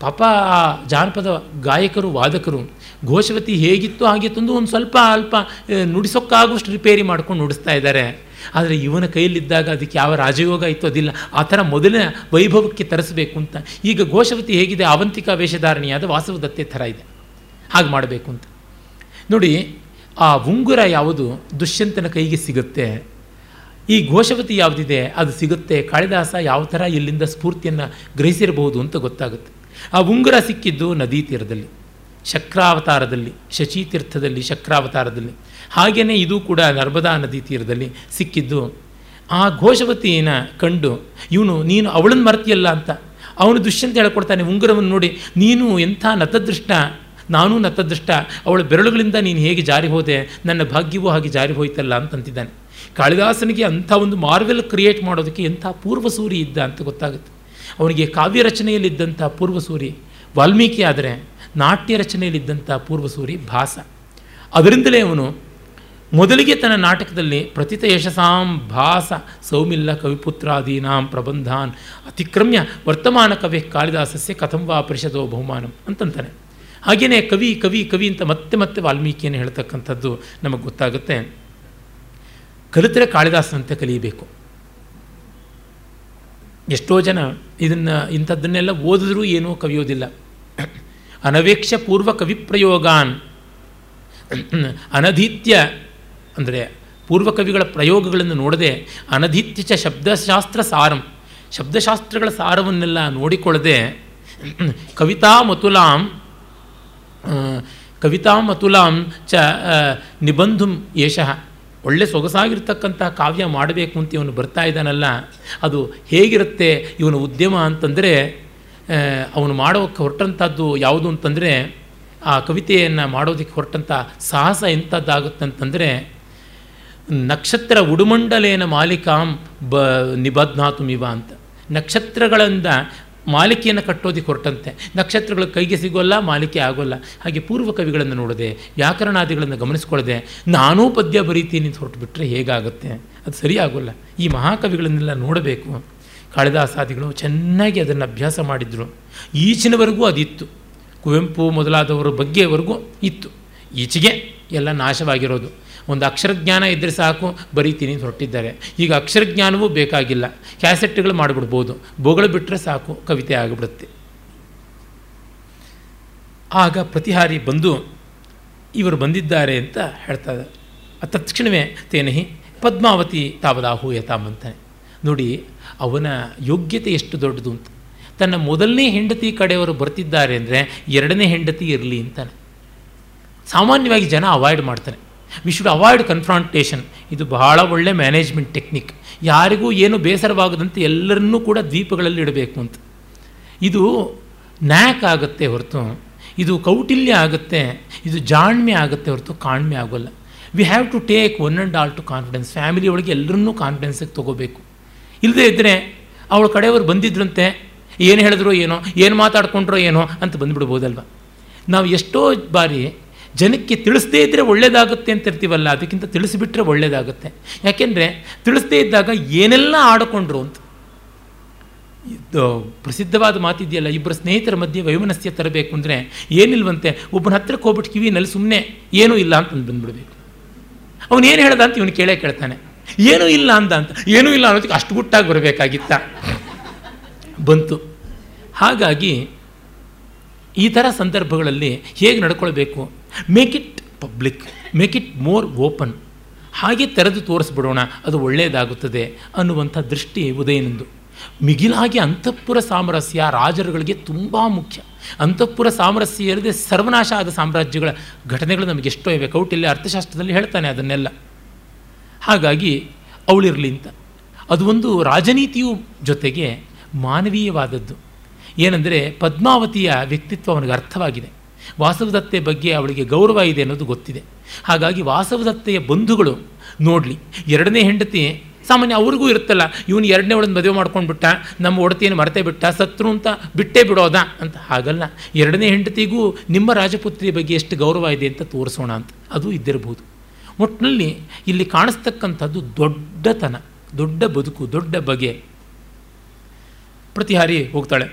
ಪಾಪ ಆ ಜಾನಪದ ಗಾಯಕರು, ವಾದಕರು, ಘೋಷವತಿ ಹೇಗಿತ್ತು ಹಾಗೆ ತಂದು ಒಂದು ಸ್ವಲ್ಪ ಅಲ್ಪ ನುಡಿಸೋಕ್ಕಾಗುವಷ್ಟು ರಿಪೇರಿ ಮಾಡ್ಕೊಂಡು ನುಡಿಸ್ತಾ ಇದ್ದಾರೆ. ಆದರೆ ಇವನ ಕೈಯಲ್ಲಿದ್ದಾಗ ಅದಕ್ಕೆ ಯಾವ ರಾಜಯೋಗ ಇತ್ತು ಅದಿಲ್ಲ. ಆ ಥರ ಮೊದಲನೇ ವೈಭವಕ್ಕೆ ತರಿಸಬೇಕು ಅಂತ. ಈಗ ಘೋಷವತಿ ಹೇಗಿದೆ? ಅವಂತಿಕಾ ವೇಷಧಾರಣಿಯಾದ ವಾಸವದತ್ತೆ ಥರ ಇದೆ. ಹಾಗೆ ಮಾಡಬೇಕು ಅಂತ. ನೋಡಿ, ಆ ಉಂಗುರ ಯಾವುದು ದುಷ್ಯಂತನ ಕೈಗೆ ಸಿಗುತ್ತೆ? ಈ ಘೋಷವತಿ ಯಾವುದಿದೆ? ಅದು ಸಿಗುತ್ತೆ. ಕಾಳಿದಾಸ ಯಾವ ಥರ ಇಲ್ಲಿಂದ ಸ್ಫೂರ್ತಿಯನ್ನು ಗ್ರಹಿಸಿರಬಹುದು ಅಂತ ಗೊತ್ತಾಗುತ್ತೆ. ಆ ಉಂಗುರ ಸಿಕ್ಕಿದ್ದು ನದಿ ತೀರದಲ್ಲಿ, ಶಕ್ರಾವತಾರದಲ್ಲಿ ಶಚೀತೀರ್ಥದಲ್ಲಿ ಶಕ್ರಾವತಾರದಲ್ಲಿ. ಹಾಗೆಯೇ ಇದು ಕೂಡ ನರ್ಮದಾ ನದಿ ತೀರದಲ್ಲಿ ಸಿಕ್ಕಿದ್ದು. ಆ ಘೋಷವತಿನ ಕಂಡು, ಇವನು, ನೀನು ಅವಳನ್ನು ಮರ್ತಿಯಲ್ಲ ಅಂತ. ಅವನು ದುಷ್ಯಂತ ಹೇಳ್ಕೊಡ್ತಾನೆ ಉಂಗುರವನ್ನು ನೋಡಿ, ನೀನು ಎಂಥ ನತದೃಷ್ಟ ನಾನೂ ನತದೃಷ್ಟ. ಅವಳ ಬೆರಳುಗಳಿಂದ ನೀನು ಹೇಗೆ ಜಾರಿ ಹೋದೆ? ನನ್ನ ಭಾಗ್ಯವೂ ಹಾಗೆ ಜಾರಿ ಹೋಯ್ತಲ್ಲ ಅಂತಂತಿದ್ದಾನೆ. ಕಾಳಿದಾಸನಿಗೆ ಅಂಥ ಒಂದು ಮಾರ್ವೆಲ್ ಕ್ರಿಯೇಟ್ ಮಾಡೋದಕ್ಕೆ ಎಂಥ ಪೂರ್ವಸೂರಿ ಇದ್ದ ಅಂತ ಗೊತ್ತಾಗುತ್ತೆ. ಅವನಿಗೆ ಕಾವ್ಯ ರಚನೆಯಲ್ಲಿದ್ದಂಥ ಪೂರ್ವಸೂರಿ ವಾಲ್ಮೀಕಿ ಆದರೆ ನಾಟ್ಯ ರಚನೆಯಲ್ಲಿದ್ದಂಥ ಪೂರ್ವಸೂರಿ ಭಾಸ. ಅದರಿಂದಲೇ ಅವನು ಮೊದಲಿಗೆ ತನ್ನ ನಾಟಕದಲ್ಲಿ ಪ್ರತಿತ ಯಶಸಾಂ ಭಾಸ ಸೌಮಿಲ್ಲ ಕವಿಪುತ್ರಾದೀನಾಂ ಪ್ರಬಂಧಾನ್ ಅತಿಕ್ರಮ್ಯ ವರ್ತಮಾನ ಕವಿ ಕಾಳಿದಾಸಸ್ಯ ಕಥಂವಾ ಪರಿಷದೋ ಬಹುಮಾನಂ ಅಂತಂತಾನೆ. ಹಾಗೆಯೇ ಕವಿ ಕವಿ ಕವಿ ಅಂತ ಮತ್ತೆ ಮತ್ತೆ ವಾಲ್ಮೀಕಿಯನ್ನು ಹೇಳ್ತಕ್ಕಂಥದ್ದು ನಮಗೆ ಗೊತ್ತಾಗುತ್ತೆ. ಕಲಿತರೆ ಕಾಳಿದಾಸನಂತೆ ಕಲಿಯಬೇಕು. ಎಷ್ಟೋ ಜನ ಇದನ್ನು ಇಂಥದ್ದನ್ನೆಲ್ಲ ಓದಿದ್ರೂ ಏನೂ ಕವಿಯೋದಿಲ್ಲ. ಅನವೇಕ್ಷ ಪೂರ್ವ ಕವಿಪ್ರಯೋಗಾನ್ ಅನಧೀತ್ಯ ಅಂದರೆ ಪೂರ್ವ ಕವಿಗಳ ಪ್ರಯೋಗಗಳನ್ನು ನೋಡದೆ ಅನಧೀತ್ಯ ಚ ಶಬ್ದಶಾಸ್ತ್ರ ಸಾರಂ. ಶಬ್ದಶಾಸ್ತ್ರಗಳ ಸಾರವನ್ನೆಲ್ಲ ನೋಡಿಕೊಳ್ಳದೆ ಕವಿತಾ ಮತುಲಾಂ ಕವಿತಾಂ ಅತುಲಾಂ ಚ ನಿಬಂಧುಂ ಯಶಃ. ಒಳ್ಳೆ ಸೊಗಸಾಗಿರ್ತಕ್ಕಂತಹ ಕಾವ್ಯ ಮಾಡಬೇಕು ಅಂತ ಇವನು ಬರ್ತಾ ಇದ್ದಾನಲ್ಲ, ಅದು ಹೇಗಿರುತ್ತೆ, ಇವನ ಉದ್ಯಮ ಅಂತಂದರೆ ಅವನು ಮಾಡೋಕ್ಕೆ ಹೊರಟಂಥದ್ದು ಯಾವುದು ಅಂತಂದರೆ, ಆ ಕವಿತೆಯನ್ನು ಮಾಡೋದಕ್ಕೆ ಹೊರಟಂಥ ಸಾಹಸ ಎಂಥದ್ದಾಗುತ್ತಂತಂದರೆ ನಕ್ಷತ್ರ ಉಡುಮಂಡಲೇನ ಮಾಲಿಕಾಂ ಬ, ನಿಬಧ್ನಾತುಮಿವ ಅಂತ. ನಕ್ಷತ್ರಗಳಿಂದ ಮಾಲಿಕೆಯನ್ನು ಕಟ್ಟೋದಿಕ್ಕೆ ಹೊರಟಂತೆ. ನಕ್ಷತ್ರಗಳ ಕೈಗೆ ಸಿಗೋಲ್ಲ, ಮಾಲಿಕೆ ಆಗೋಲ್ಲ. ಹಾಗೆ ಪೂರ್ವ ಕವಿಗಳನ್ನು ನೋಡದೆ, ವ್ಯಾಕರಣಾದಿಗಳನ್ನು ಗಮನಿಸ್ಕೊಳ್ಳದೆ, ನಾನೂ ಪದ್ಯ ಬರೀತೀನಿ ಅಂತ ಹೊರಟುಬಿಟ್ರೆ ಹೇಗಾಗುತ್ತೆ? ಅದು ಸರಿ ಆಗೋಲ್ಲ ಈ ಮಹಾಕವಿಗಳನ್ನೆಲ್ಲ ನೋಡಬೇಕು. ಕಾಳಿದಾಸಾದಿಗಳು ಚೆನ್ನಾಗಿ ಅದನ್ನು ಅಭ್ಯಾಸ ಮಾಡಿದರು. ಈಚಿನವರೆಗೂ ಅದಿತ್ತು. ಕುವೆಂಪು ಮೊದಲಾದವರ ಬಗ್ಗೆವರೆಗೂ ಇತ್ತು. ಈಚೆಗೆ ಎಲ್ಲ ನಾಶವಾಗಿರೋದು. ಒಂದು ಅಕ್ಷರಜ್ಞಾನ ಇದ್ದರೆ ಸಾಕು, ಬರೀತೀನಿ ಅಂತ ಹೊರಟಿದ್ದಾರೆ. ಈಗ ಅಕ್ಷರಜ್ಞಾನವೂ ಬೇಕಾಗಿಲ್ಲ. ಕ್ಯಾಸೆಟ್ಗಳು ಮಾಡಿಬಿಡ್ಬೋದು. ಬೊಗಳು ಬಿಟ್ಟರೆ ಸಾಕು, ಕವಿತೆ ಆಗಿಬಿಡುತ್ತೆ. ಆಗ ಪ್ರತಿಹಾರಿ ಬಂದು, ಇವರು ಬಂದಿದ್ದಾರೆ ಅಂತ ಹೇಳ್ತಾರೆ. ತತ್ಕ್ಷಣವೇ ತೇನಹಿ ಪದ್ಮಾವತಿ ತಾವದಾಹೂಯ ಅಂತಾನೆ. ನೋಡಿ, ಅವನ ಯೋಗ್ಯತೆ ಎಷ್ಟು ದೊಡ್ಡದು ಅಂತ. ತನ್ನ ಮೊದಲನೇ ಹೆಂಡತಿ ಕಡೆಯವರು ಬರ್ತಿದ್ದಾರೆ ಅಂದರೆ ಎರಡನೇ ಹೆಂಡತಿ ಇರಲಿ ಅಂತಾನೆ. ಸಾಮಾನ್ಯವಾಗಿ ಜನ ಅವಾಯ್ಡ್ ಮಾಡ್ತಾನೆ ವಿ ಶುಡ್ ಅವಾಯ್ಡ್ ಕನ್ಫ್ರಾಂಟೇಷನ್ ಇದು ಬಹಳ ಒಳ್ಳೆ ಮ್ಯಾನೇಜ್ಮೆಂಟ್ ಟೆಕ್ನಿಕ್ ಯಾರಿಗೂ ಏನು ಬೇಸರವಾಗದಂತೆ ಎಲ್ಲರನ್ನೂ ಕೂಡ ದ್ವೀಪಗಳಲ್ಲಿ ಇಡಬೇಕು ಅಂತ. ಇದು ನ್ಯಾಕ್ ಆಗುತ್ತೆ ಹೊರತು, ಇದು ಕೌಟಿಲ್ಯ ಆಗುತ್ತೆ, ಇದು ಜಾಣ್ಮೆ ಆಗುತ್ತೆ ಹೊರತು ಕಾಣ್ಮೆ ಆಗೋಲ್ಲ. We have to take one and all to confidence family ಒಳಗೆ ಎಲ್ಲರನ್ನೂ ಕಾನ್ಫಿಡೆನ್ಸಿಗೆ ತೊಗೋಬೇಕು. ಇಲ್ಲದೇ ಇದ್ದರೆ ಅವಳ ಕಡೆಯವರು ಬಂದಿದ್ರಂತೆ, ಏನು ಹೇಳಿದ್ರು ಏನೋ, ಏನು ಮಾತಾಡ್ಕೊಂಡ್ರೋ ಏನೋ ಅಂತ ಬಂದುಬಿಡ್ಬೋದಲ್ವ? ನಾವು ಎಷ್ಟೋ ಬಾರಿ ಜನಕ್ಕೆ ತಿಳಿಸದೇ ಇದ್ದರೆ ಒಳ್ಳೆಯದಾಗುತ್ತೆ ಅಂತ ಇರ್ತೀವಲ್ಲ, ಅದಕ್ಕಿಂತ ತಿಳಿಸಿಬಿಟ್ರೆ ಒಳ್ಳೆಯದಾಗುತ್ತೆ ಯಾಕೆಂದರೆ ತಿಳಿಸದೇ ಇದ್ದಾಗ ಏನೆಲ್ಲ ಆಡಿಕೊಂಡ್ರು ಅಂತ. ಇದು ಪ್ರಸಿದ್ಧವಾದ ಮಾತಿದೆಯಲ್ಲ ಇಬ್ಬರು ಸ್ನೇಹಿತರ ಮಧ್ಯೆ ವೈಮನಸ್ಯ ತರಬೇಕು ಅಂದರೆ ಏನಿಲ್ವಂತೆ, ಒಬ್ಬನ ಹತ್ರಕ್ಕೆ ಹೋಗ್ಬಿಟ್ಟು ಕಿವಿನಲ್ಲಿ ಸುಮ್ಮನೆ ಏನೂ ಇಲ್ಲ ಅಂತ ಬಂದ್ಬಿಡ್ಬೇಕು. ಅವನು ಏನು ಹೇಳ್ದ ಅಂತ ಇವನು ಕೇಳೇ ಕೇಳ್ತಾನೆ. ಏನೂ ಇಲ್ಲ ಅಂದ ಅಂತ, ಏನೂ ಇಲ್ಲ ಅನ್ನೋದಕ್ಕೆ ಅಷ್ಟು ಗುಟ್ಟಾಗಿ ಬರಬೇಕಾಗಿತ್ತ. ಬಂತು. ಹಾಗಾಗಿ ಈ ಥರ ಸಂದರ್ಭಗಳಲ್ಲಿ ಹೇಗೆ ನಡ್ಕೊಳ್ಬೇಕು? Make it public make it more open ಹಾಗೆ ತೆರೆದು ತೋರಿಸ್ಬಿಡೋಣ, ಅದು ಒಳ್ಳೆಯದಾಗುತ್ತದೆ ಅನ್ನುವಂಥ ದೃಷ್ಟಿ ಉದಯನಂದು. ಮಿಗಿಲಾಗಿ ಅಂತಃಪುರ ಸಾಮರಸ್ಯ ರಾಜರುಗಳಿಗೆ ತುಂಬ ಮುಖ್ಯ. ಅಂತಃಪುರ ಸಾಮರಸ್ಯ ಇರದೆ ಸರ್ವನಾಶ ಆದ ಸಾಮ್ರಾಜ್ಯಗಳ ಘಟನೆಗಳು ನಮಗೆ ಎಷ್ಟೋ ಇವೆ. ಕೌಟಿಲ್ಯ ಅರ್ಥಶಾಸ್ತ್ರದಲ್ಲಿ ಹೇಳ್ತಾನೆ ಅದನ್ನೆಲ್ಲ. ಹಾಗಾಗಿ ಅವಳಿರಲಿ ಅಂತ ಅದು ಒಂದು ರಾಜನೀತಿಯು ಜೊತೆಗೆ ಮಾನವೀಯವಾದದ್ದು. ಏನೆಂದರೆ ಪದ್ಮಾವತಿಯ ವ್ಯಕ್ತಿತ್ವ ಅವನಿಗೆ ಅರ್ಥವಾಗಿದೆ. ವಾಸವದತ್ತೆ ಬಗ್ಗೆ ಅವಳಿಗೆ ಗೌರವ ಇದೆ ಅನ್ನೋದು ಗೊತ್ತಿದೆ. ಹಾಗಾಗಿ ವಾಸವದತ್ತೆಯ ಬಂಧುಗಳು ನೋಡಲಿ, ಎರಡನೇ ಹೆಂಡತಿ ಸಾಮಾನ್ಯ ಅವ್ರಿಗೂ ಇರುತ್ತಲ್ಲ, ಇವನು ಎರಡನೇ ಒಳಗೆ ಮದುವೆ ಮಾಡ್ಕೊಂಡ್ಬಿಟ್ಟ ನಮ್ಮ ಒಡತಿಯನ್ನು ಮರೆತೇ ಬಿಟ್ಟ, ಸತ್ರು ಅಂತ ಬಿಟ್ಟೇ ಬಿಡೋದಾ ಅಂತ? ಹಾಗಲ್ಲ. ಎರಡನೇ ಹೆಂಡತಿಗೂ ನಿಮ್ಮ ರಾಜಪುತ್ರಿಯ ಬಗ್ಗೆ ಎಷ್ಟು ಗೌರವ ಇದೆ ಅಂತ ತೋರಿಸೋಣ ಅಂತ. ಅದು ಇದ್ದಿರಬಹುದು. ಒಟ್ಟಿನಲ್ಲಿ ಇಲ್ಲಿ ಕಾಣಿಸ್ತಕ್ಕಂಥದ್ದು ದೊಡ್ಡತನ, ದೊಡ್ಡ ಬದುಕು, ದೊಡ್ಡ ಬಗೆ. ಪ್ರತಿಹಾರಿ ಹೋಗ್ತಾಳೆ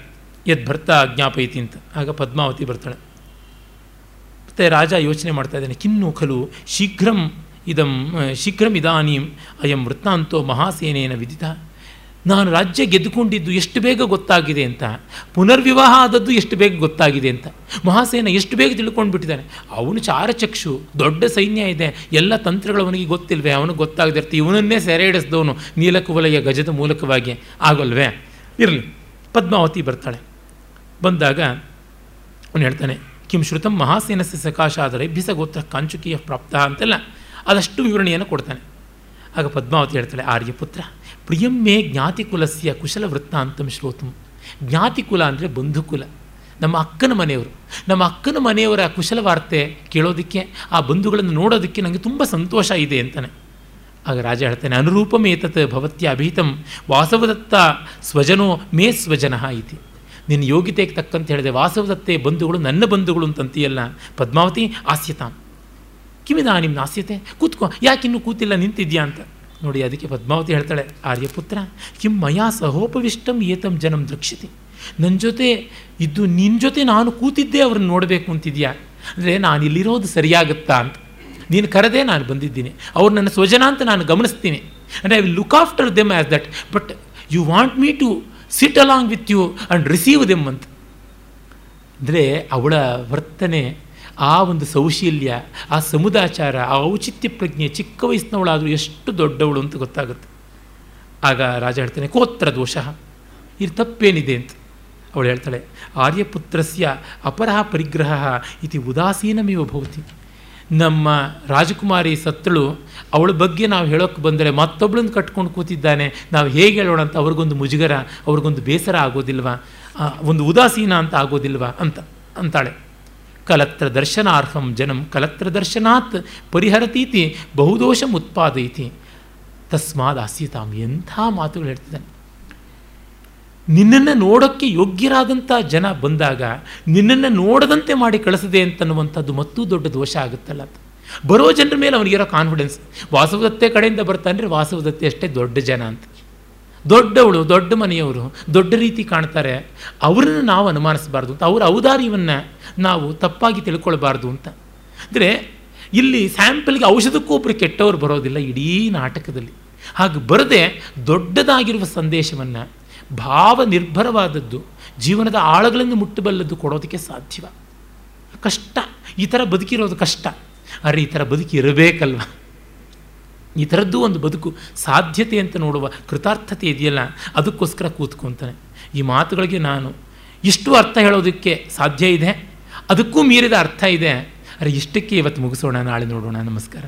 ಯದ್ ಭರ್ತ ಅಜ್ಞಾಪೈತಿ ಅಂತ. ಆಗ ಪದ್ಮಾವತಿ ಬರ್ತಾಳೆ. ಮತ್ತು ರಾಜ ಯೋಚನೆ ಮಾಡ್ತಾ ಇದ್ದಾನೆ, ಕಿನ್ನು ಖಲು ಶೀಘ್ರಂ ಇದಂ ಶೀಘ್ರಂ ಇದಾನೀಂ ಅಯಂ ವೃತ್ತಾಂತೋ ಮಹಾಸೇನೇನ ವಿದಿತ. ನಾನು ರಾಜ್ಯ ಗೆದ್ದುಕೊಂಡಿದ್ದು ಎಷ್ಟು ಬೇಗ ಗೊತ್ತಾಗಿದೆ ಅಂತ, ಪುನರ್ವಿವಾಹ ಆದದ್ದು ಎಷ್ಟು ಬೇಗ ಗೊತ್ತಾಗಿದೆ ಅಂತ. ಮಹಾಸೇನ ಎಷ್ಟು ಬೇಗ ತಿಳ್ಕೊಂಡು ಬಿಟ್ಟಿದ್ದಾನೆ ಅವನು ಚಾರಚಕ್ಷು, ದೊಡ್ಡ ಸೈನ್ಯ ಇದೆ, ಎಲ್ಲ ತಂತ್ರಗಳು ಅವನಿಗೆ ಗೊತ್ತಿಲ್ವೇ, ಅವನಿಗೆ ಗೊತ್ತಾಗದಿರ್ತಿ ಇವನನ್ನೇ ಸೆರೆ ಹಿಡಿಸ್ದವನು ನೀಲಕುವಲಯ ಗಜದ ಮೂಲಕವಾಗಿ, ಆಗೋಲ್ವೇ? ಇರಲಿ, ಪದ್ಮಾವತಿ ಬರ್ತಾಳೆ. ಬಂದಾಗ ಅವನು ಹೇಳ್ತಾನೆ ಕಿಂ ಶ್ರುತಂ ಮಹಾಸೇನಸ್ಯ ಸಕಾಶ ಆದರೆ ಗೋತ್ರ ಕಾಂಚುಕಿಯ ಪ್ರಾಪ್ತ ಅಂತೆಲ್ಲ ಅದಷ್ಟು ವಿವರಣೆಯನ್ನು ಕೊಡ್ತಾನೆ ಆಗ ಪದ್ಮಾವತಿ ಹೇಳ್ತಾಳೆ ಆರ್ಯಪುತ್ರ ಪ್ರಿಯಂ ಮೇ ಜ್ಞಾತಿಕುಲಸ್ಯ ಕುಶಲ ವೃತ್ತಾಂತಂ ಶ್ರೋತಂ ಜ್ಞಾತಿಕುಲ ಅಂದರೆ ಬಂಧುಕುಲ। ನಮ್ಮ ಅಕ್ಕನ ಮನೆಯವರು। ನಮ್ಮ ಅಕ್ಕನ ಮನೆಯವರ ಕುಶಲ ವಾರ್ತೆ ಕೇಳೋದಕ್ಕೆ, ಆ ಬಂಧುಗಳನ್ನು ನೋಡೋದಕ್ಕೆ ನನಗೆ ತುಂಬ ಸಂತೋಷ ಇದೆ ಅಂತಾನೆ। ಆಗ ರಾಜ ಹೇಳ್ತಾನೆ, ಅನುರೂಪಮೇತತ್ ಭವತ್ಯ ಅಭಿಹಿತಂ ವಾಸವದತ್ತ ಸ್ವಜನೋ ಮೇ ಸ್ವಜನಃ ಇತಿ. ನಿನ್ನ ಯೋಗ್ಯತೆಗೆ ತಕ್ಕಂತ ಹೇಳಿದೆ, ವಾಸವದತ್ತೆ ಬಂಧುಗಳು ನನ್ನ ಬಂಧುಗಳು ಅಂತಂತೀಯಲ್ಲ. ಪದ್ಮಾವತಿ, ಆಸ್ಯತಾಂ. ಕಿಮಿದ ನಿಮ್ಮ ನಾಸ್ಯತೆ ಕೂತ್ಕೋ ಯಾಕಿನ್ನೂ ಕೂತಿಲ್ಲ, ನಿಂತಿದ್ಯಾ ಅಂತ. ನೋಡಿ, ಅದಕ್ಕೆ ಪದ್ಮಾವತಿ ಹೇಳ್ತಾಳೆ, ಆರ್ಯಪುತ್ರ, ಕಿಂ ಮಯಾ ಸಹೋಪವಿಷ್ಟಂ ಏತಂ ಜನಂ ದೃಕ್ಷಿತಿ ನನ್ನ ಜೊತೆ ಇದ್ದು ನಿನ್ನ ಜೊತೆ ನಾನು ಕೂತಿದ್ದೇ ಅವ್ರನ್ನ ನೋಡಬೇಕು ಅಂತಿದ್ಯಾ? ಅಂದರೆ ನಾನು ಇಲ್ಲಿರೋದು ಸರಿಯಾಗುತ್ತಾ ಅಂತ. ನೀನು ಕರೆದೇ ನಾನು ಬಂದಿದ್ದೀನಿ. ಅವ್ರು ನನ್ನ ಸ್ವಜನ ಅಂತ ನಾನು ಗಮನಿಸ್ತೀನಿ. ಅಂದರೆ I will look after them as that but you want me to sit along with you and receive them ಅಂತ. ಅಂದರೆ ಅವಳ ವರ್ತನೆ, ಆ ಒಂದು ಸೌಶೀಲ್ಯ, ಆ ಸಮುದಾಚಾರ, ಆ ಔಚಿತ್ಯ ಪ್ರಜ್ಞೆ ಚಿಕ್ಕ ವಯಸ್ಸಿನವಳಾದರೂ ಎಷ್ಟು ದೊಡ್ಡವಳು ಅಂತ ಗೊತ್ತಾಗುತ್ತೆ. ಆಗ ರಾಜ ಹೇಳ್ತಾನೆ, ಕೋತ್ರ ದೋಷ ಇದು ತಪ್ಪೇನಿದೆ ಅಂತ. ಅವಳು ಹೇಳ್ತಾಳೆ, ಆರ್ಯಪುತ್ರಸ್ಯ ಅಪರಹ ಪರಿಗ್ರಹ ಇತಿ ಉದಾಸೀನಮೇವ ಭವತಿ. ನಮ್ಮ ರಾಜಕುಮಾರಿ ಸತ್ತಳು, ಅವಳ ಬಗ್ಗೆ ನಾವು ಹೇಳೋಕ್ಕೆ ಬಂದರೆ ಮತ್ತೊಬ್ಳನ್ನು ಕಟ್ಕೊಂಡು ಕೂತಿದ್ದಾನೆ. ನಾವು ಹೇಗೆ ಹೇಳೋಣ ಅಂತ ಅವ್ರಿಗೊಂದು ಮುಜುಗರ, ಅವ್ರಿಗೊಂದು ಬೇಸರ ಆಗೋದಿಲ್ವಾ? ಒಂದು ಉದಾಸೀನ ಅಂತ ಆಗೋದಿಲ್ವಾ ಅಂತ, ಅಂತಾಳೆ. ಕಲತ್ರ ದರ್ಶನಾರ್ಹಂ ಜನಂ, ಕಲತ್ರ ದರ್ಶನಾತ್ ಪರಿಹರತೀತಿ, ಬಹುದೋಷಂ ಉತ್ಪಾದಯಿತಿ. ತಸ್ಮಾದ್ ಆಸ್ಯತಾಂ ಎಂಥ ಮಾತುಗಳು ಹೇಳ್ತಿದ್ದಾನೆ. ನಿನ್ನನ್ನು ನೋಡೋಕ್ಕೆ ಯೋಗ್ಯರಾದಂಥ ಜನ ಬಂದಾಗ ನಿನ್ನನ್ನು ನೋಡದಂತೆ ಮಾಡಿ ಕಳಿಸದೆ ಅಂತನ್ನುವಂಥದ್ದು ಮತ್ತೂ ದೊಡ್ಡ ದೋಷ ಆಗುತ್ತಲ್ಲ ಅಂತ ಬರೋ ಜನರ ಮೇಲೆ ಅವನಿಗಿರೋ ಕಾನ್ಫಿಡೆನ್ಸ್ ವಾಸವದತ್ತೆ ಕಡೆಯಿಂದ ಬರ್ತಾನೆ ವಾಸವದತ್ತೆ ಅಷ್ಟೇ ದೊಡ್ಡ ಜನ ಅಂತ. ದೊಡ್ಡವಳು, ದೊಡ್ಡ ಮನೆಯವರು, ದೊಡ್ಡ ರೀತಿ ಕಾಣ್ತಾರೆ. ಅವರನ್ನು ನಾವು ಅನುಮಾನಿಸಬಾರ್ದು ಅಂತ. ಅವರ ಔದಾರ್ಯವನ್ನು ನಾವು ತಪ್ಪಾಗಿ ತಿಳ್ಕೊಳ್ಬಾರ್ದು ಅಂತ. ಅಂದರೆ ಇಲ್ಲಿ ಸ್ಯಾಂಪಲ್ಗೆ ಔಷಧಕ್ಕೂ ಒಬ್ಬರು ಕೆಟ್ಟವರು ಬರೋದಿಲ್ಲ ಇಡೀ ನಾಟಕದಲ್ಲಿ. ಹಾಗೆ ಬರದೆ ದೊಡ್ಡದಾಗಿರುವ ಸಂದೇಶವನ್ನು ಭಾವ ನಿರ್ಭರವಾದದ್ದು ಜೀವನದ ಆಳಗಳನ್ನು ಮುಟ್ಟಬಲ್ಲದ್ದು ಕೊಡೋದಕ್ಕೆ ಸಾಧ್ಯವ. ಕಷ್ಟ. ಈ ಥರ ಬದುಕಿರೋದು ಕಷ್ಟ. ಆದರೆ ಈ ಥರ ಬದುಕಿರಬೇಕಲ್ವ ಈ ಥರದ್ದು ಒಂದು ಬದುಕು ಸಾಧ್ಯತೆ ಅಂತ ನೋಡುವ ಕೃತಾರ್ಥತೆ ಇದೆಯಲ್ಲ, ಅದಕ್ಕೋಸ್ಕರ ಕೂತ್ಕೊತಾನೆ. ಈ ಮಾತುಗಳಿಗೆ ನಾನು ಇಷ್ಟು ಅರ್ಥ ಹೇಳೋದಕ್ಕೆ ಸಾಧ್ಯ ಇದೆ? ಅದಕ್ಕೂ ಮೀರಿದ ಅರ್ಥ ಇದೆ? ಅರೆ ಇಷ್ಟಕ್ಕೆ ಇವತ್ತು ಮುಗಿಸೋಣ, ನಾಳೆ ನೋಡೋಣ. ನಮಸ್ಕಾರ.